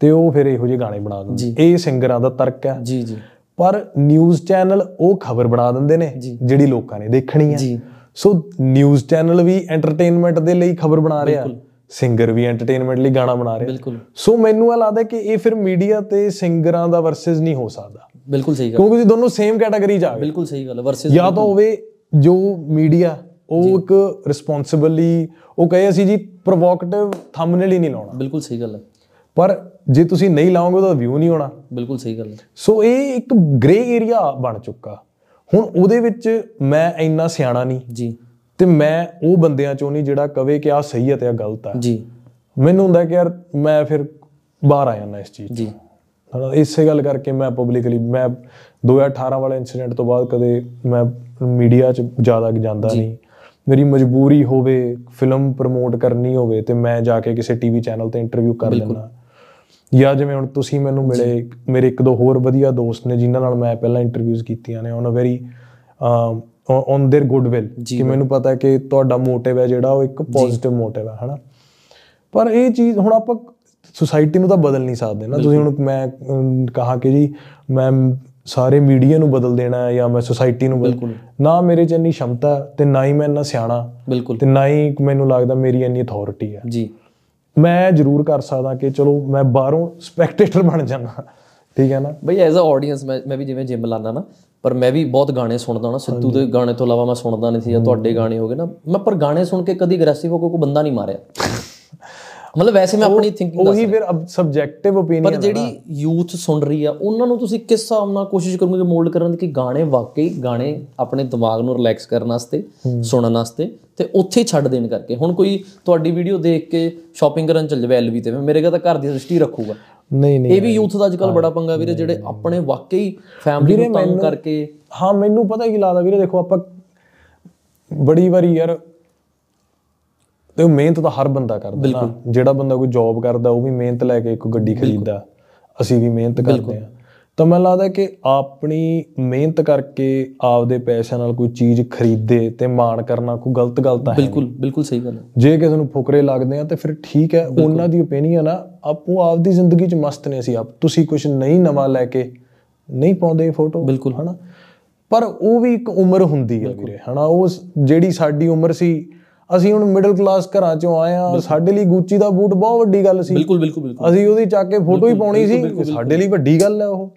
ਤੇ ਉਹ ਫਿਰ ਇਹੋ ਜਿਹੇ ਗਾਣੇ ਬਣਾ ਦਿੰਦੇ ਇਹ ਸਿੰਗਰਾਂ ਦਾ ਤਰਕ ਹੈ। ਜੀ ਜੀ। ਪਰ ਨਿਊਜ਼ ਚੈਨਲ ਉਹ ਖਬਰ ਬਣਾ ਦਿੰਦੇ ਨੇ ਜਿਹੜੀ ਲੋਕਾਂ ਨੇ ਦੇਖਣੀ ਹੈ। ਜੀ। ਸੋ ਨਿਊਜ਼ ਚੈਨਲ ਵੀ ਐਂਟਰਟੇਨਮੈਂਟ ਦੇ ਲਈ ਖਬਰ ਬਣਾ ਰਿਹਾ। ਸਿੰਗਰ ਵੀ ਐਂਟਰਟੇਨਮੈਂਟ ਲਈ ਗਾਣਾ ਬਣਾ ਰਿਹਾ। ਬਿਲਕੁਲ। ਸੋ ਮੈਨੂੰ ਇਹ ਲੱਗਦਾ ਕਿ ਇਹ ਫਿਰ ਮੀਡੀਆ ਤੇ ਸਿੰਗਰਾਂ ਦਾ ਵਰਸਸ ਨਹੀਂ ਹੋ ਸਕਦਾ। ਬਿਲਕੁਲ ਸਹੀ ਗੱਲ। ਕਿਉਂਕਿ ਤੁਸੀਂ ਦੋਨੋਂ ਸੇਮ ਕੈਟਾਗਰੀ 'ਚ ਆ ਗਏ। ਬਿਲਕੁਲ ਸਹੀ ਗੱਲ ਵਰਸਸ ਜਾਂ ਤਾਂ ਹੋਵੇ ਜੋ ਮੀਡੀਆ ਉਹ ਇੱਕ ਰਿਸਪੌਂਸਿਬਲੀ ਉਹ ਕਹੇ ਅਸੀਂ ਜੀ ਪ੍ਰੋਵੋਕੇਟਿਵ ਥੰਬਨੇਲ ਹੀ ਨਹੀਂ ਲਾਉਣਾ। ਬਿਲਕੁਲ ਸਹੀ ਗੱਲ ਹੈ। ਪਰ ਜੇ ਤੁਸੀਂ ਨਹੀਂ ਲਾਓਗੇ ਉਹਦਾ ਵਿਊ ਨਹੀਂ ਹੋਣਾ। ਬਿਲਕੁਲ ਸਹੀ ਗੱਲ ਹੈ। ਸੋ ਇਹ ਇੱਕ ਗ੍ਰੇ ਏਰੀਆ ਬਣ ਚੁੱਕਾ। ਹੁਣ ਉਹਦੇ ਵਿੱਚ ਮੈਂ ਇੰਨਾ ਸਿਆਣਾ ਨਹੀਂ। ਜੀ। ਤੇ ਮੈਂ ਉਹ ਬੰਦਿਆਂ ਚੋਂ ਨਹੀਂ ਜਿਹੜਾ ਕਵੇ ਕਿ ਆ ਸਹੀ ਹੈ ਤੇ ਆ ਗਲਤ ਹੈ। ਜੀ। ਮੈਨੂੰ ਹੁੰਦਾ ਕਿ ਯਾਰ ਮੈਂ ਫਿਰ ਬਾਹਰ ਆ ਜਾਂਦਾ ਇਸ ਚੀਜ਼ ਜੀ। ਹਨਾ ਇਸੇ ਗੱਲ ਕਰਕੇ ਮੈਂ ਪਬਲਿਕਲੀ ਮੈਂ 2018 ਵਾਲੇ ਇਨਸੀਡੈਂਟ ਤੋਂ ਬਾਅਦ ਕਦੇ ਮੈਂ ਮੀਡੀਆ 'ਚ ਜ਼ਿਆਦਾ ਜਾਂਦਾ ਨਹੀਂ। ਮੇਰੀ ਮਜਬੂਰੀ ਹੋਵੇ ਫਿਲਮ ਪ੍ਰਮੋਟ ਕਰਨੀ ਹੋਵੇ ਤੇ ਮੈਂ ਜਾ ਕੇ ਕਿਸੇ ਟੀਵੀ ਚੈਨਲ ਤੇ ਇੰਟਰਵਿਊ ਕਰ ਲੈਣਾ ਜਾਂ ਜਿਵੇਂ ਹੁਣ ਤੁਸੀਂ ਮੈਨੂੰ ਮਿਲੇ ਮੇਰੇ ਇੱਕ ਦੋ ਹੋਰ ਵਧੀਆ ਦੋਸਤ ਨੇ ਜਿਨ੍ਹਾਂ ਨਾਲ ਮੈਂ ਪਹਿਲਾਂ ਇੰਟਰਵਿਊਜ਼ ਕੀਤੀਆਂ ਨੇ on a very on their goodwill ਕਿ ਮੈਨੂੰ ਪਤਾ ਹੈ ਕਿ ਤੁਹਾਡਾ ਮੋਟਿਵ ਹੈ ਜਿਹੜਾ ਉਹ ਇੱਕ ਪੋਜ਼ਿਟਿਵ ਮੋਟਿਵ ਹੈ ਹਨਾ? ਪਰ ਇਹ ਚੀਜ਼ ਹੁਣ ਆਪਾਂ ਸੋਸਾਇਟੀ ਨੂੰ ਤਾਂ ਬਦਲ ਨਹੀਂ ਸਕਦੇ ਨਾ। ਤੁਸੀਂ ਹੁਣ ਮੈਂ ਕਹਾ ਕਿ ਜੀ ਮੈਂ ਸਾਰੇ ਮੀਡੀਆ ਨੂੰ ਬਦਲ ਦੇਣਾ ਹੈ ਜਾਂ ਮੈਂ ਸੋਸਾਇਟੀ ਨੂੰ ਬਿਲਕੁਲ। ਨਾ ਮੇਰੇ 'ਚ ਇੰਨੀ ਸ਼ਮਤਾ ਤੇ ਨਾ ਹੀ ਮੈਂ ਇੰਨਾ ਸਿਆਣਾ ਬਿਲਕੁਲ। ਤੇ ਨਾ ਹੀ ਮੈਨੂੰ ਲੱਗਦਾ ਮੇਰੀ ਇੰਨੀ ਅਥਾਰਟੀ ਹੈ। ਜੀ। ਮੈਂ ਜ਼ਰੂਰ ਕਰ ਸਕਦਾ ਕਿ ਚਲੋ ਮੈਂ ਬਾਹਰੋਂ ਸਪੈਕਟੇਟਰ ਬਣ ਜਾਣਾ ਠੀਕ ਹੈ ਨਾ? ਬਈ ਐਜ਼ ਅ ਆਡੀਅנס ਮੈਂ ਮੈਂ ਵੀ ਜਿਵੇਂ ਜਿਮ ਲਾਣਾ ਨਾ ਪਰ ਮੈਂ ਵੀ ਬਹੁਤ ਗਾਣੇ ਸੁਣਦਾ ਨਾ ਸਿੱਧੂ ਦੇ ਗਾਣੇ ਤੋਂ ਇਲਾਵਾ ਮੈਂ ਸੁਣਦਾ ਨਹੀਂ ਸੀ ਜਾਂ ਤੁਹਾਡੇ ਗਾਣੇ ਹੋ ਗਏ ਨਾ ਮੈਂ ਪਰ ਗਾਣੇ ਸੁਣ ਕੇ ਕਦੀ ਅਗਰੈਸਿਵ ਹੋ ਕੇ ਕੋਈ ਬੰਦਾ ਨਹੀਂ ਮਾਰਿਆ। ਮਤਲਬ ਵੈਸੇ ਮੈਂ ਆਪਣੀ ਥਿੰਕਿੰਗ ਉਹੀ ਫਿਰ ਸਬਜੈਕਟਿਵ ਪਰ ਓਪੀਨੀਅਨ ਜਿਹੜੀ ਯੂਥ ਸੁਣ ਰਹੀ ਆ ਉਹਨਾਂ ਨੂੰ ਤੁਸੀਂ ਕਿਸ ਹਿਸਾਬ ਨਾਲ ਕੋਸ਼ਿਸ਼ ਕਰੋਗੇ ਮੋਲਡ ਕਰਨ ਦੀ ਕਿ ਗਾਣੇ ਵਾਕਈ ਗਾਣੇ ਆਪਣੇ ਦਿਮਾਗ ਨੂੰ ਰਿਲੈਕਸ ਕਰਨ ਵਾਸਤੇ ਸੁਣਨ ਵਾਸਤੇ ਤੇ ਉੱਥੇ ਹੀ ਛੱਡ ਦੇਣ ਕਰਕੇ। ਹੁਣ ਕੋਈ ਤੁਹਾਡੀ ਵੀਡੀਓ ਦੇਖ ਕੇ ਸ਼ਾਪਿੰਗ ਕਰਨ ਚੱਲ ਜਾਵੇ ਐਲਵੀ ਤੇ ਮੇਰੇ ਕੋਲ ਤਾਂ ਘਰ ਦੀ ਦ੍ਰਿਸ਼ਟੀ ਰੱਖੂਗਾ। ਨਹੀਂ ਨਹੀਂ ਇਹ ਵੀ ਯੂਥ ਦਾ ਅੱਜਕੱਲ ਬੜਾ ਪੰਗਾ ਵੀਰੇ ਜਿਹੜੇ ਆਪਣੇ ਵਾਕਈ ਫੈਮਿਲੀ ਨੂੰ ਤੰਗ ਕਰਕੇ ਹਾਂ ਮੈਨੂੰ ਪਤਾ ਕੀ ਲੱਗਦਾ ਵੀਰੇ ਦੇਖੋ ਆਪਾਂ ਬੜੀ ਵਾਰੀ ਯਾਰ ਤੇ ਉਹ ਮਿਹਨਤ ਤਾਂ ਹਰ ਬੰਦਾ ਕਰਦਾ ਨਾ। ਜਿਹੜਾ ਬੰਦਾ ਕੋਈ ਜੌਬ ਕਰਦਾ ਉਹ ਵੀ ਮਿਹਨਤ ਲੈ ਕੇ ਇੱਕ ਗੱਡੀ ਖਰੀਦਦਾ। ਅਸੀਂ ਵੀ ਮਿਹਨਤ ਕਰਦੇ ਆ ਤਾਂ ਮੈਨੂੰ ਲੱਗਦਾ ਕਿ ਆਪਣੀ ਮਿਹਨਤ ਕਰਕੇ ਆਪਦੇ ਪੈਸਿਆਂ ਨਾਲ ਕੋਈ ਚੀਜ਼ ਖਰੀਦੇ ਤੇ ਮਾਣ ਕਰਨਾ ਕੋਈ ਗਲਤ ਗੱਲ ਤਾਂ ਹੈ ਬਿਲਕੁਲ ਬਿਲਕੁਲ ਸਹੀ ਗੱਲ ਹੈ। ਜੇ ਕਿਸੇ ਨੂੰ ਫੁਕਰੇ ਲੱਗਦੇ ਆ ਤੇ ਫਿਰ ਠੀਕ ਹੈ ਉਹਨਾਂ ਦੀ ਓਪੀਨੀਅਨ ਆ ਆਪੋ ਆਪਦੀ ਜ਼ਿੰਦਗੀ 'ਚ ਮਸਤ ਨੇ ਸੀ ਆਪ। ਤੁਸੀਂ ਕੁਝ ਨਹੀਂ ਨਵਾਂ ਲੈ ਕੇ ਨਹੀਂ ਪਾਉਂਦੇ ਫੋਟੋ ਬਿਲਕੁਲ। ਹਨਾ? ਪਰ ਉਹ ਵੀ ਇੱਕ ਉਮਰ ਹੁੰਦੀ ਹੈ ਵੀਰੇ ਹਨਾ? ਉਹ ਜਿਹੜੀ ਸਾਡੀ ਉਮਰ ਸੀ ਅਸੀਂ ਹੁਣ ਮਿਡਲ ਕਲਾਸ ਘਰਾਂ ਚੋਂ ਆਏ ਆ ਸਾਡੇ ਲਈ ਗੁੱਚੀ ਦਾ ਬੂਟ ਬਹੁਤ ਵੱਡੀ ਗੱਲ ਸੀ। ਬਿਲਕੁਲ ਬਿਲਕੁਲ ਬਿਲਕੁਲ। ਅਸੀਂ ਉਹਦੀ ਚੱਕ ਕੇ ਫੋਟੋ ਹੀ ਪਾਉਣੀ ਸੀ ਸਾਡੇ ਲਈ ਵੱਡੀ ਗੱਲ ਹੈ ਉਹ।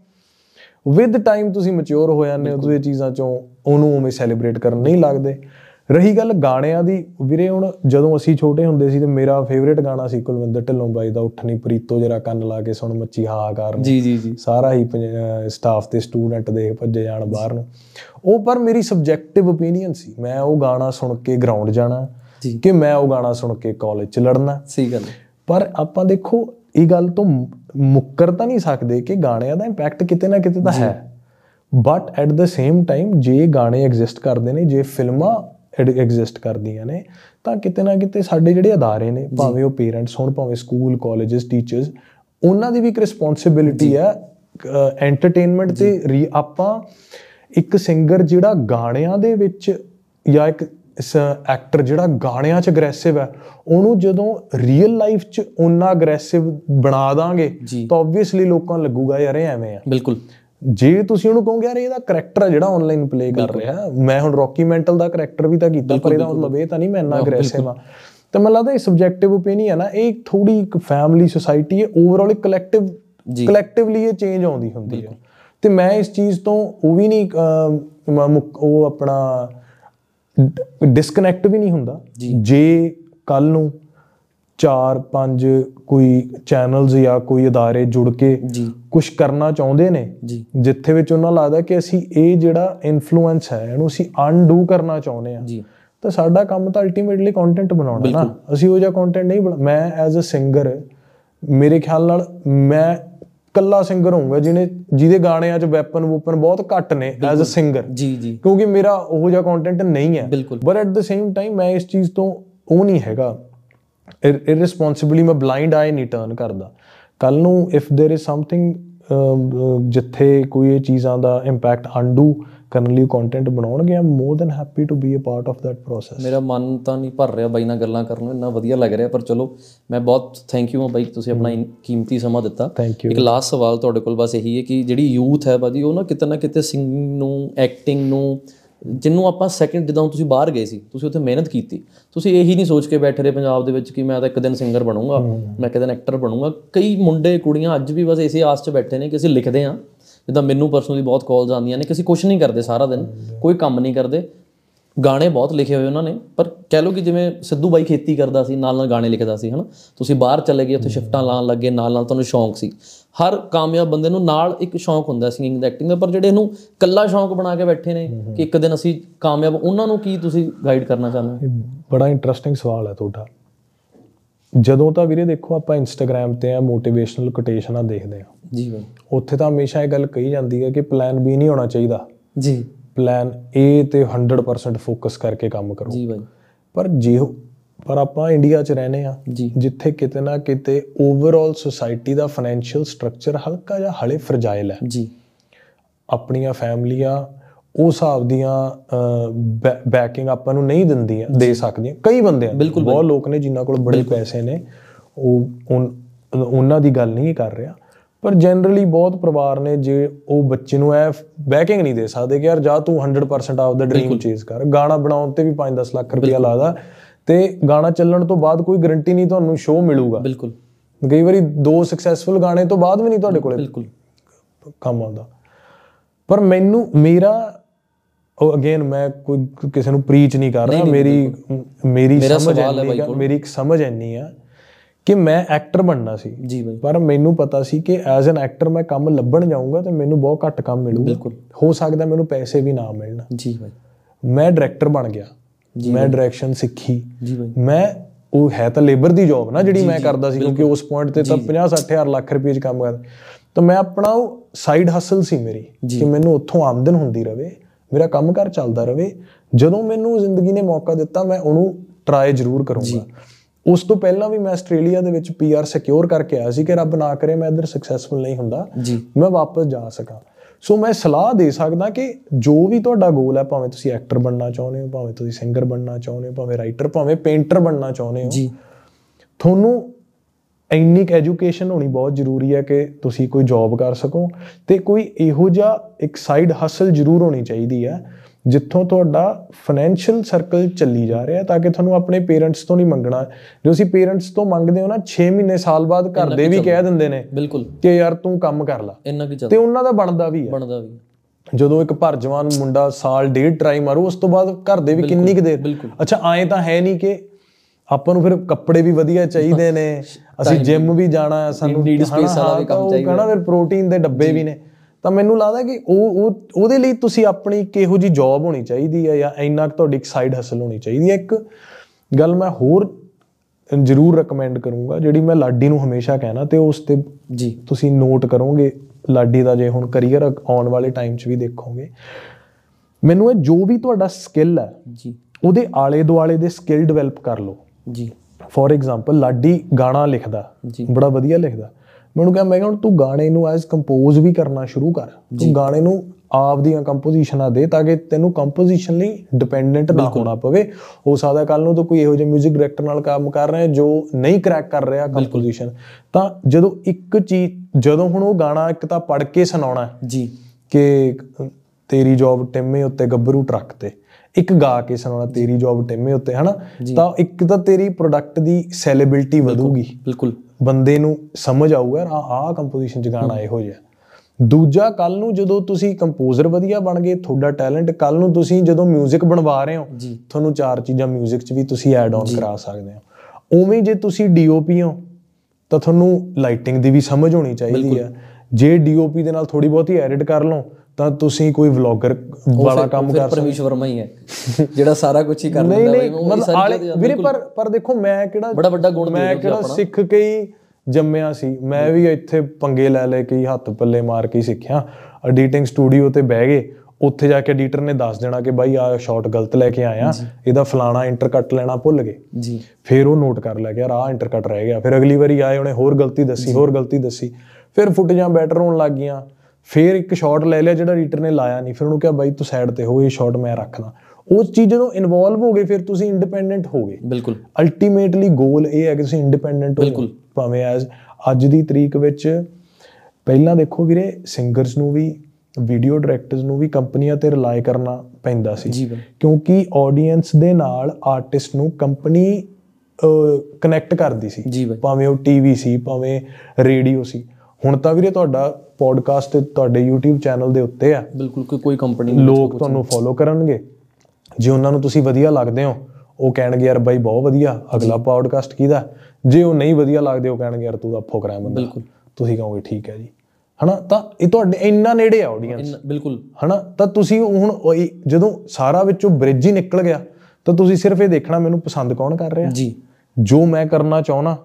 ਵਿਦ ਟਾਈਮ ਤੁਸੀਂ ਮੈਚੁਰ ਹੋ ਜਾਂਦੇ ਹੋ ਤੁਸੀਂ ਚੀਜ਼ਾਂ ਚੋਂ ਉਹਨੂੰ ਉਵੇਂ ਸੈਲੀਬ੍ਰੇਟ ਕਰਨ ਨਹੀਂ ਲੱਗਦੇ। ਰਹੀ ਗੱਲ ਗਾਣਿਆਂ ਦੀ ਵੀਰੇ ਹੁਣ ਜਦੋਂ ਅਸੀਂ ਛੋਟੇ ਹੁੰਦੇ ਸੀ ਤੇ ਮੇਰਾ ਫੇਵਰੇਟ ਗਾਣਾ ਸੀ ਕੁਲਵਿੰਦਰ ਢਿੱਲੋਂ ਬਾਈ ਦਾ ਉੱਠਣੀ ਪ੍ਰੀਤੋ ਜਰਾ ਕੰਨ ਲਾ ਕੇ ਸੁਣ ਮੱਚੀ ਹਾਹਾਕਾਰ। ਜੀ ਜੀ ਜੀ। ਸਾਰਾ ਹੀ ਸਟਾਫ ਤੇ ਸਟੂਡੈਂਟ ਦੇਖ ਭੱਜੇ ਜਾਣ ਬਾਹਰ ਨੂੰ। ਉਹ ਪਰ ਮੇਰੀ ਸਬਜੈਕਟਿਵ ਓਪੀਨੀਅਨ ਸੀ ਮੈਂ ਉਹ ਗਾਣਾ ਸੁਣ ਕੇ ਗਰਾਊਂਡ ਜਾਣਾ। ਕਿ ਮੈਂ ਉਹ ਗਾਣਾ ਸੁਣ ਕੇ ਕਾਲਜ ਚ ਲੜਨਾ। ਸਹੀ ਗੱਲ ਪਰ ਆਪਾਂ ਦੇਖੋ ਇਹ ਗੱਲ ਤੋਂ ਮੁੱਕਰ ਤਾਂ ਨਹੀਂ ਸਕਦੇ ਕਿ ਗਾਣਿਆਂ ਦਾ ਇੰਪੈਕਟ ਕਿਤੇ ਨਾ ਕਿਤੇ ਤਾਂ ਹੈ। But at the same time ਜੇ ਗਾਣੇ ਐਗਜ਼ਿਸਟ ਕਰਦੇ ਨੇ ਜੇ ਫਿਲਮਾਂ ਐਗਜ਼ਿਸਟ ਕਰਦੀਆਂ ਨੇ ਤਾਂ ਕਿਤੇ ਨਾ ਕਿਤੇ ਸਾਡੇ ਜਿਹੜੇ ਅਦਾਰੇ ਨੇ ਭਾਵੇਂ ਉਹ ਪੇਰੈਂਟਸ ਹੋਣ ਭਾਵੇਂ ਸਕੂਲ ਕਾਲਜਸ ਟੀਚਰਸ ਉਹਨਾਂ ਦੀ ਵੀ ਇੱਕ ਰਿਸਪੌਂਸਿਬਿਲਿਟੀ ਹੈ ਐਂਟਰਟੇਨਮੈਂਟ ਤੇ ਆਪਾਂ ਇੱਕ ਸਿੰਗਰ ਜਿਹੜਾ ਗਾਣਿਆਂ ਦੇ ਵਿੱਚ ਜਾਂ ਇੱਕ ਐਕਟਰ ਜਿਹੜਾ ਗਾਣਿਆਂ 'ਚ ਅਗਰੈਸਿਵ ਹੈ ਉਹਨੂੰ ਜਦੋਂ ਰੀਅਲ ਲਾਈਫ 'ਚ ਓਨਾ ਅਗਰੈਸਿਵ ਬਣਾ ਦਾਂਗੇ। ਤਾਂ ਆਬਵੀਅਸਲੀ ਲੋਕਾਂ ਨੂੰ ਲੱਗੂਗਾ ਯਾਰ ਇਹ ਐਵੇਂ ਆ। ਬਿਲਕੁਲ। ਜੇ ਤੁਸੀਂ ਉਹਨੂੰ ਕਹੋਗੇ ਯਾਰ ਇਹਦਾ ਕਰੈਕਟਰ ਹੈ ਜਿਹੜਾ ਆਨਲਾਈਨ ਪਲੇ ਕਰ ਰਿਹਾ ਮੈਂ ਹੁਣ ਰੌਕੀ ਮੈਂਟਲ ਦਾ ਕਰੈਕਟਰ ਵੀ ਤਾਂ ਕੀਤਾ ਪਰ ਇਹਦਾ ਮਤਲਬ ਇਹ ਤਾਂ ਨਹੀਂ ਮੈਂ ਇੰਨਾ ਅਗਰੈਸਿਵ ਆ। ਤਾਂ ਮੈਨੂੰ ਲੱਗਦਾ ਇਹ ਸਬਜੈਕਟਿਵ ਓਪੀਨੀਅਨ ਆ ਇਹ ਥੋੜੀ ਇੱਕ ਫੈਮਿਲੀ ਸੋਸਾਇਟੀ ਹੈ ਓਵਰਆਲ ਕਲੈਕਟਿਵ ਜੀ। ਕਲੈਕਟਿਵਲੀ ਇਹ ਚੇਂਜ ਆਉਂਦੀ ਹੁੰਦੀ ਹੈ ਤੇ ਮੈਂ ਇਸ ਚੀਜ਼ ਤੋਂ ਉਹ ਵੀ ਨਹੀਂ ਉਹ ਆਪਣਾ ਡਿਸਕਨੈਕਟ ਵੀ ਨਹੀਂ ਹੁੰਦਾ। ਜੇ। ਕੱਲ ਨੂੰ 4 5 ਕੋਈ ਚੈਨਲਸ ਜਾਂ ਕੋਈ ਅਦਾਰੇ ਜੁੜ ਕੇ ਕੁਝ ਕਰਨਾ ਚਾਹੁੰਦੇ ਨੇ ਜਿੱਥੇ ਵਿੱਚ ਉਹਨਾਂ ਲੱਗਦਾ ਕਿ ਅਸੀਂ ਇਹ ਜਿਹੜਾ ਇਨਫਲੂਐਂਸ ਹੈ ਇਹਨੂੰ ਅਸੀਂ ਅਨਡੂ ਕਰਨਾ ਚਾਹੁੰਦੇ ਆ ਤਾਂ ਸਾਡਾ ਕੰਮ ਤਾਂ ਅਲਟੀਮੇਟਲੀ ਕੰਟੈਂਟ ਬਣਾਉਣਾ ਨਾ। ਅਸੀਂ ਉਹ ਜਿਹਾ ਕੰਟੈਂਟ ਨਹੀਂ ਬਣਾ ਮੈਂ ਐਜ਼ ਅ ਸਿੰਗਰ ਮੇਰੇ ਖਿਆਲ ਨਾਲ ਮੈਂ ਕੱਲਾ ਸਿੰਗਰ ਹੋਊਂਗਾ ਜਿਹਨੇ ਜਿਹਦੇ ਗਾਣਿਆਂ 'ਚ ਵੈਪਨ ਵੂਪਨ ਬਹੁਤ ਘੱਟ ਨੇ ਐਜ਼ ਅ ਸਿੰਗਰ ਜੀ ਜੀ ਕਿਉਂਕਿ ਮੇਰਾ ਉਹ ਜਿਹਾ ਕੰਟੈਂਟ ਨਹੀਂ ਹੈ ਬਿਲਕੁਲ। But at the same time ਮੈਂ ਇਸ ਚੀਜ਼ ਤੋਂ ਉਹ ਨਹੀਂ ਹੈਗਾ ਇਰਰਿਸਪੌਂਸਿਬਲੀ ਮੈਂ ਬਲਾਈਂਡ ਆਈ ਨਹੀਂ ਟਰਨ ਕਰਦਾ ਕੱਲ ਨੂੰ ਇਫ देयर इज ਸਮਥਿੰਗ ਜਿੱਥੇ ਕੋਈ ਇਹ ਚੀਜ਼ਾਂ ਦਾ ਇੰਪੈਕਟ ਅਨਡੂ ਕਰਨ ਲਈ ਕੰਟੈਂਟ ਬਣਾਉਣਗੇ I'm more than happy to be a part of that process. ਮੇਰਾ ਮਨ ਤਾਂ ਨਹੀਂ ਭਰ ਰਿਹਾ ਬਾਈ ਨਾਲ ਗੱਲਾਂ ਕਰਨ ਨੂੰ ਇੰਨਾ ਵਧੀਆ ਲੱਗ ਰਿਹਾ ਪਰ ਚਲੋ ਮੈਂ ਬਹੁਤ ਥੈਂਕ ਯੂ ਹਾਂ ਬਾਈ ਤੁਸੀਂ ਆਪਣਾ ਕੀਮਤੀ ਸਮਾਂ ਦਿੱਤਾ। ਇੱਕ ਲਾਸਟ ਸਵਾਲ ਤੁਹਾਡੇ ਕੋਲ ਬਸ ਇਹੀ ਹੈ ਕਿ ਜਿਹੜੀ ਯੂਥ ਹੈ ਬਾਜੀ ਉਹ ਨਾ ਕਿਤੇ ਨਾ ਕਿਤੇ ਸਿੰਗਿੰਗ ਨੂੰ ਐਕਟਿੰਗ ਨੂੰ ਜਿਹਨੂੰ ਆਪਾਂ ਸੈਕਿੰਡ ਜਦੋਂ ਤੁਸੀਂ ਬਾਹਰ ਗਏ ਸੀ ਤੁਸੀਂ ਉੱਥੇ ਮਿਹਨਤ ਕੀਤੀ। ਤੁਸੀਂ ਇਹੀ ਨਹੀਂ ਸੋਚ ਕੇ ਬੈਠੇ ਰਹੇ ਪੰਜਾਬ ਦੇ ਵਿੱਚ ਕਿ ਮੈਂ ਤਾਂ ਇੱਕ ਦਿਨ ਸਿੰਗਰ ਬਣੂੰਗਾ ਮੈਂ ਇੱਕ ਦਿਨ ਐਕਟਰ ਬਣੂੰਗਾ। ਕਈ ਮੁੰਡੇ ਕੁੜੀਆਂ ਅੱਜ ਵੀ ਬਸ ਇਸੇ ਆਸ 'ਚ ਬੈਠੇ ਨੇ ਕਿ ਅਸੀਂ ਲਿਖਦੇ ਹਾਂ। ਜਿੱਦਾਂ ਮੈਨੂੰ ਪਰਸਨਲੀ ਬਹੁਤ ਕਾਲਸ ਆਉਂਦੀਆਂ ਨੇ ਕਿ ਅਸੀਂ ਕੁਝ ਨਹੀਂ ਕਰਦੇ ਸਾਰਾ ਦਿਨ, ਕੋਈ ਕੰਮ ਨਹੀਂ ਕਰਦੇ। ਗਾਣੇ ਬਹੁਤ ਲਿਖੇ ਹੋਏ ਉਹਨਾਂ ਨੇ, ਪਰ ਕਹਿ ਲਓ ਕਿ ਜਿਵੇਂ ਸਿੱਧੂ ਬਾਈ ਖੇਤੀ ਕਰਦਾ ਸੀ, ਨਾਲ ਨਾਲ ਗਾਣੇ ਲਿਖਦਾ ਸੀ, ਹਨਾ। ਤੁਸੀਂ ਬਾਹਰ ਚਲੇ ਗਏ, ਉੱਥੇ ਸ਼ਿਫਟਾਂ ਲਾਉਣ ਲੱਗੇ, ਨਾਲ ਨਾਲ ਤੁਹਾਨੂੰ ਸ਼ੌਂਕ ਸੀ। ਹਰ ਕਾਮਯਾਬ ਬੰਦੇ ਨੂੰ ਨਾਲ ਇੱਕ ਸ਼ੌਂਕ ਹੁੰਦਾ ਸਿੰਗਿੰਗ ਦਾ ਐਕਟਿੰਗ ਦਾ, ਪਰ ਜਿਹੜੇ ਇਹਨੂੰ ਕੱਲਾ ਸ਼ੌਂਕ ਬਣਾ ਕੇ ਬੈਠੇ ਨੇ ਕਿ ਇੱਕ ਦਿਨ ਅਸੀਂ ਕਾਮਯਾਬ, ਉਹਨਾਂ ਨੂੰ ਕੀ ਤੁਸੀਂ ਗਾਈਡ ਕਰਨਾ ਚਾਹੁੰਦੇ ਹੋ? ਇਹ ਬੜਾ ਇੰਟਰਸਟਿੰਗ ਸਵਾਲ ਹੈ ਤੁਹਾਡਾ। ਜਦੋਂ ਤਾਂ ਵੀਰੇ ਦੇਖੋ ਆਪਾਂ ਇੰਸਟਾਗ੍ਰam ਤੇ ਆ ਮੋਟੀਵੇਸ਼ਨਲ ਕੋਟੇਸ਼ਨਾਂ ਦੇਖਦੇ ਆ। ਜੀ ਬਾਈ। ਉੱਥੇ ਤਾਂ ਹਮੇਸ਼ਾ ਇਹ ਗੱਲ ਕਹੀ ਜਾਂਦੀ ਹੈ ਕਿ ਪਲਾਨ B ਨਹੀਂ ਹੋਣਾ ਚਾਹੀਦਾ। ਜੀ। ਪਲਾਨ A ਤੇ 100% ਫੋਕਸ ਕਰਕੇ ਕੰਮ ਕਰੋ। ਜੀ ਬਾਈ। ਪਰ ਜੇ ਪਰ ਆਪਾਂ ਇੰਡੀਆ 'ਚ ਰਹਨੇ ਆ ਜਿੱਥੇ ਕਿਤੇ ਨਾ ਕਿਤੇ ਓਵਰਆਲ ਸੁਸਾਇਟੀ ਦਾ ਫਾਈਨੈਂਸ਼ੀਅਲ ਸਟਰਕਚਰ ਹਲਕਾ ਜਿਹਾ ਹਲੇ ਫਰਜਾਈਲ ਹੈ। ਜੀ। ਆਪਣੀਆਂ ਫੈਮਲੀਆਂ ਉਹ ਹਿਸਾਬ ਦੀਆਂ ਬੈਕਿੰਗ ਆਪਾਂ ਨੂੰ ਨਹੀਂ ਦਿੰਦੀਆਂ ਦੇ ਸਕਦੀਆਂ। ਕਈ ਬੰਦੇ ਆ ਬਹੁਤ ਲੋਕ ਨੇ ਜਿਨ੍ਹਾਂ ਕੋਲ ਬੜੇ ਪੈਸੇ ਨੇ। ਉਹ ਉਹਨਾਂ ਦੀ ਗੱਲ ਨਹੀਂ ਕਰ ਰਿਹਾ। ਪਰ ਜਨਰਲੀ ਬਹੁਤ ਪਰਿਵਾਰ ਨੇ ਜੇ ਉਹ ਬੱਚੇ ਨੂੰ ਐ ਬੈਕਿੰਗ ਨਹੀਂ ਦੇ ਸਕਦੇ ਕਿ ਯਾਰ ਜਾ ਤੂੰ 100% ਆਫ ਦਾ ਡ੍ਰੀਮ ਚੇਜ਼ ਕਰ। ਗਾਣਾ ਬਣਾਉਣ ਤੇ ਵੀ 5-10 ਲੱਖ ਰੁਪਇਆ ਲਾਦਾ ਤੇ ਗਾਣਾ ਚੱਲਣ ਤੋਂ ਬਾਅਦ ਕੋਈ ਗਾਰੰਟੀ ਨਹੀਂ ਤੁਹਾਨੂੰ ਸ਼ੋਅ ਮਿਲੂਗਾ। ਬਿਲਕੁਲ। ਕਈ ਵਾਰੀ ਦੋ ਸਕਸੈਸਫੁਲ ਗਾਣੇ ਤੋਂ ਬਾਅਦ ਵੀ ਨਹੀਂ ਤੁਹਾਡੇ ਕੋਲੇ ਬਿਲਕੁਲ। ਕੰਮ ਆਉਂਦਾ। ਪਰ ਮੈਨੂੰ ਮੇਰਾ ਉਹ ਅਗੇਨ ਮੈਂ ਕੋਈ ਕਿਸੇ ਨੂੰ ਪ੍ਰੀਚ ਨਹੀਂ ਕਰ ਰਿਹਾ ਮੇਰੀ ਮੇਰੀ ਸਮਝ ਆ ਮੇਰੀ ਇੱਕ ਸਮਝ ਇੰਨੀ ਆ ਕਿ ਮੈਂ ਐਕਟਰ ਬਣਨਾ ਸੀ। ਜੀ ਬਾਈ। ਪਰ ਮੈਨੂੰ ਪਤਾ ਸੀ ਕਿ ਐਜ਼ ਐਨ ਐਕਟਰ ਮੈਂ ਕੰਮ ਲੱਭਣ ਜਾਊਂਗਾ ਤੇ ਮੈਨੂੰ ਬਹੁਤ ਘੱਟ ਕੰਮ ਮਿਲੂਗਾ। ਹੋ ਸਕਦਾ ਮੈਨੂੰ ਪੈਸੇ ਵੀ ਨਾ ਮਿਲਣ। ਜੀ ਬਾਈ। ਮੈਂ ਡਾਇਰੈਕਟਰ ਬਣ ਗਿਆ। ਮੈਂ ਡਾਇਰੈਕਸ਼ਨ ਸਿੱਖੀ। ਜੀ ਬਾਈ। ਮੈਂ ਉਹ ਹੈ ਤਾਂ ਲੇਬਰ ਦੀ ਜੌਬ ਨਾ ਜਿਹੜੀ ਮੈਂ ਕਰਦਾ ਸੀ ਕਿਉਂਕਿ ਉਸ ਪੁਆਇੰਟ ਤੇ ਤਾਂ 50 60000 ਲੱਖ ਰੁਪਏ 'ਚ ਕੰਮ ਕਰਦਾ। ਤਾਂ ਮੈਂ ਆਪਣਾ ਉਹ ਸਾਈਡ ਹਸਲ ਸੀ ਮੇਰੀ ਕਿ ਮੈਨੂੰ ਉੱਥੋਂ ਆਮਦਨ ਹੁੰਦੀ ਰਵੇ। ਮੇਰਾ ਕੰਮਕਾਰ ਚੱਲਦਾ ਰਵੇ ਜਦੋਂ ਮੈਨੂੰ ਜ਼ਿੰਦਗੀ ਨੇ ਮੌਕਾ ਦਿੱਤਾ ਮੈਂ ਉਹਨੂੰ ਟਰਾਈ ਜ਼ਰੂਰ ਕਰੂੰਗਾ। ਉਸ ਤੋਂ ਪਹਿਲਾਂ ਵੀ ਮੈਂ ਆਸਟ੍ਰੇਲੀਆ ਦੇ ਵਿੱਚ ਪੀਆਰ ਸਿਕਿਉਰ ਕਰਕੇ ਆਇਆ ਸੀ ਕਿ ਰੱਬ ਨਾ ਕਰੇ ਮੈਂ ਇੱਧਰ ਸਕਸੈਸਫੁਲ ਨਹੀਂ ਹੁੰਦਾ ਮੈਂ ਵਾਪਸ ਜਾ ਸਕਾਂ। ਸੋ ਮੈਂ ਸਲਾਹ ਦੇ ਸਕਦਾ ਕਿ ਜੋ ਵੀ ਤੁਹਾਡਾ ਗੋਲ ਹੈ ਭਾਵੇਂ ਤੁਸੀਂ ਐਕਟਰ ਬਣਨਾ ਚਾਹੁੰਦੇ ਹੋ ਭਾਵੇਂ ਤੁਸੀਂ ਸਿੰਗਰ ਬਣਨਾ ਚਾਹੁੰਦੇ ਹੋ ਭਾਵੇਂ ਰਾਈਟਰ ਭਾਵੇਂ ਪੇਂਟਰ ਬਣਨਾ ਚਾਹੁੰਦੇ ਹੋ ਜੀ। ਤੁਹਾਨੂੰ ਇੰਨੀ ਕੁ ਐਜੂਕੇਸ਼ਨ ਹੋਣੀ ਬਹੁਤ ਜ਼ਰੂਰੀ ਹੈ ਕਿ ਤੁਸੀਂ ਕੋਈ ਜੌਬ ਕਰ ਸਕੋ ਤੇ ਕੋਈ ਇਹੋ ਜਿਹਾ ਇੱਕ ਸਾਈਡ ਹਸਲ ਜ਼ਰੂਰ ਹੋਣੀ ਚਾਹੀਦੀ ਹੈ ਜਿੱਥੋਂ ਤੁਹਾਡਾ ਫਾਈਨੈਂਸ਼ੀਅਲ ਸਰਕਲ ਚੱਲੀ ਜਾ ਰਿਹਾ ਤਾਂ ਕਿ ਤੁਹਾਨੂੰ ਆਪਣੇ ਪੇਰੈਂਟਸ ਤੋਂ ਨਹੀਂ ਮੰਗਣਾ। ਜੋ ਅਸੀਂ ਪੇਰੈਂਟਸ ਤੋਂ ਮੰਗਦੇ ਹੋ ਨਾ 6 ਮਹੀਨੇ ਸਾਲ ਬਾਅਦ ਘਰ ਦੇ ਵੀ ਕਹਿ ਦਿੰਦੇ ਨੇ ਬਿਲਕੁਲ। ਕਿ ਯਾਰ ਤੂੰ ਕੰਮ ਕਰ ਲੈ। ਇੰਨਾ ਕੀ ਤੇ ਚੱਲਦਾ। ਉਹਨਾਂ ਦਾ ਬਣਦਾ ਵੀ ਹੈ। ਬਣਦਾ ਵੀ ਜਦੋਂ ਇੱਕ ਭਰ ਜਵਾਨ ਮੁੰਡਾ ਸਾਲ ਡੇਢ ਟਰਾਈ ਮਾਰੂ ਉਸ ਤੋਂ ਬਾਅਦ ਘਰ ਦੇ ਵੀ ਕਿੰਨੀ ਕੁ ਦੇਰ। ਅੱਛਾ ਐਂ ਤਾਂ ਹੈ ਨਹੀਂ ਕਿ ਆਪਾਂ ਨੂੰ ਫਿਰ ਕੱਪੜੇ ਵੀ ਵਧੀਆ ਚਾਹੀਦੇ ਨੇ ਅਸੀਂ ਜਿਮ ਵੀ ਜਾਣਾ ਸਾਨੂੰ space ਹਨਾ, ਵਾਲਾ ਵੀ ਕੰਮ ਚਾਹੀਦਾ। ਕਹਣਾ ਫਿਰ ਪ੍ਰੋਟੀਨ ਦੇ ਡੱਬੇ ਵੀ ਨੇ। ਤਾਂ ਮੈਨੂੰ ਲੱਗਦਾ ਕਿ ਉਹ ਉਹ ਉਹਦੇ ਲਈ ਤੁਸੀਂ ਆਪਣੀ ਕਿਹੋ ਜੀ ਜੌਬ ਹੋਣੀ ਚਾਹੀਦੀ ਹੈ ਜਾਂ ਇੰਨਾ ਕੁ ਤੁਹਾਡੀ ਸਾਈਡ ਹਸਲ ਹੋਣੀ ਚਾਹੀਦੀ ਹੈ ਇੱਕ ਗੱਲ ਮੈਂ ਹੋਰ ਜ਼ਰੂਰ ਰეკਮੈਂਡ ਕਰੂੰਗਾ ਜਿਹੜੀ ਮੈਂ ਲਾਡੀ ਨੂੰ ਹਮੇਸ਼ਾ ਕਹਿਣਾ ਤੇ ਉਸ ਤੇ ਜੀ। ਤੁਸੀਂ ਨੋਟ ਕਰੋਗੇ ਲਾਡੀ ਦਾ ਜੇ ਹੁਣ ਕੈਰੀਅਰ ਆਉਣ ਵਾਲੇ ਟਾਈਮ 'ਚ ਵੀ ਦੇਖੋਗੇ। ਮੈਨੂੰ ਇਹ ਜੋ ਵੀ ਤੁਹਾਡਾ ਸਕਿੱਲ ਹੈ ਜੀ। ਉਹਦੇ ਆਲੇ ਦੁਆਲੇ ਦੇ ਸਕਿੱਲ ਡਿਵੈਲਪ ਕਰ ਲਓ। ਜੀ। ਫੋਰ ਐਗਜ਼ਾਮਪਲ ਲਾਡੀ ਗਾਣਾ ਲਿਖਦਾ ਜੀ। ਬੜਾ ਵਧੀਆ ਲਿਖਦਾ। ਮੈਨੂੰ ਕਿਹਾ ਮੈਂ ਕਿਹਾ ਹੁਣ ਤੂੰ ਗਾਣੇ ਨੂੰ ਐਜ਼ ਕੰਪੋਜ਼ ਵੀ ਕਰਨਾ ਸ਼ੁਰੂ ਕਰ। ਤੂੰ ਗਾਣੇ ਨੂੰ ਆਪ ਦੀਆਂ ਕੰਪੋਜੀਸ਼ਨਾਂ ਦੇ ਤਾਂ ਕਿ ਤੈਨੂੰ ਕੰਪੋਜੀਸ਼ਨ ਲਈ ਡਿਪੈਂਡੈਂਟ ਨਾ ਹੋਣਾ ਪਵੇ। ਹੋ ਸਕਦਾ ਕੱਲ ਨੂੰ ਤੂੰ ਕੋਈ ਇਹੋ ਜਿਹੇ 뮤직 ਡਾਇਰੈਕਟਰ ਨਾਲ ਕੰਮ ਕਰ ਰਿਹਾ ਜੋ ਨਹੀਂ ਕਰੈਕ ਕਰ ਰਿਹਾ ਕੰਪੋਜੀਸ਼ਨ ਤਾਂ ਜਦੋਂ ਇੱਕ ਚੀਜ਼ ਜਦੋਂ ਹੁਣ ਉਹ ਗਾਣਾ ਇੱਕ ਤਾਂ ਪੜ੍ਹ ਕੇ ਸੁਣਾਉਣਾ ਜੀ। ਕਿ ਤੇਰੀ ਜੌਬ ਟਿੰਮੇ ਉੱਤੇ ਗੱਭਰੂ ਟਰੱਕ ਤੇ। ਇੱਕ ਗਾ ਕੇ ਸੁਣਾਉਣਾ ਤੇਰੀ ਜੌਬ ਟਿੰਮੇ ਉੱਤੇ ਹਨਾ ਤਾਂ ਇੱਕ ਤਾਂ ਤੇਰੀ ਪ੍ਰੋਡਕਟ ਦੀ ਸੈਲੇਬਿਲਟੀ ਵਧੂਗੀ ਬਿਲਕੁਲ ਬੰਦੇ ਨੂੰ ਸਮਝ ਆਊਗਾ ਆ ਆਹ ਕੰਪੋਜੀਸ਼ਨ ਚ ਗਾਣਾ ਇਹੋ ਜਿਹਾ ਦੂਜਾ ਕੱਲ ਨੂੰ ਜਦੋਂ ਤੁਸੀਂ ਕੰਪੋਜ਼ਰ ਵਧੀਆ ਬਣ ਗਏ ਤੁਹਾਡਾ ਟੈਲੈਂਟ ਕੱਲ ਨੂੰ ਤੁਸੀਂ ਜਦੋਂ 뮤직 ਬਣਵਾ ਰਹੇ ਹੋ ਜੀ ਤੁਹਾਨੂੰ ਚਾਰ ਚੀਜ਼ਾਂ 뮤직 ਚ ਵੀ ਤੁਸੀਂ ਐਡ ਆਨ ਕਰਾ ਸਕਦੇ ਹੋ ਉਵੇਂ ਜੇ ਤੁਸੀਂ ਡੀਓਪੀ ਹੋ ਤਾਂ ਤੁਹਾਨੂੰ ਲਾਈਟਿੰਗ ਦੀ ਵੀ ਸਮਝ ਹੋਣੀ ਚਾਹੀਦੀ ਹੈ ਜੇ ਡੀਓਪੀ ਦੇ ਨਾਲ ਥੋੜੀ ਬਹੁਤੀ ਐਡਿਟ ਕਰ ਲਓ ਤਾਂ ਤੁਸੀਂ ਕੋਈ ਵਲੌਗਰ ਵਾਲਾ ਕੰਮ ਫਿਰ ਪਰਮੇਸ਼ ਵਰਮਾ ਹੀ। ਹੈ ਜਿਹੜਾ ਸਾਰਾ ਕੁਝ ਹੀ ਕਰ ਨਹੀਂ ਲੈਂਦਾ ਨਹੀਂ ਉਹ ਮਤਲਬ ਵੀਰੇ ਪਰ ਪਰ ਦੇਖੋ ਮੈਂ ਕਿਹੜਾ ਬੜਾ ਵੱਡਾ ਗੁਣ ਮੈਂ ਕਿਹੜਾ। ਸਿੱਖ ਕੇ ਹੀ ਜੰਮਿਆ ਸੀ। ਮੈਂ ਵੀ ਇੱਥੇ ਪੰਗੇ ਲੈ ਲੈ ਕੇ ਹੀ ਹੱਥ ਪੱਲੇ ਮਾਰ ਕੇ ਸਿੱਖਿਆ। ਐਡੀਟਿੰਗ ਸਟੂਡੀਓ ਤੇ ਬਹਿ ਗਏ। ਉੱਥੇ ਜਾ ਕੇ ਐਡੀਟਰ ਨੇ ਦੱਸ ਦੇਣਾ ਕਿ ਬਾਈ ਆਹ ਸ਼ਾਟ ਗਲਤ ਲੈ ਕੇ ਆਇਆ। ਇਹਦਾ ਫਲਾਣਾ ਇੰਟਰਕਟ ਲੈਣਾ ਭੁੱਲ ਗਏ। ਜੀ। ਫਿਰ ਉਹ ਨੋਟ ਕਰ ਲਿਆ ਕਿ ਯਾਰ ਆਹ ਇੰਟਰਕਟ ਰਹਿ ਗਿਆ। ਫਿਰ ਅਗਲੀ ਵਾਰੀ ਆਏ ਉਹਨੇ ਹੋਰ ਗਲਤੀ ਦੱਸੀ ਹੋਰ ਗਲਤੀ ਦੱਸੀ। ਫਿਰ ਫੁੱਟਜਾਂ ਬੈਟਰ ਹੋਣ ਲੱਗ ਗਈਆਂ। ਫਿਰ ਇੱਕ ਸ਼ਾਟ ਲੈ ਲਿਆ ਜਿਹੜਾ ਐਡੀਟਰ ਨੇ ਲਾਇਆ ਨਹੀਂ। ਫਿਰ ਉਹਨੂੰ ਕਿਹਾ ਬਾਈ ਤੂੰ ਸਾਈਡ ਤੇ ਹੋ ਇਹ ਸ਼ਾਟ ਮੈਂ ਰੱਖਦਾ। ਉਸ ਚੀਜ਼ ਜਦੋਂ ਇਨਵੋਲਵ ਹੋ ਗਏ ਫਿਰ ਤੁਸੀਂ ਇੰਡੀਪੈਂਡੈਂਟ ਹੋ ਗਏ। ਬਿਲਕੁਲ। ਅਲਟੀਮੇਟਲੀ ਗੋਲ ਇਹ ਹੈ ਕਿ ਤੁਸੀਂ ਇੰਡੀਪੈਂਡੈਂਟ ਹੋ ਬਿਲਕੁਲ। ਭਾਵੇਂ ਐਜ਼ ਅੱਜ ਦੀ ਤਰੀਕ ਵਿੱਚ ਪਹਿਲਾਂ ਦੇਖੋ ਵੀਰੇ ਸਿੰਗਰਸ ਨੂੰ ਵੀ ਵੀਡੀਓ ਡਾਇਰੈਕਟਰਸ ਨੂੰ ਵੀ ਕੰਪਨੀਆਂ ਤੇ ਰਿਲਾਈ ਕਰਨਾ ਪੈਂਦਾ ਸੀ। ਕਿਉਂਕਿ ਆਡੀਅנס ਦੇ ਨਾਲ ਆਰਟਿਸਟ ਨੂੰ ਕੰਪਨੀ ਕਨੈਕਟ ਕਰਦੀ ਸੀ। ਭਾਵੇਂ ਉਹ ਟੀਵੀ ਸੀ ਭਾਵੇਂ ਰੇਡੀਓ ਸੀ। ਹੁਣ ਤਾਂ ਵੀਰੇ ਤੁਹਾਡਾ ਪੋਡਕਾਸਟ ਤੁਹਾਡੇ YouTube ਚੈਨਲ ਦੇ ਉੱਤੇ ਆ। ਬਿਲਕੁਲ ਕੋਈ ਕੋਈ ਕੰਪਨੀ ਲੋਕ ਤੁਹਾਨੂੰ ਫੋਲੋ ਕਰਨਗੇ। ਜੇ ਉਹਨਾਂ ਨੂੰ ਤੁਸੀਂ ਵਧੀਆ ਲੱਗਦੇ ਹੋ ਉਹ ਕਹਿਣਗੇ ਯਾਰ ਬਾਈ ਬਹੁਤ ਵਧੀਆ। ਅਗਲਾ ਪੋਡਕਾਸਟ ਕਿਹਦਾ? ਜੇ ਉਹ ਨਹੀਂ ਵਧੀਆ ਲੱਗਦੇ ਉਹ ਕਹਿਣਗੇ ਯਾਰ ਤੂੰ ਤਾਂ ਫੋਕਰਾ ਬੰਦਾ। ਬਿਲਕੁਲ। ਤੁਸੀਂ ਕਹੋਗੇ ਠੀਕ ਹੈ ਜੀ। ਹਨਾ? ਤਾਂ ਇਹ ਤੁਹਾਡੇ ਇੰਨਾ ਨੇੜੇ ਆ ਆਡੀਅנס ਬਿਲਕੁਲ। ਹਨਾ? ਤਾਂ ਤੁਸੀਂ ਹੁਣ ਜਦੋਂ ਸਾਰਾ ਵਿੱਚੋਂ ਬ੍ਰਿਜ ਹੀ ਨਿਕਲ ਗਿਆ ਤਾਂ ਤੁਸੀਂ ਸਿਰਫ ਇਹ ਦੇਖਣਾ ਮੈਨੂੰ ਪਸੰਦ ਕੌਣ ਕਰ ਰਿਹਾ? ਜੀ। ਜੋ ਮੈਂ ਕਰਨਾ ਚਾਹਣਾ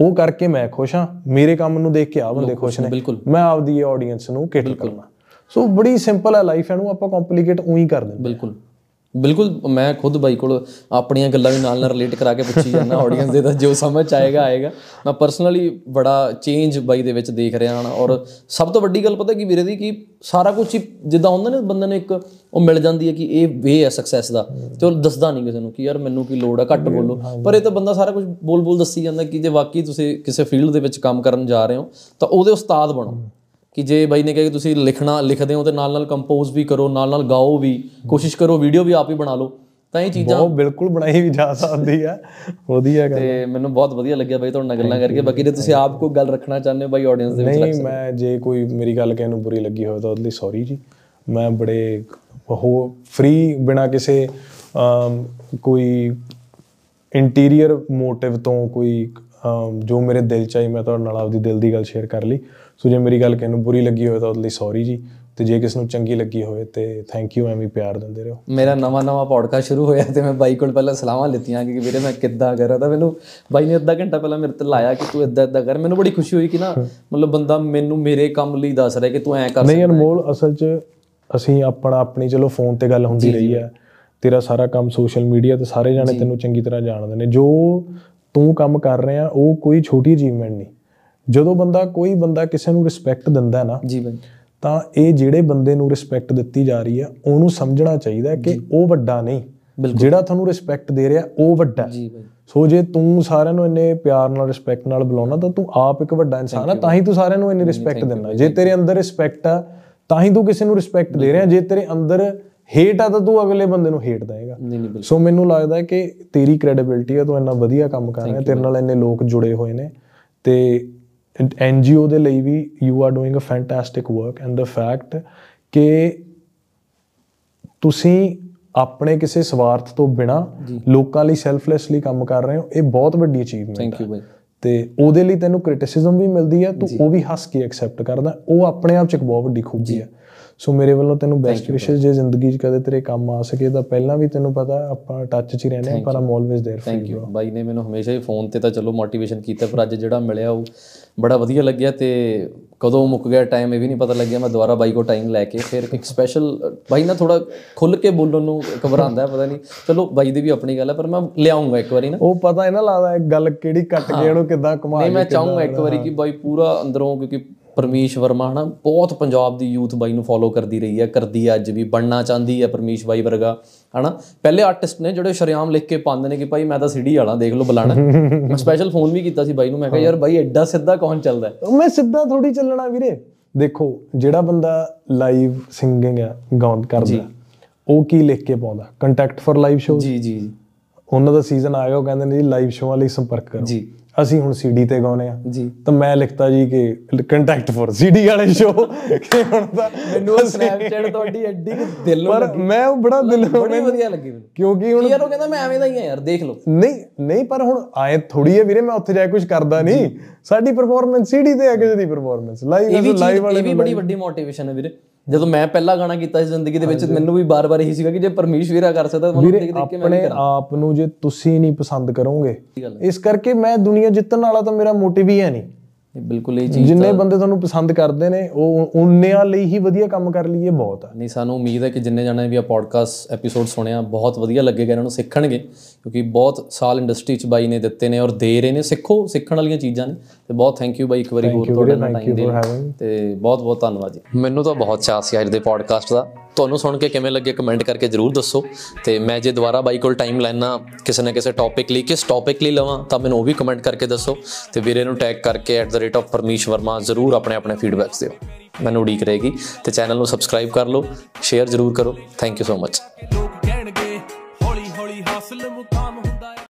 ਉਹ ਕਰਕੇ ਮੈਂ ਖੁਸ਼ ਹਾਂ। ਮੇਰੇ ਕੰਮ ਨੂੰ ਦੇਖ ਕੇ ਆ ਬੰਦੇ ਖੁਸ਼ ਨੇ। ਮੈਂ ਆਪਦੀ ਆਡੀਅנס ਨੂੰ ਕੇਟਰ ਕਰਨਾ। ਸੋ ਬੜੀ ਸਿੰਪਲ ਹੈ ਲਾਈਫ ਇਹਨੂੰ ਆਪਾਂ ਕੰਪਲਿਕੇਟ ਉਹੀ ਕਰ ਦਿੰਦੇ। ਬਿਲਕੁਲ। ਬਿਲਕੁਲ ਮੈਂ ਖੁਦ ਬਾਈ ਕੋਲ ਆਪਣੀਆਂ ਗੱਲਾਂ ਵੀ ਨਾਲ ਨਾਲ ਰਿਲੇਟ ਕਰਾ ਕੇ ਪੁੱਛੀ ਜਾਂਦਾ ਆਡੀਅנס ਦੇ ਤਾਂ ਜੋ ਸਮਝ ਆਏਗਾ ਆਏਗਾ। ਮੈਂ ਪਰਸਨਲੀ ਬੜਾ ਚੇਂਜ ਬਾਈ ਦੇ ਵਿੱਚ ਦੇਖ ਰਿਹਾ ਹਾਂ ਔਰ ਸਭ ਤੋਂ ਵੱਡੀ ਗੱਲ ਪਤਾ ਕੀ ਵੀਰੇ ਦੀ ਕਿ ਸਾਰਾ ਕੁਝ ਹੀ ਜਿੱਦਾਂ ਹੁੰਦਾ ਨਾ ਬੰਦੇ ਨੂੰ ਇੱਕ ਉਹ ਮਿਲ ਜਾਂਦੀ ਹੈ ਕਿ ਇਹ ਵੇ ਹੈ ਸਕਸੈਸ ਦਾ ਤੇ ਉਹ ਦੱਸਦਾ ਨਹੀਂ ਕਿਸੇ ਨੂੰ ਕਿ ਯਾਰ ਮੈਨੂੰ ਕੀ ਲੋੜ ਆ ਘੱਟ ਬੋਲੋ। ਪਰ ਇਹ ਤਾਂ ਬੰਦਾ ਸਾਰਾ ਕੁਝ ਬੋਲ ਬੋਲ ਦੱਸੀ ਜਾਂਦਾ ਕਿ ਜੇ ਵਾਕਈ ਤੁਸੀਂ ਕਿਸੇ ਫੀਲਡ ਦੇ ਵਿੱਚ ਕੰਮ ਕਰਨ ਜਾ ਰਹੇ ਹੋ ਤਾਂ ਉਹਦੇ ਉਸਤਾਦ ਬਣੋ। ਕਿ ਜੇ ਬਾਈ ਨੇ ਕਿਹਾ ਕਿ ਤੁਸੀਂ ਲਿਖਣਾ ਲਿਖਦੇ ਹੋ ਤੇ ਨਾਲ ਨਾਲ ਕੰਪੋਜ਼ ਵੀ ਕਰੋ ਨਾਲ ਨਾਲ ਗਾਓ ਵੀ ਕੋਸ਼ਿਸ਼ ਕਰੋ ਵੀਡੀਓ ਵੀ ਆਪ ਹੀ ਬਣਾ ਲਓ। ਤਾਂ ਇਹ ਚੀਜ਼ਾਂ ਉਹ ਬਿਲਕੁਲ ਬਣਾਈ ਵੀ ਜਾ ਸਕਦੀ ਆ। ਵਧੀਆ ਗੱਲ ਤੇ ਮੈਨੂੰ ਬਹੁਤ ਵਧੀਆ ਲੱਗਿਆ ਬਾਈ ਤੁਹਾਡੇ ਨਾਲ ਗੱਲਾਂ ਕਰਕੇ। ਬਾਕੀ ਜੇ ਤੁਸੀਂ ਆਪ ਕੋਈ ਗੱਲ ਰੱਖਣਾ ਚਾਹੁੰਦੇ ਹੋ ਬਾਈ ਆਡੀਅנס ਦੇ ਵਿੱਚ ਨਹੀਂ ਮੈਂ ਜੇ ਕੋਈ ਮੇਰੀ ਗੱਲ ਕਿਸੇ ਨੂੰ ਬੁਰੀ ਲੱਗੀ ਹੋਵੇ ਤਾਂ ਉਹਦੇ ਲਈ ਸੌਰੀ ਜੀ। ਮੈਂ ਬੜੇ ਉਹ ਫ੍ਰੀ ਬਿਨਾ ਕਿਸੇ ਕੋਈ ਇੰਟੀਰੀਅਰ ਮੋਟਿਵ ਤੋਂ ਕੋਈ ਜੋ ਮੇਰੇ ਦਿਲ ਚ ਆਈ ਮੈਂ ਤੁਹਾਡੇ ਨਾਲ ਆਪਦੀ ਦਿਲ ਦੀ ਗੱਲ ਸ਼ੇਅਰ ਕਰ ਲਈ। ਸੋ ਜੇ ਮੇਰੀ ਗੱਲ ਕਿਸੇ ਨੂੰ ਬੁਰੀ ਲੱਗੀ ਹੋਵੇ ਤਾਂ ਉਹਦੇ ਲਈ ਸੌਰੀ ਜੀ ਤੇ ਜੇ ਕਿਸ ਨੂੰ ਚੰਗੀ ਲੱਗੀ ਹੋਵੇ ਤੇ ਥੈਂਕ ਯੂ ਐਵੇਂ ਪਿਆਰ ਦਿੰਦੇ ਰਹੋ। ਮੇਰਾ ਨਵਾਂ ਨਵਾਂ ਪੌਡਕਾਸਟ ਸ਼ੁਰੂ ਹੋਇਆ ਤੇ ਮੈਂ ਬਾਈ ਕੋਲ ਪਹਿਲਾਂ ਸਲਾਹਾਂ ਲਿੱਤੀਆਂ ਕਿ ਵੀਰੇ ਮੈਂ ਕਿੱਦਾਂ ਕਰਾਂ ਤਾਂ ਮੈਨੂੰ ਬਾਈ ਨੇ ਅੱਧਾ ਘੰਟਾ ਪਹਿਲਾਂ ਮੇਰੇ ਤੇ ਲਾਇਆ ਕਿ ਤੂੰ ਇਦਾਂ ਇਦਾਂ ਕਰ। ਮੈਨੂੰ ਬੜੀ ਖੁਸ਼ੀ ਹੋਈ ਕਿ ਨਾ ਮਤਲਬ ਬੰਦਾ ਮੈਨੂੰ ਮੇਰੇ ਕੰਮ ਲਈ ਦੱਸ ਰਿਹਾ ਕਿ ਤੂੰ ਐਂ ਕਰ ਨਹੀਂ ਅਨਮੋਲ ਅਸਲ 'ਚ ਅਸੀਂ ਆਪਣਾ ਆਪਣੀ ਚਲੋ ਫੋਨ ਤੇ ਗੱਲ ਹੁੰਦੀ ਰਹੀ ਹੈ। ਤੇਰਾ ਸਾਰਾ ਕੰਮ ਸੋਸ਼ਲ ਮੀਡੀਆ ਤੇ ਸਾਰੇ ਜਾਣੇ ਤੈਨੂੰ ਚੰਗੀ ਤਰ੍ਹਾਂ ਜਾਣਦੇ ਨੇ। ਜੋ ਤੂੰ ਕੰਮ ਕਰ ਰਿਹਾ ਉਹ ਕੋਈ ਛੋਟੀ ਅਚੀਵਮੈਂਟ ਨਹੀਂ। ਜਦੋਂ ਬੰਦਾ ਕੋਈ ਬੰਦਾ ਕਿਸੇ ਨੂੰ ਰਿਸਪੈਕਟ ਦਿੰਦਾ ਹੈ ਨਾ ਜੀ ਬਾਈ। ਤਾਂ ਇਹ ਜਿਹੜੇ ਬੰਦੇ ਨੂੰ ਰਿਸਪੈਕਟ ਦਿੱਤੀ ਜਾ ਰਹੀ ਹੈ ਉਹਨੂੰ ਸਮਝਣਾ ਚਾਹੀਦਾ ਹੈ ਕਿ ਉਹ ਵੱਡਾ ਨਹੀਂ। ਜਿਹੜਾ ਤੁਹਾਨੂੰ ਰਿਸਪੈਕਟ ਦੇ ਰਿਹਾ ਉਹ ਵੱਡਾ ਜੀ ਬਾਈ। ਸੋ ਜੇ ਤੂੰ ਸਾਰਿਆਂ ਨੂੰ ਇੰਨੇ ਪਿਆਰ ਨਾਲ ਰਿਸਪੈਕਟ ਨਾਲ ਬੁਲਾਉਣਾ ਤਾਂ ਤੂੰ ਆਪ ਇੱਕ ਵੱਡਾ ਇਨਸਾਨ ਆ ਤਾਂ ਹੀ ਤੂੰ ਸਾਰਿਆਂ ਨੂੰ ਇੰਨੀ ਰਿਸਪੈਕਟ ਦਿੰਦਾ। ਜੇ ਤੇਰੇ ਅੰਦਰ ਰਿਸਪੈਕਟ ਆ ਤਾਂ ਹੀ ਤੂੰ ਕਿਸੇ ਨੂੰ ਰਿਸਪੈਕਟ ਦੇ ਰਿਹਾ। ਜੇ ਤੇਰੇ ਅੰਦਰ ਹੇਟ ਆ ਤਾਂ ਤੂੰ ਅਗਲੇ ਬੰਦੇ ਨੂੰ ਹੇਟ ਦੇਏਗਾ ਸੋ ਮੈਨੂੰ ਲੱਗਦਾ ਹੈ ਕਿ ਤੇਰੀ ਕ੍ਰੈਡੀਬਿਲਟੀ ਆ ਤੂੰ ਇੰਨਾ ਵਧੀਆ ਕੰਮ ਕਰ ਰਿਹਾ ਤੇਰੇ ਨਾਲ ਇੰਨੇ ਲੋਕ ਜੁੜੇ ਹੋਏ ਨੇ ਤੇ ਐਨਜੀਓ ਦੇ ਲਈ ਵੀ you are doing a fantastic work and the fact ਕਿ ਤੁਸੀਂ ਆਪਣੇ ਕਿਸੇ ਸਵਾਰਥ ਤੋਂ ਬਿਨਾ ਲੋਕਾਂ ਲਈ ਸੈਲਫਲੈਸਲੀ ਕੰਮ ਕਰ ਰਹੇ ਹੋ ਇਹ ਬਹੁਤ ਵੱਡੀ ਅਚੀਵਮੈਂਟ ਥੈਂਕ ਯੂ ਬਾਈ ਤੇ ਉਹਦੇ ਲਈ ਤੈਨੂੰ ਕ੍ਰਿਟਿਸਿਜ਼ਮ ਵੀ ਮਿਲਦੀ ਹੈ ਤੂੰ ਉਹ ਵੀ ਹੱਸ ਕੇ ਐਕਸੈਪਟ ਕਰਦਾ ਉਹ ਆਪਣੇ ਆਪ ਚ ਇੱਕ ਬਹੁਤ ਵੱਡੀ ਖੂਬੀ ਹੈ। ਸੋ ਮੇਰੇ ਵੱਲੋਂ ਤੈਨੂੰ ਬੈਸਟ ਵਿਸ਼ੇਸ ਜੇ ਜ਼ਿੰਦਗੀ 'ਚ ਕਦੇ ਤੇਰੇ ਕੰਮ ਆ ਸਕੇ ਤਾਂ ਪਹਿਲਾਂ ਵੀ ਤੈਨੂੰ ਪਤਾ ਆਪਾਂ ਟੱਚ 'ਚ ਹੀ ਰਹਿੰਦੇ ਆ ਪਰ I'm always there for you ਬਾਈ ਨੇ ਮੈਨੂੰ ਹਮੇਸ਼ਾ ਹੀ ਫੋਨ ਤੇ ਤਾਂ ਚਲੋ ਮੋਟੀਵੇਸ਼ਨ ਕੀਤਾ ਪਰ ਅੱਜ ਜਿਹੜਾ ਮਿਲਿਆ ਉਹ ਬੜਾ ਵਧੀਆ ਲੱਗਿਆ ਤੇ ਕਦੋਂ ਮੁੱਕ ਗਿਆ ਟਾਈਮ ਇਹ ਵੀ ਨਹੀਂ ਪਤਾ ਲੱਗਿਆ ਮੈਂ ਦੁਬਾਰਾ ਬਾਈ ਕੋ ਟਾਈਮ ਲੈ ਕੇ ਫਿਰ ਇੱਕ ਸਪੈਸ਼ਲ ਬਾਈ ਨਾ ਥੋੜਾ ਖੁੱਲ ਕੇ ਬੋਲਣ ਨੂੰ ਘਬਰਾਉਂਦਾ ਪਤਾ ਨਹੀਂ। ਚਲੋ ਬਾਈ ਦੀ ਵੀ ਆਪਣੀ ਗੱਲ ਹੈ ਪਰ ਮੈਂ ਲਿਆਉਂਗਾ ਇੱਕ ਵਾਰੀ ਨਾ। ਉਹ ਪਤਾ ਇਹਨਾਂ ਲੱਗਦਾ ਗੱਲ ਕਿਹੜੀ ਕੱਟ ਕੇ ਉਹਨੂੰ ਕਿੱਦਾਂ ਕਮਾ ਨਹੀਂ ਮੈਂ ਚਾਹੂੰਗਾ ਇੱਕ ਵਾਰੀ ਕਿ ਬਾਈ ਪੂਰਾ ਅੰਦਰੋਂ ਕਿਉਂਕਿ ਪਰਮੇਸ਼ ਵਰਮਾ ਹਨਾ ਬਹੁਤ ਪੰਜਾਬ ਦੀ ਯੂਥ ਬਾਈ ਨੂੰ ਫੋਲੋ ਕਰਦੀ ਰਹੀ ਹੈ ਕਰਦੀ ਹੈ ਅੱਜ ਵੀ ਬਣਨਾ ਚਾਹੁੰਦੀ ਹੈ ਪਰਮੇਸ਼ ਬਾਈ ਵਰਗਾ ਹਨਾ। ਪਹਿਲੇ ਆਰਟਿਸਟ ਨੇ ਜਿਹੜੇ ਸ਼ਰਿਆਮ ਲਿਖ ਕੇ ਪਾਉਂਦੇ ਨੇ ਕਿ ਭਾਈ ਮੈਂ ਤਾਂ ਸਿਟੀ ਵਾਲਾ ਦੇਖ ਲਓ ਬੁਲਾਣਾ ਮੈਂ ਸਪੈਸ਼ਲ ਫੋਨ ਵੀ ਕੀਤਾ ਸੀ ਬਾਈ ਨੂੰ ਮੈਂ ਕਿਹਾ ਯਾਰ ਬਾਈ ਐਡਾ ਸਿੱਧਾ ਕੌਣ ਚੱਲਦਾ ਮੈਂ ਸਿੱਧਾ ਥੋੜੀ ਚੱਲਣਾ ਵੀਰੇ। ਦੇਖੋ ਜਿਹੜਾ ਬੰਦਾ ਲਾਈਵ ਸਿੰਗਿੰਗ ਆ ਗਾਉਣ ਕਰਦਾ ਉਹ ਕੀ ਲਿਖ ਕੇ ਪਾਉਂਦਾ? ਕੰਟੈਕਟ ਫॉर ਲਾਈਵ ਸ਼ੋਅ ਜੀ ਜੀ ਉਹਨਾਂ ਦਾ ਸੀਜ਼ਨ ਆਏਗਾ ਉਹ ਕਹਿੰਦੇ ਨੇ ਜੀ ਲਾਈਵ ਸ਼ੋਆਂ ਲਈ ਸੰਪਰਕ ਕਰੋ। ਜੀ। ਅਸੀਂ ਹੁਣ ਸੀਡੀ ਤੇ ਗਾਉਨੇ ਆ ਜੀ। ਤਾਂ ਮੈਂ ਲਿਖਤਾ ਜੀ ਕਿ ਕੰਟੈਕਟ ਫॉर ਸੀਡੀ ਵਾਲੇ ਸ਼ੋਅ ਕਿ ਹੁਣ ਤਾਂ ਮੈਨੂੰ ਸਨੈਪਚੈਟ ਤੁਹਾਡੀ ਐਡੀ ਦਿਲੋਂ ਪਰ ਮੈਂ ਉਹ ਬੜਾ ਦਿਲ ਬੜੀ ਵਧੀਆ ਲੱਗੀ ਮੈਨੂੰ। ਕਿਉਂਕਿ ਹੁਣ ਯਾਰ ਉਹ ਕਹਿੰਦਾ ਮੈਂ ਐਵੇਂ ਦਾ ਹੀ ਆ ਯਾਰ ਦੇਖ ਲਓ। ਨਹੀਂ ਨਹੀਂ ਪਰ ਹੁਣ ਆਏ ਥੋੜੀ ਹੈ ਵੀਰੇ ਮੈਂ ਉੱਥੇ ਜਾ ਕੇ ਕੁਝ ਕਰਦਾ ਨਹੀਂ। ਸਾਡੀ ਪਰਫਾਰਮੈਂਸ ਸੀਡੀ ਤੇ ਆ ਕਿਸੇ ਦੀ ਪਰਫਾਰਮੈਂਸ ਲਾਈਵ ਲਾਈਵ ਵਾਲੇ ਇਹ ਵੀ ਬੜੀ ਵੱਡੀ ਮੋਟੀਵੇਸ਼ਨ ਹੈ ਵੀਰੇ। ਜਦੋਂ ਮੈਂ ਪਹਿਲਾ ਗਾਣਾ ਕੀਤਾ ਸੀ ਜ਼ਿੰਦਗੀ ਦੇ ਵਿੱਚ ਮੈਨੂੰ ਵੀ ਬਾਰ-ਬਾਰ ਇਹੀ ਸੀਗਾ ਕਿ ਜੇ ਪਰਮੇਸ਼ ਵੀਰਾ ਕਰ ਸਕਦਾ ਤਾਂ ਦੇਖ ਦੇਖ ਕੇ ਮੈਂ ਆਪਣੇ ਆਪ ਨੂੰ ਜੇ ਤੁਸੀਂ ਨਹੀਂ ਪਸੰਦ ਕਰੋਗੇ ਇਸ ਕਰਕੇ ਮੈਂ ਦੁਨੀਆ ਜਿੱਤਣ ਵਾਲਾ ਤਾਂ ਮੇਰਾ ਮੋਟਿਵ ਹੀ ਹੈ ਨਹੀਂ। ਇਹ ਬਿਲਕੁਲ ਇਹ ਚੀਜ਼ ਜਿੰਨੇ ਬੰਦੇ ਤੁਹਾਨੂੰ ਪਸੰਦ ਕਰਦੇ ਨੇ ਉਹ ਉਹਨਿਆਂ ਲਈ ਹੀ ਵਧੀਆ ਕੰਮ ਕਰ ਲਈਏ ਬਹੁਤ ਆ। ਨਹੀਂ ਸਾਨੂੰ ਉਮੀਦ ਹੈ ਕਿ ਜਿੰਨੇ ਜਣੇ ਵੀ ਆ ਪੋਡਕਾਸਟ ਐਪੀਸੋਡ ਸੁਣਿਆ ਬਹੁਤ ਵਧੀਆ ਲੱਗੇਗਾ ਇਹਨਾਂ ਨੂੰ ਸਿੱਖਣਗੇ ਕਿਉਂਕਿ ਬਹੁਤ ਸਾਲ ਇੰਡਸਟਰੀ 'ਚ ਬਾਈ ਨੇ ਦਿੱਤੇ ਨੇ ਔਰ ਦੇ ਰਹੇ ਨੇ। ਸਿੱਖੋ ਸਿੱਖਣ ਵਾਲੀਆਂ ਚੀਜ਼ਾਂ ਨੇ। ਤੇ ਬਹੁਤ ਥੈਂਕ ਯੂ ਬਾਈ ਇੱਕ ਵਾਰੀ ਹੋਰ ਤੁਹਾਡਾ ਟਾਈਮ ਦੇ ਤੇ ਬਹੁਤ ਬਹੁਤ ਧੰਨਵਾਦ ਜੀ। ਮੈਨੂੰ ਤਾਂ ਬਹੁਤ ਚਾਅ ਸੀ ਅੱਜ ਦੇ ਪੋਡਕਾਸਟ ਦਾ। ਤੁਹਾਨੂੰ ਸੁਣ ਕੇ ਕਿਵੇਂ ਲੱਗੇ ਕਮੈਂਟ ਕਰਕੇ ਜਰੂਰ ਦੱਸੋ। ਤੇ ਮੈਂ ਜੇ ਦੁਬਾਰਾ ਬਾਈ ਕੋਲ ਟਾਈਮ ਲੈਣਾ ਕਿਸੇ ਨਾ ਕਿਸੇ ਟੌਪਿਕ ਲਈ ਕਿਸ ਟੌਪਿਕ ਲਈ ਲਵਾਂ ਤਾਂ ਮੈਨੂੰ ਉਹ ਵੀ ਕਮੈਂਟ ਕਰਕੇ ਦੱਸੋ। ਤੇ ਵੀਰੇ ਨੂੰ ਟੈਗ ਕਰਕੇ @ਪਰਮੇਸ਼ ਵਰਮਾ ਜ਼ਰੂਰ ਆਪਣੇ ਆਪਣੇ ਫੀਡਬੈਕਸ ਦਿਓ। ਮੈਨੂੰ ਉਡੀਕ ਰਹੇਗੀ। ਤੇ ਚੈਨਲ ਨੂੰ ਸਬਸਕ੍ਰਾਈਬ ਕਰ ਲਓ। ਸ਼ੇਅਰ ਜ਼ਰੂਰ ਕਰੋ। Thank you so much